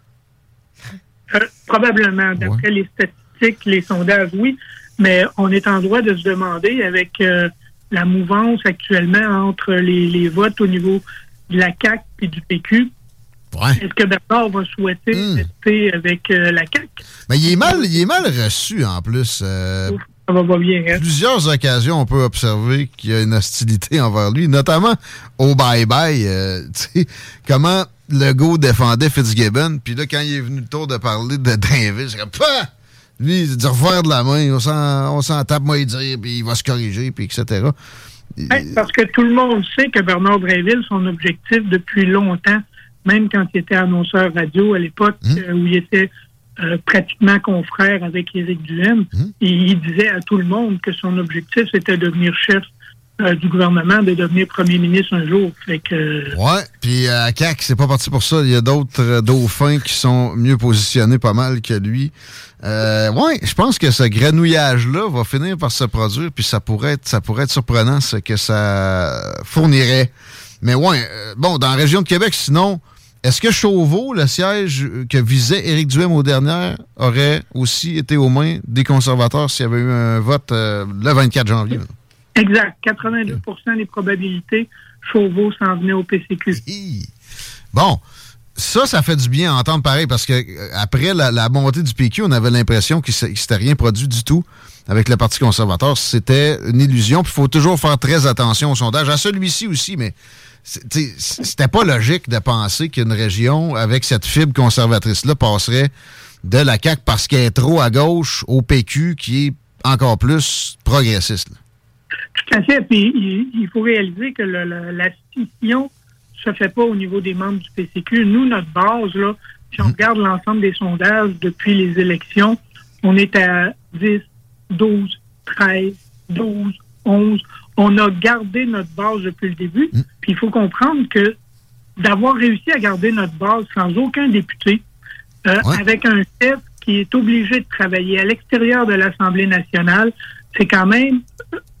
Euh, probablement, d'après les statistiques, les sondages, oui. Mais on est en droit de se demander, avec euh, la mouvance actuellement entre les, votes au niveau de la CAC et du PQ, Est-ce que Bernard va souhaiter hmm. rester avec euh, la CAC?
Mais il est mal, il est mal reçu en plus. ça
va pas bien. Hein?
Plusieurs occasions, on peut observer qu'il y a une hostilité envers lui, notamment au bye-bye. *laughs* comment le go défendait Fitzgibbon, puis là, quand il est venu le tour de parler de Drainville, j'ai comme! Lui, il dit refaire de la main, on s'en tape, moi, il dire, puis il va se corriger, puis etc.
parce que tout le monde sait que Bernard Drainville, son objectif depuis longtemps, même quand il était annonceur radio à l'époque, hum. euh, où il était euh, pratiquement confrère avec Éric Duhem. Et il disait à tout le monde que son objectif, c'était de devenir chef euh, du gouvernement, de devenir premier ministre un jour. Fait que,
Ouais, puis euh, à CAC, c'est pas parti pour ça. Il y a d'autres euh, dauphins qui sont mieux positionnés pas mal que lui. Euh, ouais, je pense que ce grenouillage-là va finir par se produire, puis ça pourrait être, ça pourrait être surprenant ce que ça fournirait. Mais ouais, euh, bon, dans la région de Québec, sinon, est-ce que Chauveau, le siège que visait Éric Duhem au dernier, aurait aussi été aux mains des conservateurs s'il y avait eu un vote euh, le 24 janvier?
Exact, 82% des probabilités, Chauveau s'en venait au PCQ.
Bon, ça, ça fait du bien à entendre pareil parce que euh, après la, montée du PQ, on avait l'impression qu'il ne s'était rien produit du tout avec le Parti conservateur. C'était une illusion. Il faut toujours faire très attention au sondage. À celui-ci aussi, mais c'était pas logique de penser qu'une région avec cette fibre conservatrice-là passerait de la CAQ parce qu'elle est trop à gauche au PQ qui est encore plus progressiste.
Tout à fait. Puis il, il faut réaliser que le- le- la scission se fait pas au niveau des membres du PCQ. Nous, notre base, là, si on regarde l'ensemble des sondages depuis les élections, on est à 10, 12, 13, 12, 11. On a gardé notre base depuis le début. Puis il faut comprendre que d'avoir réussi à garder notre base sans aucun député, euh, avec un chef qui est obligé de travailler à l'extérieur de l'Assemblée nationale, c'est quand même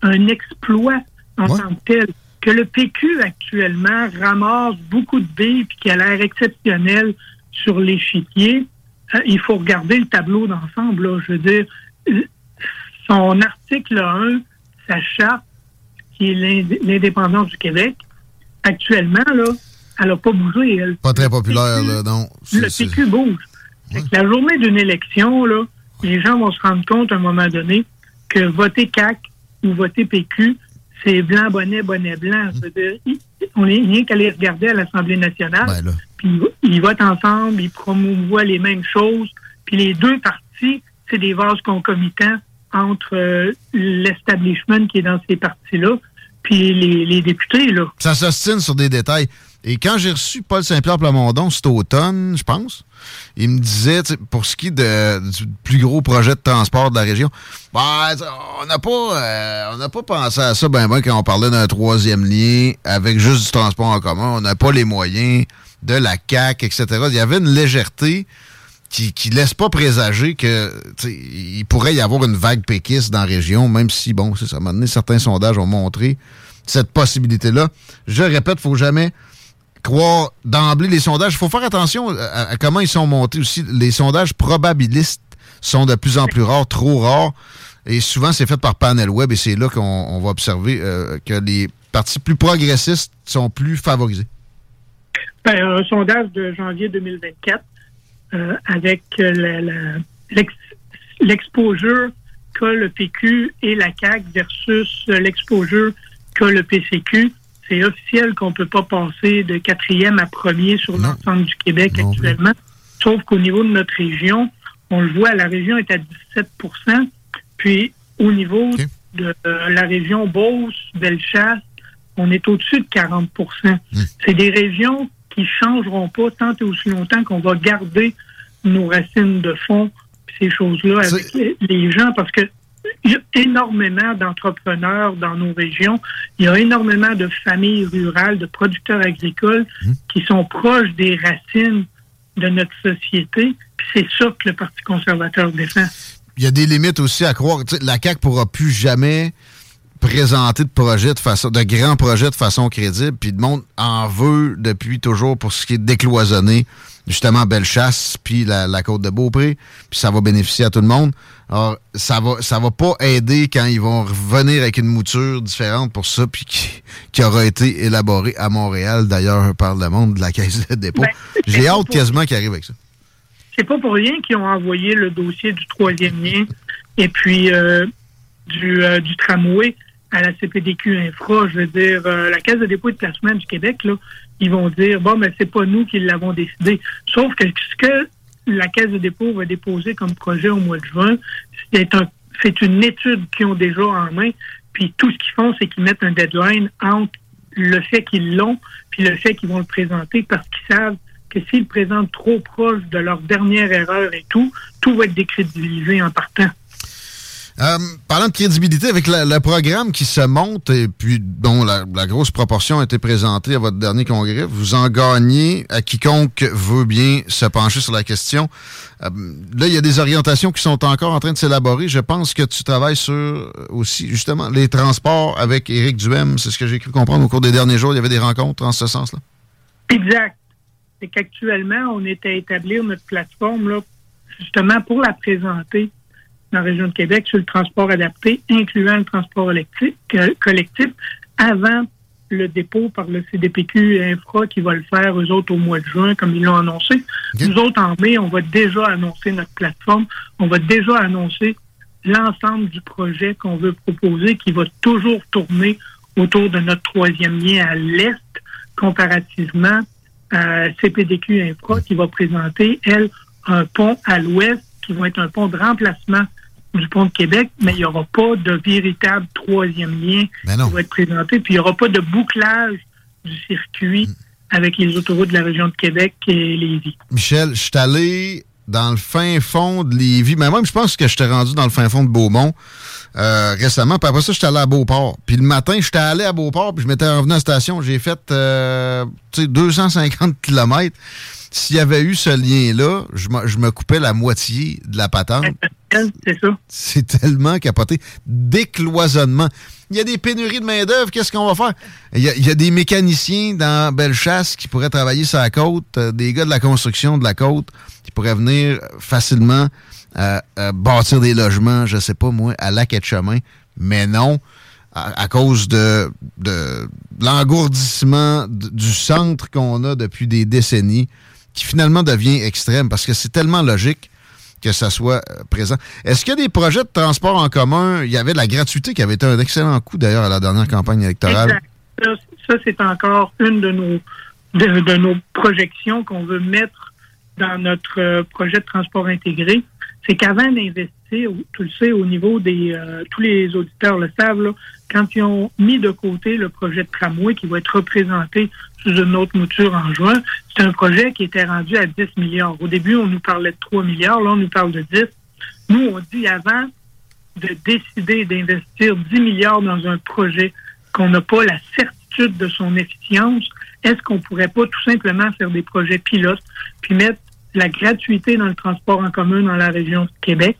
un exploit en tant que tel. Que le PQ actuellement ramasse beaucoup de billes puis qui a l'air exceptionnel sur l'échiquier, euh, il faut regarder le tableau d'ensemble. là. Je veux dire, son article 1, sa charte, qui est l'ind- l'indépendance du Québec, actuellement, là, elle n'a pas bougé. Elle.
Pas très populaire, là, non.
Le PQ bouge. La journée d'une élection, là, les gens vont se rendre compte à un moment donné que voter CAC ou voter PQ, c'est blanc, bonnet, bonnet, blanc. Veux dire, il- on est rien qu'à les regarder à l'Assemblée nationale.
Ben,
puis ils, ils votent ensemble, ils promouvoient les mêmes choses. Puis les deux partis, c'est des vases concomitants entre euh, l'establishment qui est dans ces partis-là, puis les, les députés, là.
Ça s'ostine sur des détails. Et quand j'ai reçu Paul Saint-Pierre Plamondon cet automne, je pense, il me disait, pour ce qui est du plus gros projet de transport de la région, ben, on n'a pas, euh, pas pensé à ça ben, ben quand on parlait d'un troisième lien avec juste du transport en commun. On n'a pas les moyens de la CAC, etc. Il y avait une légèreté qui, qui laisse pas présager que il pourrait y avoir une vague péquiste dans la région, même si, bon, ça, à donné, certains sondages ont montré cette possibilité-là. Je répète, faut jamais croire d'emblée les sondages. Il faut faire attention à, à comment ils sont montés aussi. Les sondages probabilistes sont de plus en plus rares, trop rares. Et souvent, c'est fait par panel web et c'est là qu'on on va observer euh, que les partis plus progressistes sont plus favorisés.
Ben, un sondage de janvier 2024 euh, avec euh, l'exposure qu'a le PQ et la CAQ versus euh, l'exposure qu'a le PCQ. C'est officiel qu'on peut pas passer de quatrième à premier sur l'ensemble du Québec actuellement. Sauf qu'au niveau de notre région, on le voit, la région est à 17% Puis au niveau de euh, la région Beauce, Bellechasse, on est au-dessus de 40% C'est des régions qui changeront pas tant et aussi longtemps qu'on va garder nos racines de fond, ces choses-là avec les gens, parce que il y a énormément d'entrepreneurs dans nos régions. Il y a énormément de familles rurales, de producteurs agricoles qui sont proches des racines de notre société. C'est ça que le Parti conservateur défend.
Il y a des limites aussi à croire. Tu sais, la CAQ pourra plus jamais présenter de projets de façon, de grands projets de façon crédible. Puis le monde en veut depuis toujours pour ce qui est décloisonné. Justement, Bellechasse, puis la, la côte de Beaupré, puis ça va bénéficier à tout le monde. Alors, ça va, ça va pas aider quand ils vont revenir avec une mouture différente pour ça, puis qui, qui aura été élaborée à Montréal, d'ailleurs, par le monde de la Caisse de dépôt. J'ai hâte quasiment qu'ils arrivent avec ça.
C'est pas pour rien qu'ils ont envoyé le dossier du troisième lien et puis euh, du, euh, du tramway à la CPDQ Infra. Je veux dire, euh, la Caisse de dépôt et de placement du Québec, là, ils vont dire bon, mais c'est pas nous qui l'avons décidé. Sauf que ce que la Caisse de dépôt va déposer comme projet au mois de juin, c'est un c'est une étude qu'ils ont déjà en main. Puis tout ce qu'ils font, c'est qu'ils mettent un deadline entre le fait qu'ils l'ont puis le fait qu'ils vont le présenter parce qu'ils savent que s'ils présentent trop proche de leur dernière erreur et tout, tout va être décrédibilisé en partant.
Euh, parlant de crédibilité, avec le programme qui se monte et puis dont la, grosse proportion a été présentée à votre dernier congrès, vous en gagnez à quiconque veut bien se pencher sur la question. Euh, là, il y a des orientations qui sont encore en train de s'élaborer. Je pense que tu travailles sur euh, aussi, justement, les transports avec Éric Duhem. C'est ce que j'ai cru comprendre au cours des derniers jours. Il y avait des rencontres en ce sens-là.
Exact. C'est qu'actuellement, on est à établir notre plateforme, là, justement, pour la présenter dans la région de Québec sur le transport adapté, incluant le transport électrique, euh, collectif, avant le dépôt par le CDPQ Infra qui va le faire, eux autres, au mois de juin, comme ils l'ont annoncé. Nous autres, en mai, on va déjà annoncer notre plateforme. On va déjà annoncer l'ensemble du projet qu'on veut proposer, qui va toujours tourner autour de notre troisième lien à l'Est, comparativement à CPDQ Infra, qui va présenter, elle, un pont à l'Ouest, qui va être un pont de remplacement du pont de Québec, mais il n'y aura pas de véritable troisième lien
ben
qui va être présenté, puis il n'y aura pas de bouclage du circuit
Mm.
avec les autoroutes de la région de Québec et Lévis.
Michel, je suis allé dans le fin fond de Lévis, mais même je pense que je t'ai rendu dans le fin fond de Beaumont euh, récemment. Puis après ça, j'étais allé à Beauport. Puis le matin, j'étais allé à Beauport, puis je m'étais revenu à la station. J'ai fait euh, tu sais, 250 *laughs* kilomètres. S'il y avait eu ce lien-là, je, me- je me coupais la moitié de la patente. *laughs*
C'est ça.
C'est tellement capoté. Décloisonnement. Il y a des pénuries de main-d'œuvre. Qu'est-ce qu'on va faire? Il y, a, il y a des mécaniciens dans Bellechasse qui pourraient travailler sur la côte, euh, des gars de la construction de la côte qui pourraient venir facilement euh, euh, bâtir des logements, je sais pas moi, à lac et chemin. Mais non, à, cause de, l'engourdissement du centre qu'on a depuis des décennies, qui finalement devient extrême parce que c'est tellement logique que ça soit euh, présent. Est-ce qu'il y a des projets de transport en commun? Il y avait de la gratuité qui avait été un excellent coup d'ailleurs à la dernière campagne électorale.
Ça, c'est encore une de nos, de, nos projections qu'on veut mettre dans notre projet de transport intégré. C'est qu'avant d'investir, tu le sais, au niveau des... euh, tous les auditeurs le savent, là, quand ils ont mis de côté le projet de tramway qui va être représenté sous une autre mouture en juin, c'est un projet qui était rendu à 10 milliards. Au début, on nous parlait de 3 milliards, là, on nous parle de 10. Nous, on dit avant de décider d'investir 10 milliards dans un projet qu'on n'a pas la certitude de son efficience, est-ce qu'on pourrait pas tout simplement faire des projets pilotes, puis mettre la gratuité dans le transport en commun dans la région de Québec,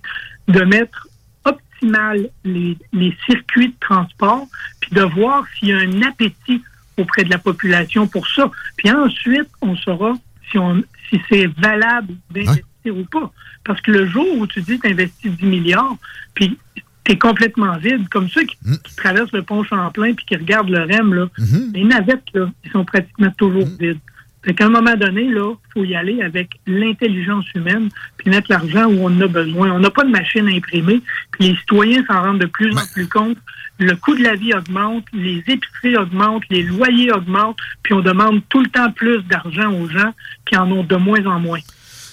de mettre optimal les, les circuits de transport, puis de voir s'il y a un appétit auprès de la population pour ça. Puis ensuite, on saura si, on, si c'est valable d'investir ou pas. Parce que le jour où tu dis que tu investis 10 milliards, puis tu es complètement vide, comme ceux qui, qui traversent le pont Champlain puis qui regardent le REM, là, les navettes, là, ils sont pratiquement toujours vides. Fait qu'à un moment donné, là, faut y aller avec l'intelligence humaine, puis mettre l'argent où on en a besoin. On n'a pas de machine à imprimer, puis les citoyens s'en rendent de plus en plus compte. Le coût de la vie augmente, les épiceries augmentent, les loyers augmentent, puis on demande tout le temps plus d'argent aux gens qui en ont de moins en moins.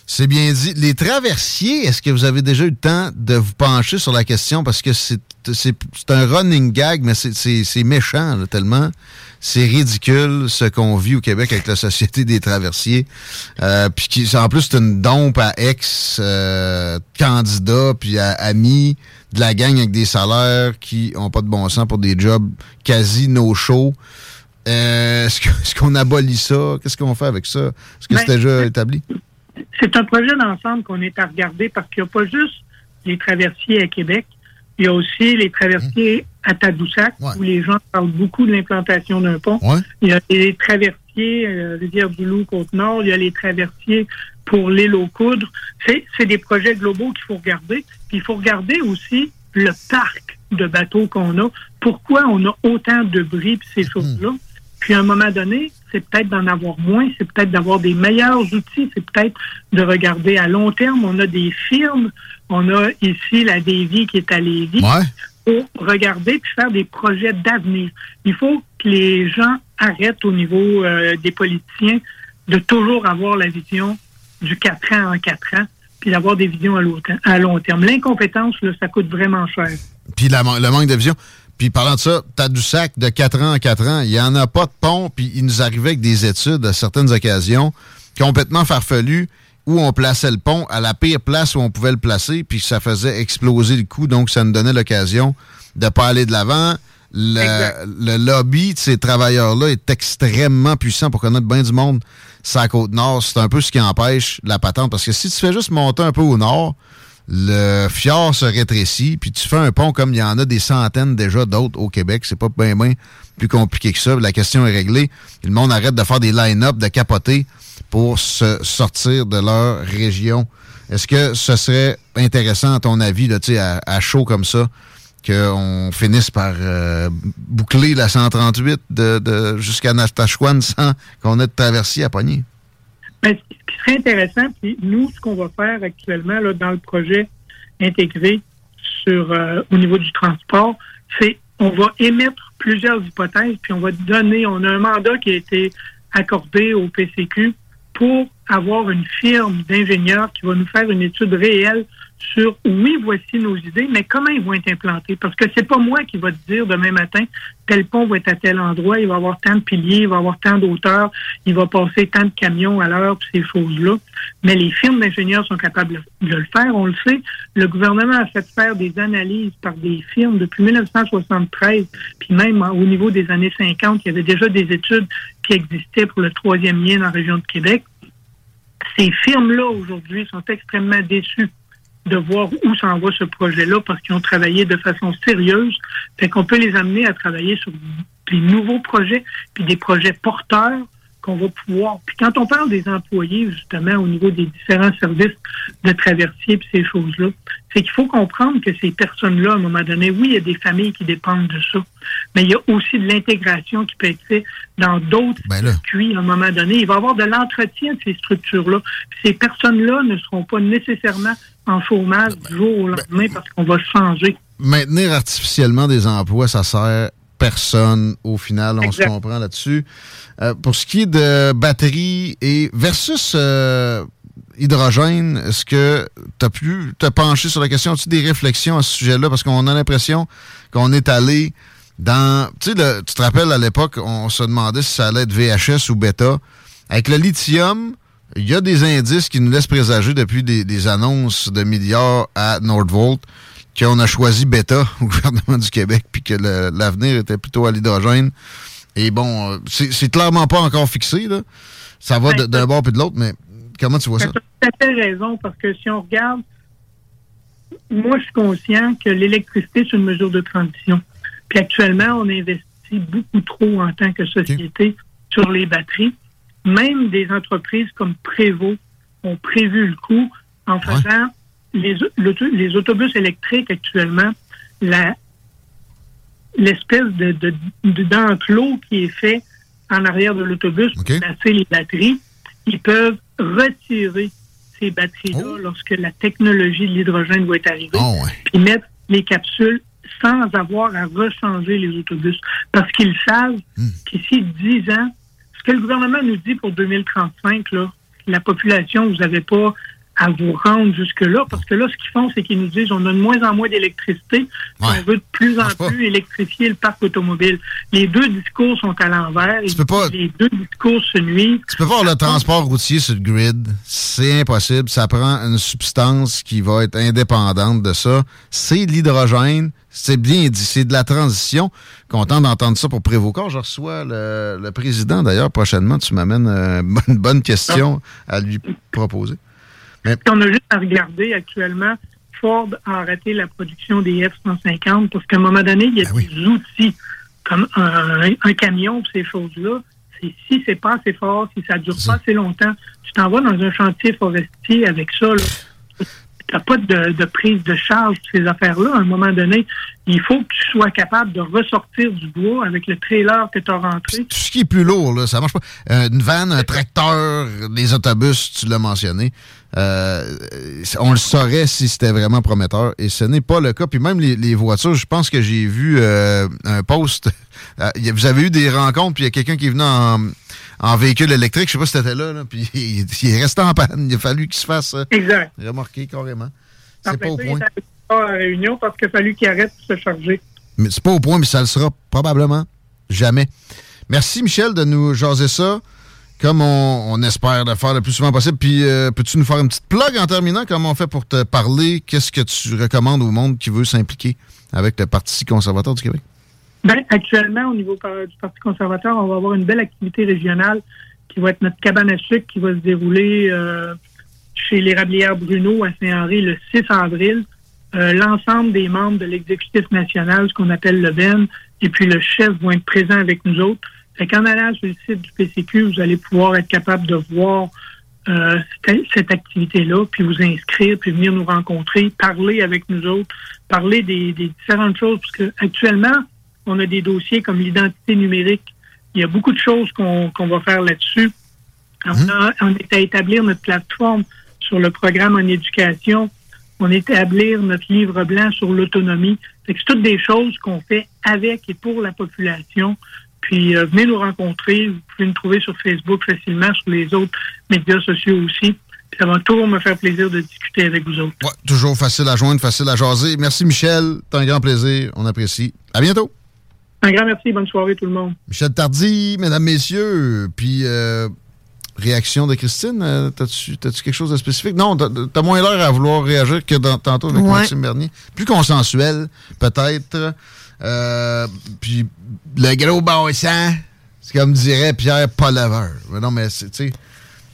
C'est bien dit. Les traversiers, est-ce que vous avez déjà eu le temps de vous pencher sur la question? Parce que c'est un running gag, mais c'est- c'est c'est méchant, là, tellement. C'est ridicule ce qu'on vit au Québec avec la Société des traversiers. Euh, puis qui, en plus, c'est une dompe à ex-candidats, puis à amis de la gang avec des salaires qui ont pas de bon sens pour des jobs quasi no-show. Euh, Est-ce qu'on abolit ça? Qu'est-ce qu'on fait avec ça? Est-ce que
Ben,
c'est déjà établi?
C'est un projet d'ensemble qu'on est à regarder parce qu'il n'y a pas juste les traversiers à Québec, il y a aussi les traversiers à Tadoussac, où les gens parlent beaucoup de l'implantation d'un pont. Il y a les traversiers euh, Rivière-du-Loup, Côte-Nord, il y a les traversiers pour l'île aux Coudres. C'est c'est des projets globaux qu'il faut regarder. Puis il faut regarder aussi le parc de bateaux qu'on a. Pourquoi on a autant de bris puis ces choses-là? Puis à un moment donné, c'est peut-être d'en avoir moins, c'est peut-être d'avoir des meilleurs outils, c'est peut-être de regarder à long terme. On a des firmes, on a ici la Davy qui est à Lévis. Pour regarder puis faire des projets d'avenir. Il faut que les gens arrêtent au niveau euh, des politiciens de toujours avoir la vision du 4 ans en 4 ans, puis d'avoir des visions à à long terme. L'incompétence, ça coûte vraiment cher.
Puis la le manque de vision. Puis parlant de ça, Tadoussac, de 4 ans en 4 ans, il n'y en a pas de pont, puis il nous arrivait avec des études à certaines occasions complètement farfelu où on plaçait le pont à la pire place où on pouvait le placer, puis ça faisait exploser le coup, donc ça nous donnait l'occasion de ne pas aller de l'avant. Le, le, lobby de ces travailleurs-là est extrêmement puissant pour connaître bien du monde. Sa côte nord, c'est un peu ce qui empêche la patente. Parce que si tu fais juste monter un peu au nord, le fjord se rétrécit, puis tu fais un pont comme il y en a des centaines déjà d'autres au Québec. C'est pas bien, bien plus compliqué que ça. La question est réglée. Le monde arrête de faire des line-up, de capoter pour se sortir de leur région. Est-ce que ce serait intéressant, à ton avis, là, à, à chaud comme ça, qu'on finisse par euh, boucler la 138 de, de jusqu'à Natashquan sans qu'on ait de traversier à pogner?
Ben, ce qui serait intéressant, puis nous, ce qu'on va faire actuellement là, dans le projet intégré sur euh, au niveau du transport, c'est on va émettre plusieurs hypothèses, puis on va donner, on a un mandat qui a été accordé au PCQ pour avoir une firme d'ingénieurs qui va nous faire une étude réelle sur oui, voici nos idées, mais comment ils vont être implantés? Parce que c'est pas moi qui va te dire demain matin, tel pont va être à tel endroit, il va avoir tant de piliers, il va avoir tant d'auteurs, il va passer tant de camions à l'heure, ces choses-là. Mais les firmes d'ingénieurs sont capables de le faire, on le sait. Le gouvernement a fait faire des analyses par des firmes depuis 1973, puis même au niveau des années 50, il y avait déjà des études qui existaient pour le troisième lien dans la région de Québec. Ces firmes-là, aujourd'hui, sont extrêmement déçues de voir où s'en va ce projet-là parce qu'ils ont travaillé de façon sérieuse. Fait qu'on peut les amener à travailler sur des nouveaux projets, puis des projets porteurs qu'on va pouvoir. Puis quand on parle des employés, justement, au niveau des différents services de traversier puis ces choses-là, c'est qu'il faut comprendre que ces personnes-là, à un moment donné, oui, il y a des familles qui dépendent de ça, mais il y a aussi de l'intégration qui peut être faite dans d'autres
ben
circuits à un moment donné. Il va y avoir de l'entretien de ces structures-là. Ces personnes-là ne seront pas nécessairement en chômage du jour au lendemain parce qu'on va changer.
Maintenir artificiellement des emplois, ça sert personne au final, on se comprend là-dessus. Euh, pour ce qui est de batterie et versus euh, hydrogène, est-ce que tu as pu te pencher sur la question? As-tu des réflexions à ce sujet-là? Parce qu'on a l'impression qu'on est allé dans. Tu sais, tu te rappelles à l'époque, on se demandait si ça allait être VHS ou bêta. Avec le lithium, il y a des indices qui nous laissent présager depuis des, annonces de milliards à Nordvolt qu'on a choisi bêta au *laughs* gouvernement du Québec puis que l'avenir était plutôt à l'hydrogène. Et bon, euh, c'est clairement pas encore fixé. Là. Ça va d'un bord puis de l'autre, mais comment tu vois ça?
Tu as tout à fait raison, parce que si on regarde, moi, je suis conscient que l'électricité, c'est une mesure de transition. Puis actuellement, on investit beaucoup trop en tant que société sur les batteries. Même des entreprises comme Prévost ont prévu le coup en faisant les, les autobus électriques actuellement, la, l'espèce de, de, d'enclos qui est fait en arrière de l'autobus pour placer les batteries, ils peuvent retirer ces batteries-là
Oh.
lorsque la technologie de l'hydrogène va être arrivée,
Ah
puis mettre les capsules sans avoir à rechanger les autobus. Parce qu'ils savent
Hmm.
qu'ici 10 ans, ce que le gouvernement nous dit pour 2035, là, la population, vous n'avez pas à vous rendre jusque-là, parce que là, ce qu'ils font, c'est qu'ils nous disent on a de moins en moins d'électricité, on veut de plus en plus électrifier le parc automobile. Les deux discours sont à l'envers, et les deux discours se nuisent.
Tu peux voir le transport routier sur le grid. C'est impossible. Ça prend une substance qui va être indépendante de ça. C'est l'hydrogène. C'est bien dit. C'est de la transition. Content d'entendre ça pour Prévost. Je reçois le, le président, d'ailleurs, prochainement. Tu m'amènes euh, *laughs* une bonne question à lui proposer. Mais
On a juste à regarder actuellement, Ford a arrêté la production des F-150 parce qu'à un moment donné, il y a des outils comme un, un camion, ces choses-là. Si c'est pas assez fort, si ça dure pas assez longtemps, tu t'en vas dans un chantier forestier avec ça. Tu n'as pas de, de prise de charge de ces affaires-là. À un moment donné, il faut que tu sois capable de ressortir du bois avec le trailer que tu as rentré.
tout ce qui est plus lourd, là, ça marche pas. Euh, une vanne, un tracteur, les autobus, tu l'as mentionné. Euh, on le saurait si c'était vraiment prometteur et ce n'est pas le cas. Puis même les, les voitures, je pense que j'ai vu euh, un post. *laughs* euh, vous avez eu des rencontres, puis il y a quelqu'un qui est venu en, en véhicule électrique, je sais pas si c'était là, là, puis il, *laughs* il est resté en panne. Il a fallu qu'il se fasse euh,
Exact.
remorquer carrément.
En
C'est pas au point.
il était pas à la réunion parce qu'il a fallu qu'il arrête de se charger.
Mais c'est pas au point, mais ça le sera probablement jamais. Merci, Michel, de nous jaser ça. comme on, espère le faire le plus souvent possible. Puis, euh, peux-tu nous faire une petite plug en terminant? Comment on fait pour te parler? Qu'est-ce que tu recommandes au monde qui veut s'impliquer avec le Parti conservateur du Québec?
Bien, actuellement, au niveau du Parti conservateur, on va avoir une belle activité régionale qui va être notre cabane à sucre qui va se dérouler euh, chez l'érablière Bruno à Saint-Henri le 6 avril. Euh, l'ensemble des membres de l'exécutif national, ce qu'on appelle le BEN, et puis le chef vont être présents avec nous autres. Fait qu'en allant sur le site du PCQ, vous allez pouvoir être capable de voir euh, cette activité-là, puis vous inscrire, puis venir nous rencontrer, parler avec nous autres, parler des, différentes choses, parce que actuellement, on a des dossiers comme l'identité numérique. Il y a beaucoup de choses qu'on va faire là-dessus. On, mmh. on est à établir notre plateforme sur le programme en éducation on établir notre livre blanc sur l'autonomie. C'est toutes des choses qu'on fait avec et pour la population. Puis euh, venez nous rencontrer. Vous pouvez nous trouver sur Facebook facilement, sur les autres médias sociaux aussi. ça va toujours me faire plaisir de discuter avec vous autres.
Ouais, toujours facile à joindre, facile à jaser. Merci Michel. C'est un grand plaisir. On apprécie. À bientôt.
Un grand merci. Bonne soirée tout le monde.
Michel Tardy, mesdames, messieurs. Puis euh, réaction de Christine? Euh, t'as-tu, quelque chose de spécifique? Non, t'as, moins l'air à vouloir réagir que dans, tantôt avec Maxime Bernier. Plus consensuel, peut-être. Euh, puis le gros bassin, c'est comme dirait Pierre Palaveur. non, mais tu sais,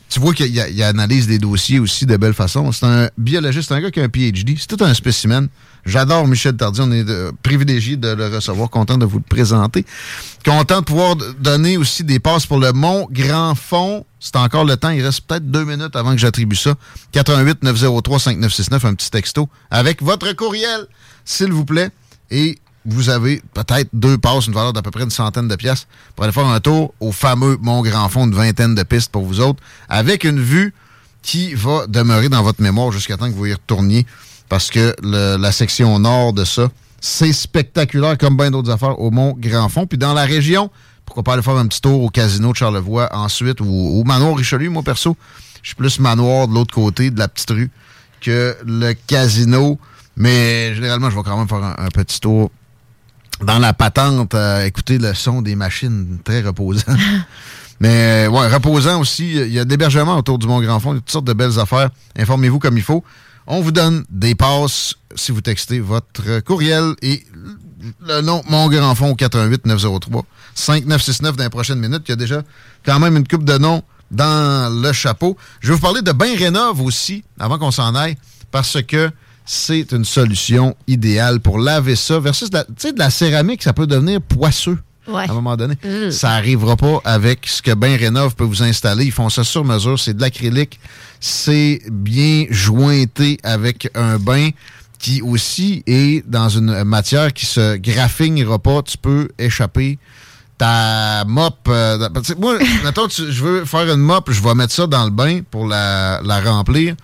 tu vois qu'il y, a, analyse des dossiers aussi de belle façon. C'est un biologiste, un gars qui a un PhD. C'est tout un spécimen. J'adore Michel Tardy. On est euh, privilégié de le recevoir. Content de vous le présenter. Content de pouvoir donner aussi des passes pour le Mont Grand Fond. C'est encore le temps. Il reste peut-être deux minutes avant que j'attribue ça. 88 903 5969, un petit texto avec votre courriel, s'il vous plaît. Et vous avez peut-être deux passes, une valeur d'à peu près une centaine de pièces pour aller faire un tour au fameux Mont Grand Fond, une vingtaine de pistes pour vous autres, avec une vue qui va demeurer dans votre mémoire jusqu'à temps que vous y retourniez parce que la section nord de ça, c'est spectaculaire comme bien d'autres affaires au Mont Grand Fond. Puis dans la région, pourquoi pas aller faire un petit tour au casino de Charlevoix ensuite ou au Manoir Richelieu, moi perso. Je suis plus manoir de l'autre côté de la petite rue que le casino. Mais généralement, je vais quand même faire un, petit tour dans la patente, euh, écouter le son des machines, très reposant. *laughs* Mais ouais, reposant aussi. Il y a de l'hébergement autour du Mont Grand Fond, toutes sortes de belles affaires. Informez-vous comme il faut. On vous donne des passes si vous textez votre courriel et le nom Mon Grand Fond 418 903 5969 dans les prochaines minutes. Il y a déjà quand même une coupe de noms dans le chapeau. Je vais vous parler de Bain Rénov aussi, avant qu'on s'en aille, parce que c'est une solution idéale pour laver ça. Versus de la céramique, ça peut devenir poisseux. À un moment donné. Mm. Ça n'arrivera pas avec ce que Bain Rénov peut vous installer. Ils font ça sur mesure. C'est de l'acrylique c'est bien jointé avec un bain qui aussi est dans une matière qui se graffinera pas. Tu peux échapper ta mop. Euh, moi, *laughs* mettons, je veux faire une mop, je vais mettre ça dans le bain pour la, remplir.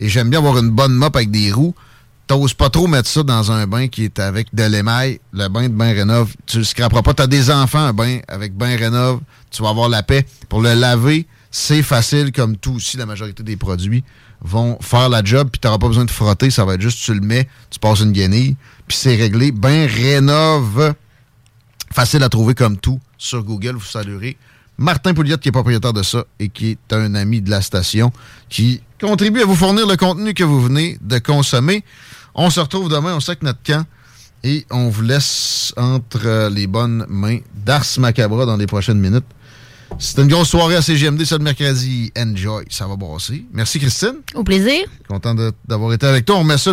Et j'aime bien avoir une bonne mop avec des roues. T'oses pas trop mettre ça dans un bain qui est avec de l'émail. Le bain de bain rénov, tu le scraperas pas. T'as des enfants, un bain avec bain rénov, tu vas avoir la paix. Pour le laver, c'est facile comme tout aussi. La majorité des produits vont faire la job, puis tu n'auras pas besoin de frotter. Ça va être juste, tu le mets, tu passes une guenille, puis c'est réglé. Ben rénove. Facile à trouver comme tout sur Google, vous saluerez. Martin Pouliot, qui est propriétaire de ça et qui est un ami de la station, qui contribue à vous fournir le contenu que vous venez de consommer. On se retrouve demain, on sait que notre camp, et on vous laisse entre les bonnes mains d'Ars Macabra dans les prochaines minutes. C'est une grosse soirée à CGMD ce mercredi. Enjoy, ça va brasser. Merci Christine.
Au plaisir.
Content d'avoir été avec toi. On met ça